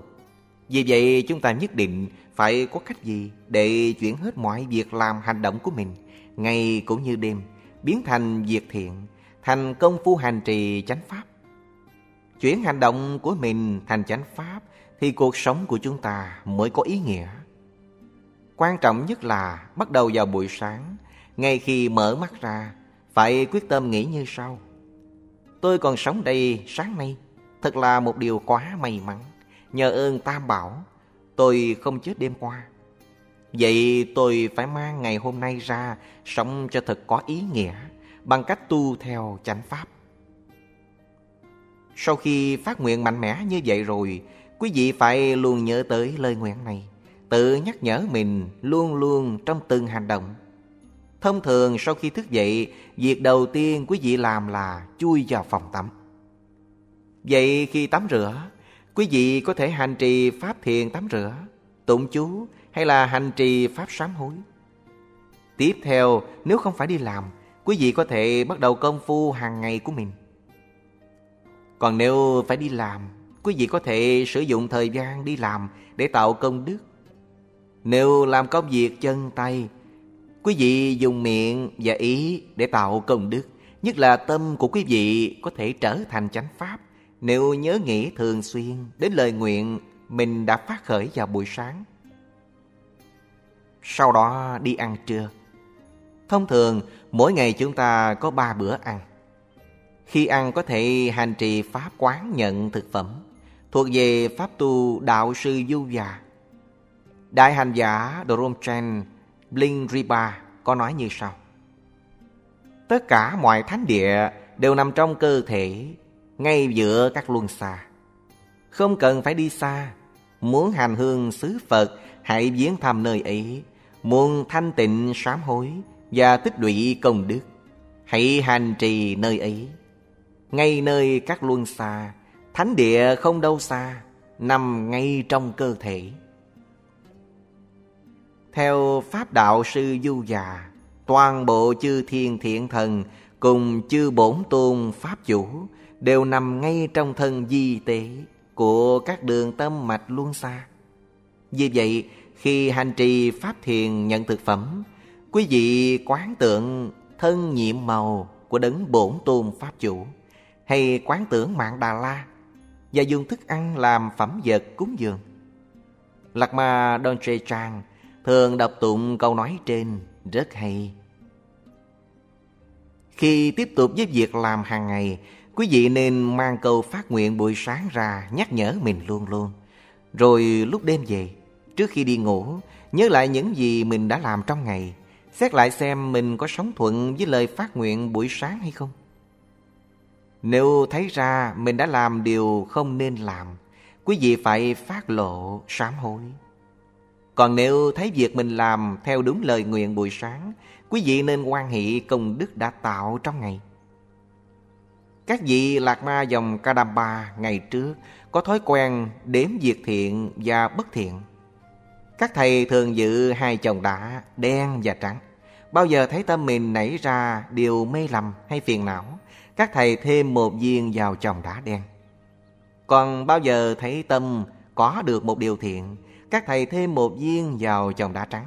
Vì vậy chúng ta nhất định phải có cách gì để chuyển hết mọi việc làm hành động của mình, ngày cũng như đêm, biến thành việc thiện, thành công phu hành trì chánh pháp. Chuyển hành động của mình thành chánh pháp thì cuộc sống của chúng ta mới có ý nghĩa. Quan trọng nhất là bắt đầu vào buổi sáng, ngay khi mở mắt ra, phải quyết tâm nghĩ như sau. Tôi còn sống đây sáng nay, thật là một điều quá may mắn. Nhờ ơn Tam Bảo, tôi không chết đêm qua. Vậy tôi phải mang ngày hôm nay ra sống cho thật có ý nghĩa bằng cách tu theo chánh pháp. Sau khi phát nguyện mạnh mẽ như vậy rồi, quý vị phải luôn nhớ tới lời nguyện này, tự nhắc nhở mình luôn luôn trong từng hành động. Thông thường sau khi thức dậy, việc đầu tiên quý vị làm là chui vào phòng tắm. Vậy khi tắm rửa, quý vị có thể hành trì pháp thiền tắm rửa, tụng chú hay là hành trì pháp sám hối. Tiếp theo, nếu không phải đi làm, quý vị có thể bắt đầu công phu hàng ngày của mình. Còn nếu phải đi làm, quý vị có thể sử dụng thời gian đi làm để tạo công đức. Nếu làm công việc chân tay, quý vị dùng miệng và ý để tạo công đức. Nhất là tâm của quý vị có thể trở thành chánh pháp nếu nhớ nghĩ thường xuyên đến lời nguyện mình đã phát khởi vào buổi sáng. Sau đó đi ăn trưa. Thông thường, mỗi ngày chúng ta có ba bữa ăn. Khi ăn có thể hành trì pháp quán nhận thực phẩm, thuộc về pháp tu đạo sư du già. Đại hành giả Dromchen Bling Riba có nói như sau. Tất cả mọi thánh địa đều nằm trong cơ thể, ngay giữa các luân xa. Không cần phải đi xa, muốn hành hương xứ Phật hãy viếng thăm nơi ấy, muốn thanh tịnh sám hối và tích lũy công đức, hãy hành trì nơi ấy. Ngay nơi các luân xa, thánh địa không đâu xa, nằm ngay trong cơ thể. Theo Pháp Đạo Sư Du Già, toàn bộ chư thiên thiện thần cùng chư bổn tôn Pháp chủ đều nằm ngay trong thân di tế của các đường tâm mạch luân xa. Vì vậy, khi hành trì Pháp Thiền nhận thực phẩm, quý vị quán tượng thân nhiệm màu của đấng bổn tôn Pháp chủ hay quán tưởng mạng Đà La và dùng thức ăn làm phẩm vật cúng dường. Lạc Ma Don tre Trang thường đọc tụng câu nói trên rất hay. Khi tiếp tục với việc làm hàng ngày, quý vị nên mang câu phát nguyện buổi sáng ra nhắc nhở mình luôn luôn. Rồi lúc đêm về, trước khi đi ngủ, nhớ lại những gì mình đã làm trong ngày, xét lại xem mình có sống thuận với lời phát nguyện buổi sáng hay không. Nếu thấy ra mình đã làm điều không nên làm, quý vị phải phát lộ sám hối. Còn nếu thấy việc mình làm theo đúng lời nguyện buổi sáng, quý vị nên quan hệ công đức đã tạo trong ngày. Các vị lạc ma dòng Kadamba ngày trước có thói quen đếm việc thiện và bất thiện. Các thầy thường dự hai chồng đá đen và trắng. Bao giờ thấy tâm mình nảy ra điều mê lầm hay phiền não, các thầy thêm một viên vào chồng đá đen. Còn bao giờ thấy tâm có được một điều thiện, các thầy thêm một viên vào chồng đá trắng.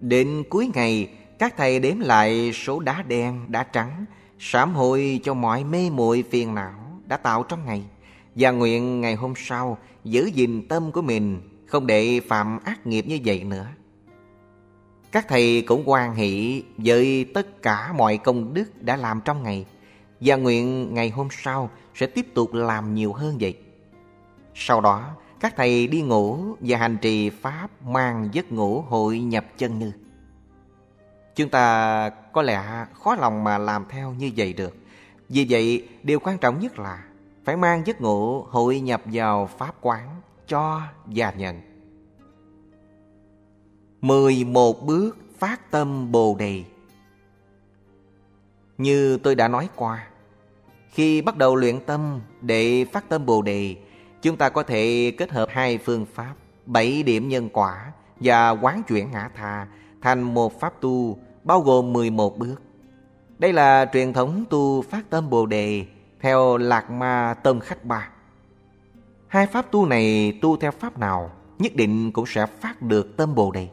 Đến cuối ngày, các thầy đếm lại số đá đen, đá trắng, sám hối cho mọi mê muội phiền não đã tạo trong ngày và nguyện ngày hôm sau giữ gìn tâm của mình không để phạm ác nghiệp như vậy nữa. Các thầy cũng quan hỷ với tất cả mọi công đức đã làm trong ngày và nguyện ngày hôm sau sẽ tiếp tục làm nhiều hơn vậy. Sau đó, các thầy đi ngủ và hành trì Pháp mang giấc ngủ hội nhập chân như. Chúng ta có lẽ khó lòng mà làm theo như vậy được. Vì vậy, điều quan trọng nhất là phải mang giấc ngủ hội nhập vào Pháp quán, cho và nhận. 11 bước phát tâm Bồ Đề Như tôi đã nói qua, khi bắt đầu luyện tâm để phát tâm Bồ Đề, chúng ta có thể kết hợp hai phương pháp, bảy điểm nhân quả và quán chuyển ngã tha thành một pháp tu bao gồm 11 bước. Đây là truyền thống tu phát tâm Bồ Đề theo Lạc Ma Tâm Khách Ba. Hai pháp tu này tu theo pháp nào nhất định cũng sẽ phát được tâm Bồ Đề.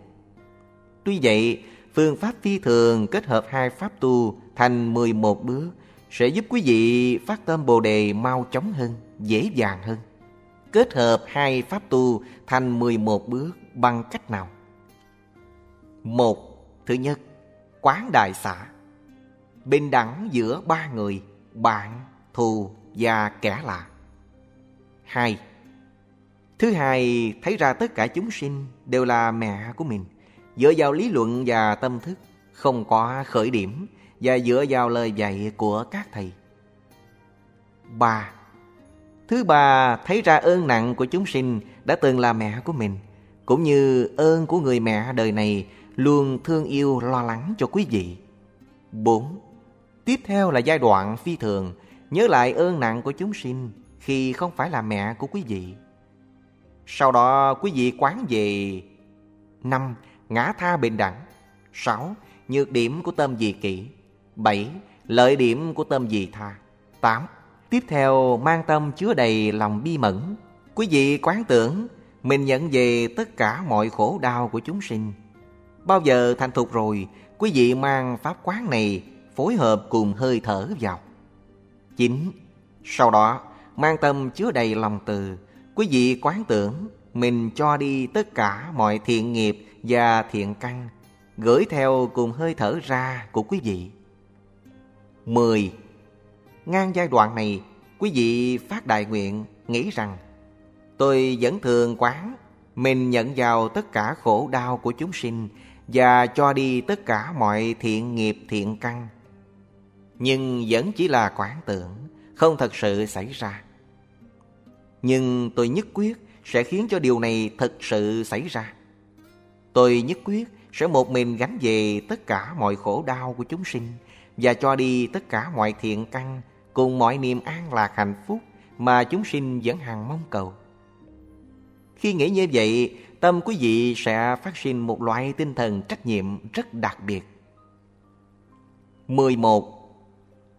Tuy vậy, phương pháp phi thường kết hợp hai pháp tu thành 11 bước sẽ giúp quý vị phát tâm Bồ Đề mau chóng hơn, dễ dàng hơn. Kết hợp hai pháp tu thành 11 bước bằng cách nào? Một, thứ nhất, quán đại xã. Bình đẳng giữa ba người, bạn, thù và kẻ lạ. Hai, thứ hai, thấy ra tất cả chúng sinh đều là mẹ của mình. Dựa vào lý luận và tâm thức, không có khởi điểm và dựa vào lời dạy của các thầy. Ba, Thứ ba, thấy ra ơn nặng của chúng sinh đã từng là mẹ của mình, cũng như ơn của người mẹ đời này luôn thương yêu lo lắng cho quý vị. Bốn, Tiếp theo là giai đoạn phi thường, nhớ lại ơn nặng của chúng sinh khi không phải là mẹ của quý vị. Sau đó quý vị quán về năm Ngã tha bình đẳng 6. Nhược điểm của tâm dị kỷ 7. Lợi điểm của tâm dị tha 8. Tiếp theo, mang tâm chứa đầy lòng bi mẫn Quý vị quán tưởng, Mình nhận về tất cả mọi khổ đau của chúng sinh Bao giờ thành thục rồi, Quý vị mang pháp quán này Phối hợp cùng hơi thở vào 9. Sau đó, mang tâm chứa đầy lòng từ, Quý vị quán tưởng, Mình cho đi tất cả mọi thiện nghiệp và thiện căn, Gửi theo cùng hơi thở ra của quý vị 10. Ngang giai đoạn này, quý vị phát đại nguyện nghĩ rằng Tôi vẫn thường quán, mình nhận vào tất cả khổ đau của chúng sinh và cho đi tất cả mọi thiện nghiệp thiện căn. Nhưng vẫn chỉ là quán tưởng, không thật sự xảy ra. Nhưng tôi nhất quyết sẽ khiến cho điều này thật sự xảy ra. Tôi nhất quyết sẽ một mình gánh về tất cả mọi khổ đau của chúng sinh và cho đi tất cả mọi thiện căn cùng mọi niềm an lạc hạnh phúc mà chúng sinh vẫn hằng mong cầu. Khi nghĩ như vậy, tâm quý vị sẽ phát sinh một loại tinh thần trách nhiệm rất đặc biệt. 11.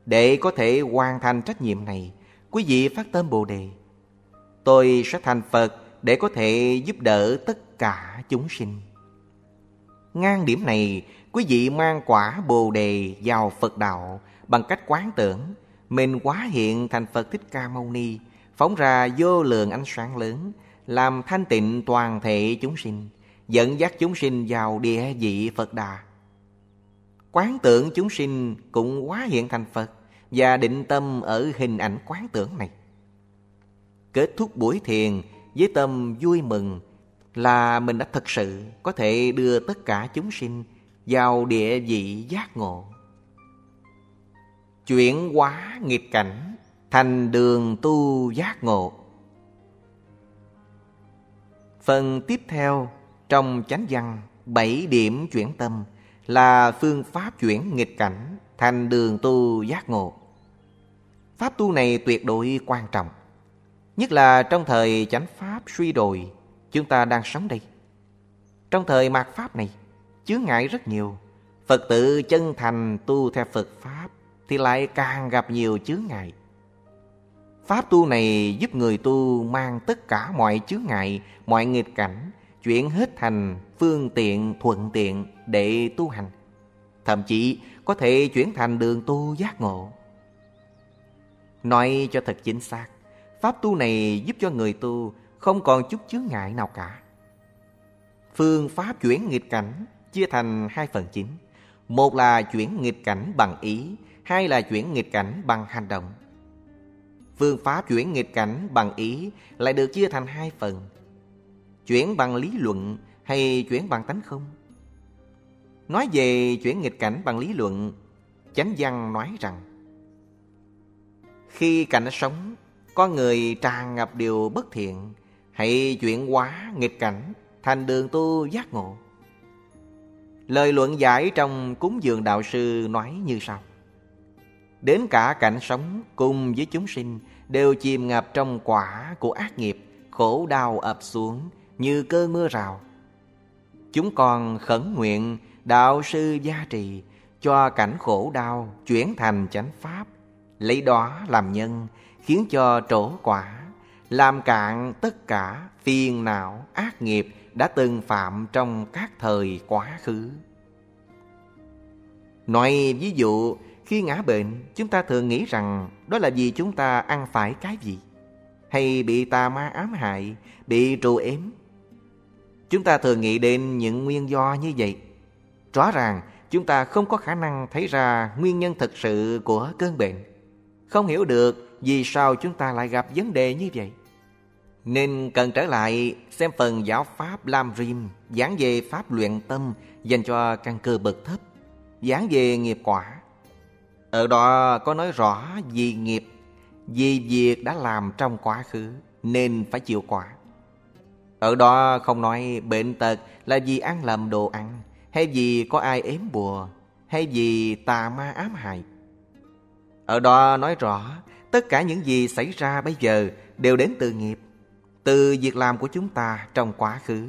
Để có thể hoàn thành trách nhiệm này, quý vị phát tâm Bồ Đề. Tôi sẽ thành Phật để có thể giúp đỡ tất cả chúng sinh. Ngang điểm này, quý vị mang quả Bồ Đề vào Phật đạo bằng cách quán tưởng, mình quá hiện thành Phật Thích Ca Mâu Ni, phóng ra vô lượng ánh sáng lớn, làm thanh tịnh toàn thể chúng sinh, dẫn dắt chúng sinh vào địa vị Phật Đà. Quán tưởng chúng sinh cũng quá hiện thành Phật và định tâm ở hình ảnh quán tưởng này. Kết thúc buổi thiền với tâm vui mừng là mình đã thật sự có thể đưa tất cả chúng sinh vào địa vị giác ngộ. Chuyển hóa nghịch cảnh thành đường tu giác ngộ. Phần tiếp theo trong chánh văn bảy điểm chuyển tâm là phương pháp chuyển nghịch cảnh thành đường tu giác ngộ. Pháp tu này tuyệt đối quan trọng, nhất là trong thời chánh pháp suy đồi chúng ta đang sống đây. Trong thời mạt Pháp này, chướng ngại rất nhiều. Phật tử chân thành tu theo Phật Pháp thì lại càng gặp nhiều chướng ngại. Pháp tu này giúp người tu mang tất cả mọi chướng ngại, mọi nghịch cảnh, chuyển hết thành phương tiện thuận tiện để tu hành. Thậm chí có thể chuyển thành đường tu giác ngộ. Nói cho thật chính xác, Pháp tu này giúp cho người tu không còn chút chướng ngại nào cả. Phương pháp chuyển nghịch cảnh chia thành hai phần chính. Một là chuyển nghịch cảnh bằng ý, hai là chuyển nghịch cảnh bằng hành động. Phương pháp chuyển nghịch cảnh bằng ý lại được chia thành hai phần. Chuyển bằng lý luận hay chuyển bằng tánh không? Nói về chuyển nghịch cảnh bằng lý luận, Chánh văn nói rằng Khi cảnh sống, có người tràn ngập điều bất thiện, hãy chuyển hóa nghịch cảnh thành đường tu giác ngộ. Lời luận giải trong cúng dường đạo sư nói như sau. Đến cả cảnh sống cùng với chúng sinh đều chìm ngập trong quả của ác nghiệp, khổ đau ập xuống như cơn mưa rào. Chúng còn khẩn nguyện đạo sư gia trì cho cảnh khổ đau chuyển thành chánh pháp, lấy đó làm nhân, khiến cho trổ quả, làm cạn tất cả phiền não ác nghiệp đã từng phạm trong các thời quá khứ. Nói ví dụ, khi ngã bệnh, chúng ta thường nghĩ rằng đó là vì chúng ta ăn phải cái gì? Hay bị tà ma ám hại, bị trù ếm? Chúng ta thường nghĩ đến những nguyên do như vậy. Rõ ràng, chúng ta không có khả năng thấy ra nguyên nhân thực sự của cơn bệnh. Không hiểu được vì sao chúng ta lại gặp vấn đề như vậy. Nên cần trở lại xem phần giáo pháp Lam Rim giảng về pháp luyện tâm dành cho căn cơ bậc thấp, giảng về nghiệp quả. Ở đó có nói rõ vì nghiệp, vì việc đã làm trong quá khứ nên phải chịu quả. Ở đó không nói bệnh tật là vì ăn lầm đồ ăn, hay vì có ai ếm bùa, hay vì tà ma ám hại. Ở đó nói rõ tất cả những gì xảy ra bây giờ đều đến từ nghiệp từ việc làm của chúng ta trong quá khứ.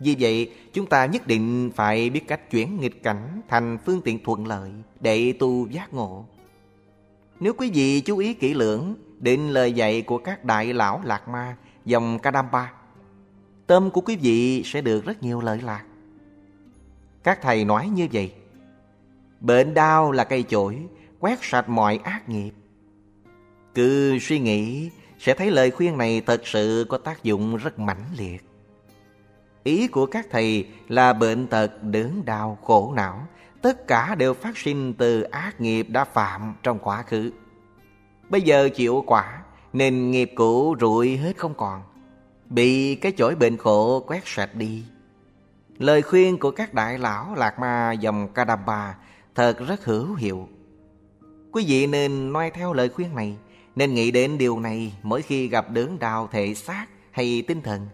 Vì vậy, chúng ta nhất định phải biết cách chuyển nghịch cảnh thành phương tiện thuận lợi để tu giác ngộ. Nếu quý vị chú ý kỹ lưỡng đến lời dạy của các đại lão Lạc Ma dòng Kadampa, tâm của quý vị sẽ được rất nhiều lợi lạc. Các thầy nói như vậy. Bệnh đau là cây chổi, quét sạch mọi ác nghiệp. Cứ suy nghĩ sẽ thấy lời khuyên này thật sự có tác dụng rất mãnh liệt. Ý của các thầy là bệnh tật, đớn đau, khổ não, tất cả đều phát sinh từ ác nghiệp đã phạm trong quá khứ. Bây giờ chịu quả, nên nghiệp cũ rụi hết không còn, bị cái chổi bệnh khổ quét sạch đi. Lời khuyên của các đại lão Lạc Ma dòng Kadamba thật rất hữu hiệu. Quý vị nên noi theo lời khuyên này nên nghĩ đến điều này mỗi khi gặp đớn đau thể xác hay tinh thần.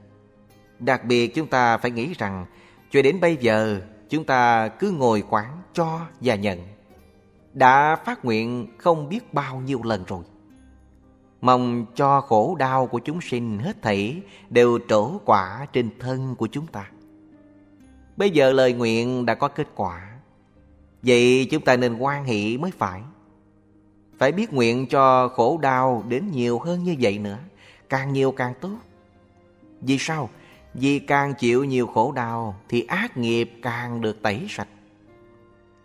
Đặc biệt chúng ta phải nghĩ rằng cho đến bây giờ chúng ta cứ ngồi quán cho và nhận. Đã phát nguyện không biết bao nhiêu lần rồi. Mong cho khổ đau của chúng sinh hết thảy đều trổ quả trên thân của chúng ta. Bây giờ lời nguyện đã có kết quả. Vậy chúng ta nên quan hệ mới phải. Phải biết nguyện cho khổ đau đến nhiều hơn như vậy nữa, Càng nhiều càng tốt Vì sao? Vì càng chịu nhiều khổ đau, Thì ác nghiệp càng được tẩy sạch.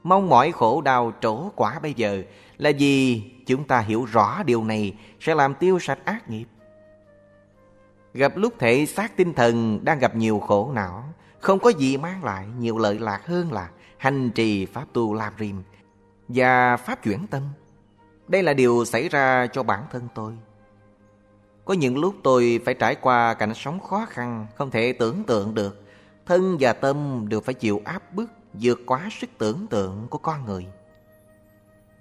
Mong mỏi khổ đau trổ quả bây giờ Là vì chúng ta hiểu rõ điều này Sẽ làm tiêu sạch ác nghiệp. Gặp lúc thể xác tinh thần đang gặp nhiều khổ não, Không có gì mang lại nhiều lợi lạc hơn là Hành trì Pháp tu làm rìm Và Pháp chuyển tâm. Đây là điều xảy ra cho bản thân tôi. Có những lúc tôi phải trải qua cảnh sống khó khăn, không thể tưởng tượng được. Thân và tâm đều phải chịu áp bức, vượt quá sức tưởng tượng của con người.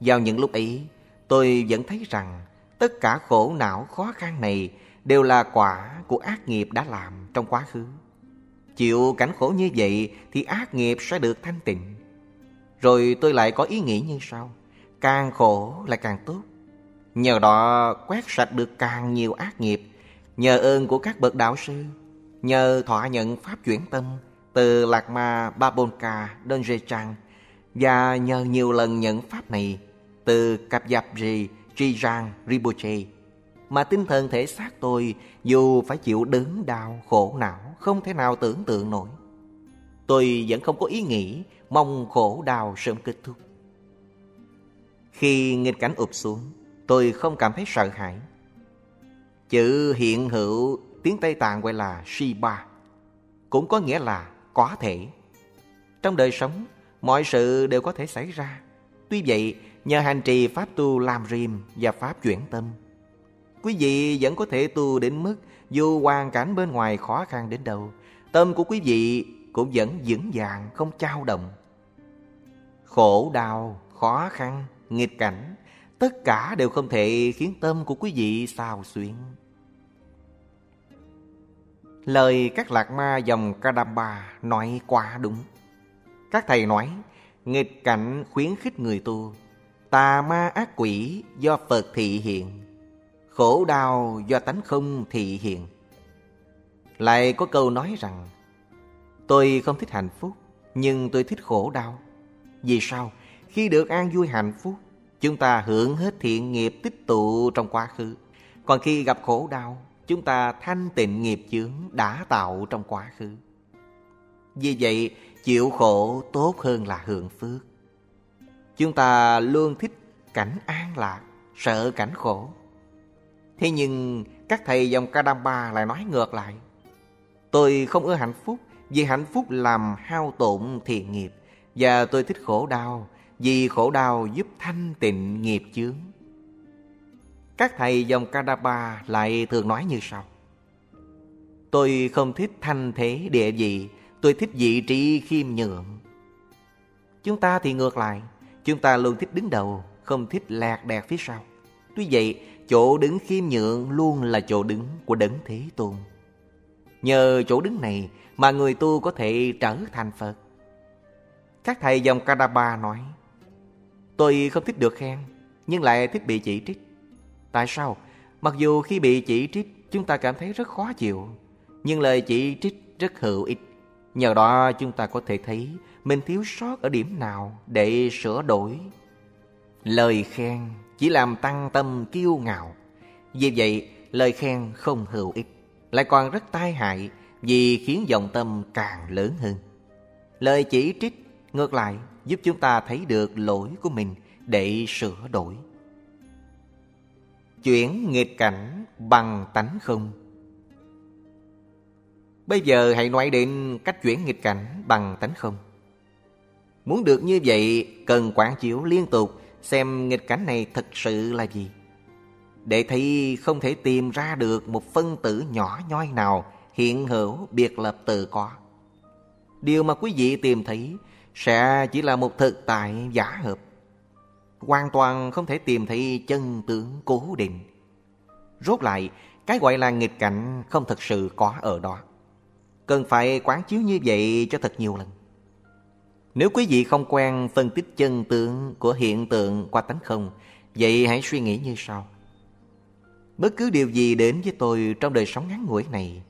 Vào những lúc ấy, tôi vẫn thấy rằng tất cả khổ não khó khăn này đều là quả của ác nghiệp đã làm trong quá khứ. Chịu cảnh khổ như vậy thì ác nghiệp sẽ được thanh tịnh. Rồi tôi lại có ý nghĩ như sau. Càng khổ là càng tốt Nhờ đó quét sạch được càng nhiều ác nghiệp. Nhờ ơn của các bậc đạo sư Nhờ thọ nhận pháp chuyển tâm Từ Lạc Ma Babonka Đơn Rê Trang Và nhờ nhiều lần nhận pháp này Từ Cặp Dạp Rì Tri rang Rinpoche Mà tinh thần thể xác tôi Dù phải chịu đớn đau khổ não Không thể nào tưởng tượng nổi. Tôi vẫn không có ý nghĩ Mong khổ đau sớm kết thúc. Khi nghịch cảnh ụp xuống, tôi không cảm thấy sợ hãi. Chữ hiện hữu tiếng Tây Tạng gọi là Shiba, cũng có nghĩa là có thể. Trong đời sống, mọi sự đều có thể xảy ra. Tuy vậy, nhờ hành trì Pháp tu làm rim và Pháp chuyển tâm, Quý vị vẫn có thể tu đến mức dù hoàn cảnh bên ngoài khó khăn đến đâu, tâm của quý vị cũng vẫn vững vàng, không trao động. Khổ đau, khó khăn, nghịch cảnh, tất cả đều không thể khiến tâm của quý vị xao xuyến. Lời các lạc ma dòng Kadamba nói quá đúng. Các thầy nói, nghịch cảnh khuyến khích người tu, tà ma ác quỷ do Phật thị hiện, khổ đau do tánh không thị hiện. Lại có câu nói rằng, tôi không thích hạnh phúc, nhưng tôi thích khổ đau. Vì sao? Khi được an vui hạnh phúc, chúng ta hưởng hết thiện nghiệp tích tụ trong quá khứ. Còn khi gặp khổ đau, chúng ta thanh tịnh nghiệp chướng đã tạo trong quá khứ. Vì vậy, chịu khổ tốt hơn là hưởng phước. Chúng ta luôn thích cảnh an lạc, sợ cảnh khổ. Thế nhưng các thầy dòng Kadamba lại nói ngược lại. Tôi không ưa hạnh phúc vì hạnh phúc làm hao tổn thiện nghiệp và tôi thích khổ đau vì khổ đau giúp thanh tịnh nghiệp chướng. Các thầy dòng Kadapa lại thường nói như sau. Tôi không thích thanh thế địa vị, tôi thích vị trí khiêm nhượng. Chúng ta thì ngược lại, chúng ta luôn thích đứng đầu, không thích lạc đẹt phía sau. Tuy vậy, chỗ đứng khiêm nhượng luôn là chỗ đứng của đấng Thế Tôn. Nhờ chỗ đứng này mà người tu có thể trở thành Phật. Các thầy dòng Kadapa nói, tôi không thích được khen, nhưng lại thích bị chỉ trích. Tại sao? Mặc dù khi bị chỉ trích, chúng ta cảm thấy rất khó chịu, nhưng lời chỉ trích rất hữu ích. Nhờ đó chúng ta có thể thấy mình thiếu sót ở điểm nào để sửa đổi. Lời khen chỉ làm tăng tâm kiêu ngạo. Vì vậy, lời khen không hữu ích, lại còn rất tai hại vì khiến dòng tâm càng lớn hơn. Lời chỉ trích ngược lại, giúp chúng ta thấy được lỗi của mình để sửa đổi. Chuyển nghịch cảnh bằng tánh không Bây giờ hãy nói đến cách chuyển nghịch cảnh bằng tánh không Muốn được như vậy, cần quán chiếu liên tục xem nghịch cảnh này thật sự là gì. Để thấy không thể tìm ra được một phân tử nhỏ nhoi nào hiện hữu biệt lập tự có. Điều mà quý vị tìm thấy sẽ chỉ là một thực tại giả hợp hoàn toàn không thể tìm thấy chân tướng cố định. Rốt lại, cái gọi là nghịch cảnh không thực sự có ở đó. Cần phải quán chiếu như vậy cho thật nhiều lần. Nếu quý vị không quen phân tích chân tướng của hiện tượng qua tánh không, vậy hãy suy nghĩ như sau. Bất cứ điều gì đến với tôi trong đời sống ngắn ngủi này,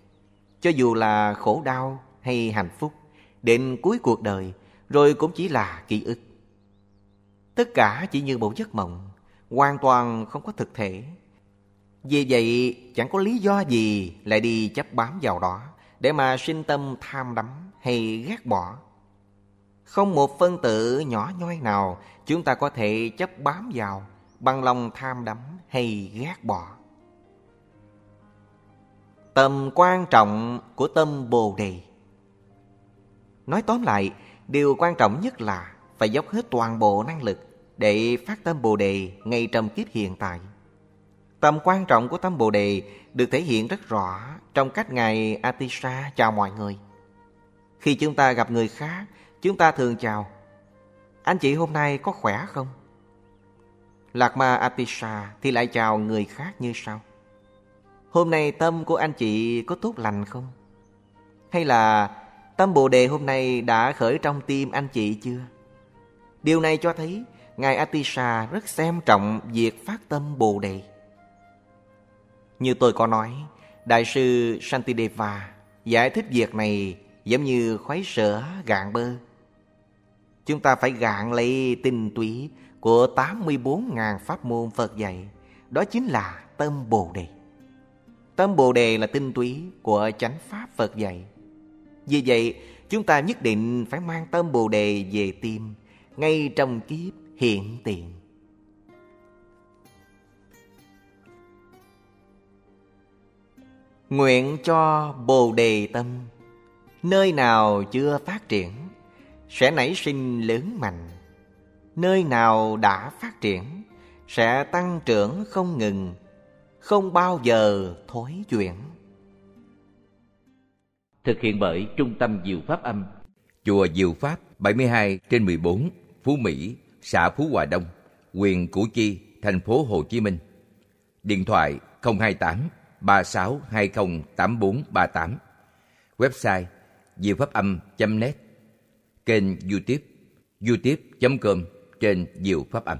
cho dù là khổ đau hay hạnh phúc, đến cuối cuộc đời, rồi cũng chỉ là ký ức. Tất cả chỉ như một giấc mộng, hoàn toàn không có thực thể. Vì vậy, chẳng có lý do gì lại đi chấp bám vào đó để mà sinh tâm tham đắm hay ghét bỏ. Không một phân tử nhỏ nhoi nào chúng ta có thể chấp bám vào bằng lòng tham đắm hay ghét bỏ. Tầm quan trọng của tâm Bồ Đề Nói tóm lại, điều quan trọng nhất là phải dốc hết toàn bộ năng lực để phát tâm Bồ Đề ngay trong kiếp hiện tại. Tầm quan trọng của tâm Bồ Đề được thể hiện rất rõ trong cách Ngài Atisha chào mọi người. Khi chúng ta gặp người khác, chúng ta thường chào Anh chị hôm nay có khỏe không? Lạc Ma Atisha thì lại chào người khác như sau Hôm nay tâm của anh chị có tốt lành không? Hay là tâm Bồ Đề hôm nay đã khởi trong tim anh chị chưa? Điều này cho thấy Ngài Atisha rất xem trọng việc phát tâm Bồ Đề. Như tôi có nói, Đại sư Santideva giải thích việc này giống như khoái sữa gạn bơ. Chúng ta phải gạn lấy tinh túy của 84.000 pháp môn Phật dạy. Đó chính là tâm Bồ Đề. Tâm Bồ Đề là tinh túy của chánh pháp Phật dạy. Vì vậy, chúng ta nhất định phải mang tâm Bồ Đề về tim ngay trong kiếp hiện tiền. Nguyện cho Bồ Đề Tâm Nơi nào chưa phát triển Sẽ nảy sinh lớn mạnh Nơi nào đã phát triển Sẽ tăng trưởng không ngừng không bao giờ thối chuyển. Thực hiện bởi Trung tâm Diệu Pháp Âm Chùa Diệu Pháp 72 trên 14 Phú Mỹ, xã Phú Hòa Đông, quyền Củ Chi, thành phố Hồ Chí Minh. Điện thoại 028 3620 8438. Website diệu pháp âm.net. Kênh YouTube youtube.com trên Diệu Pháp Âm.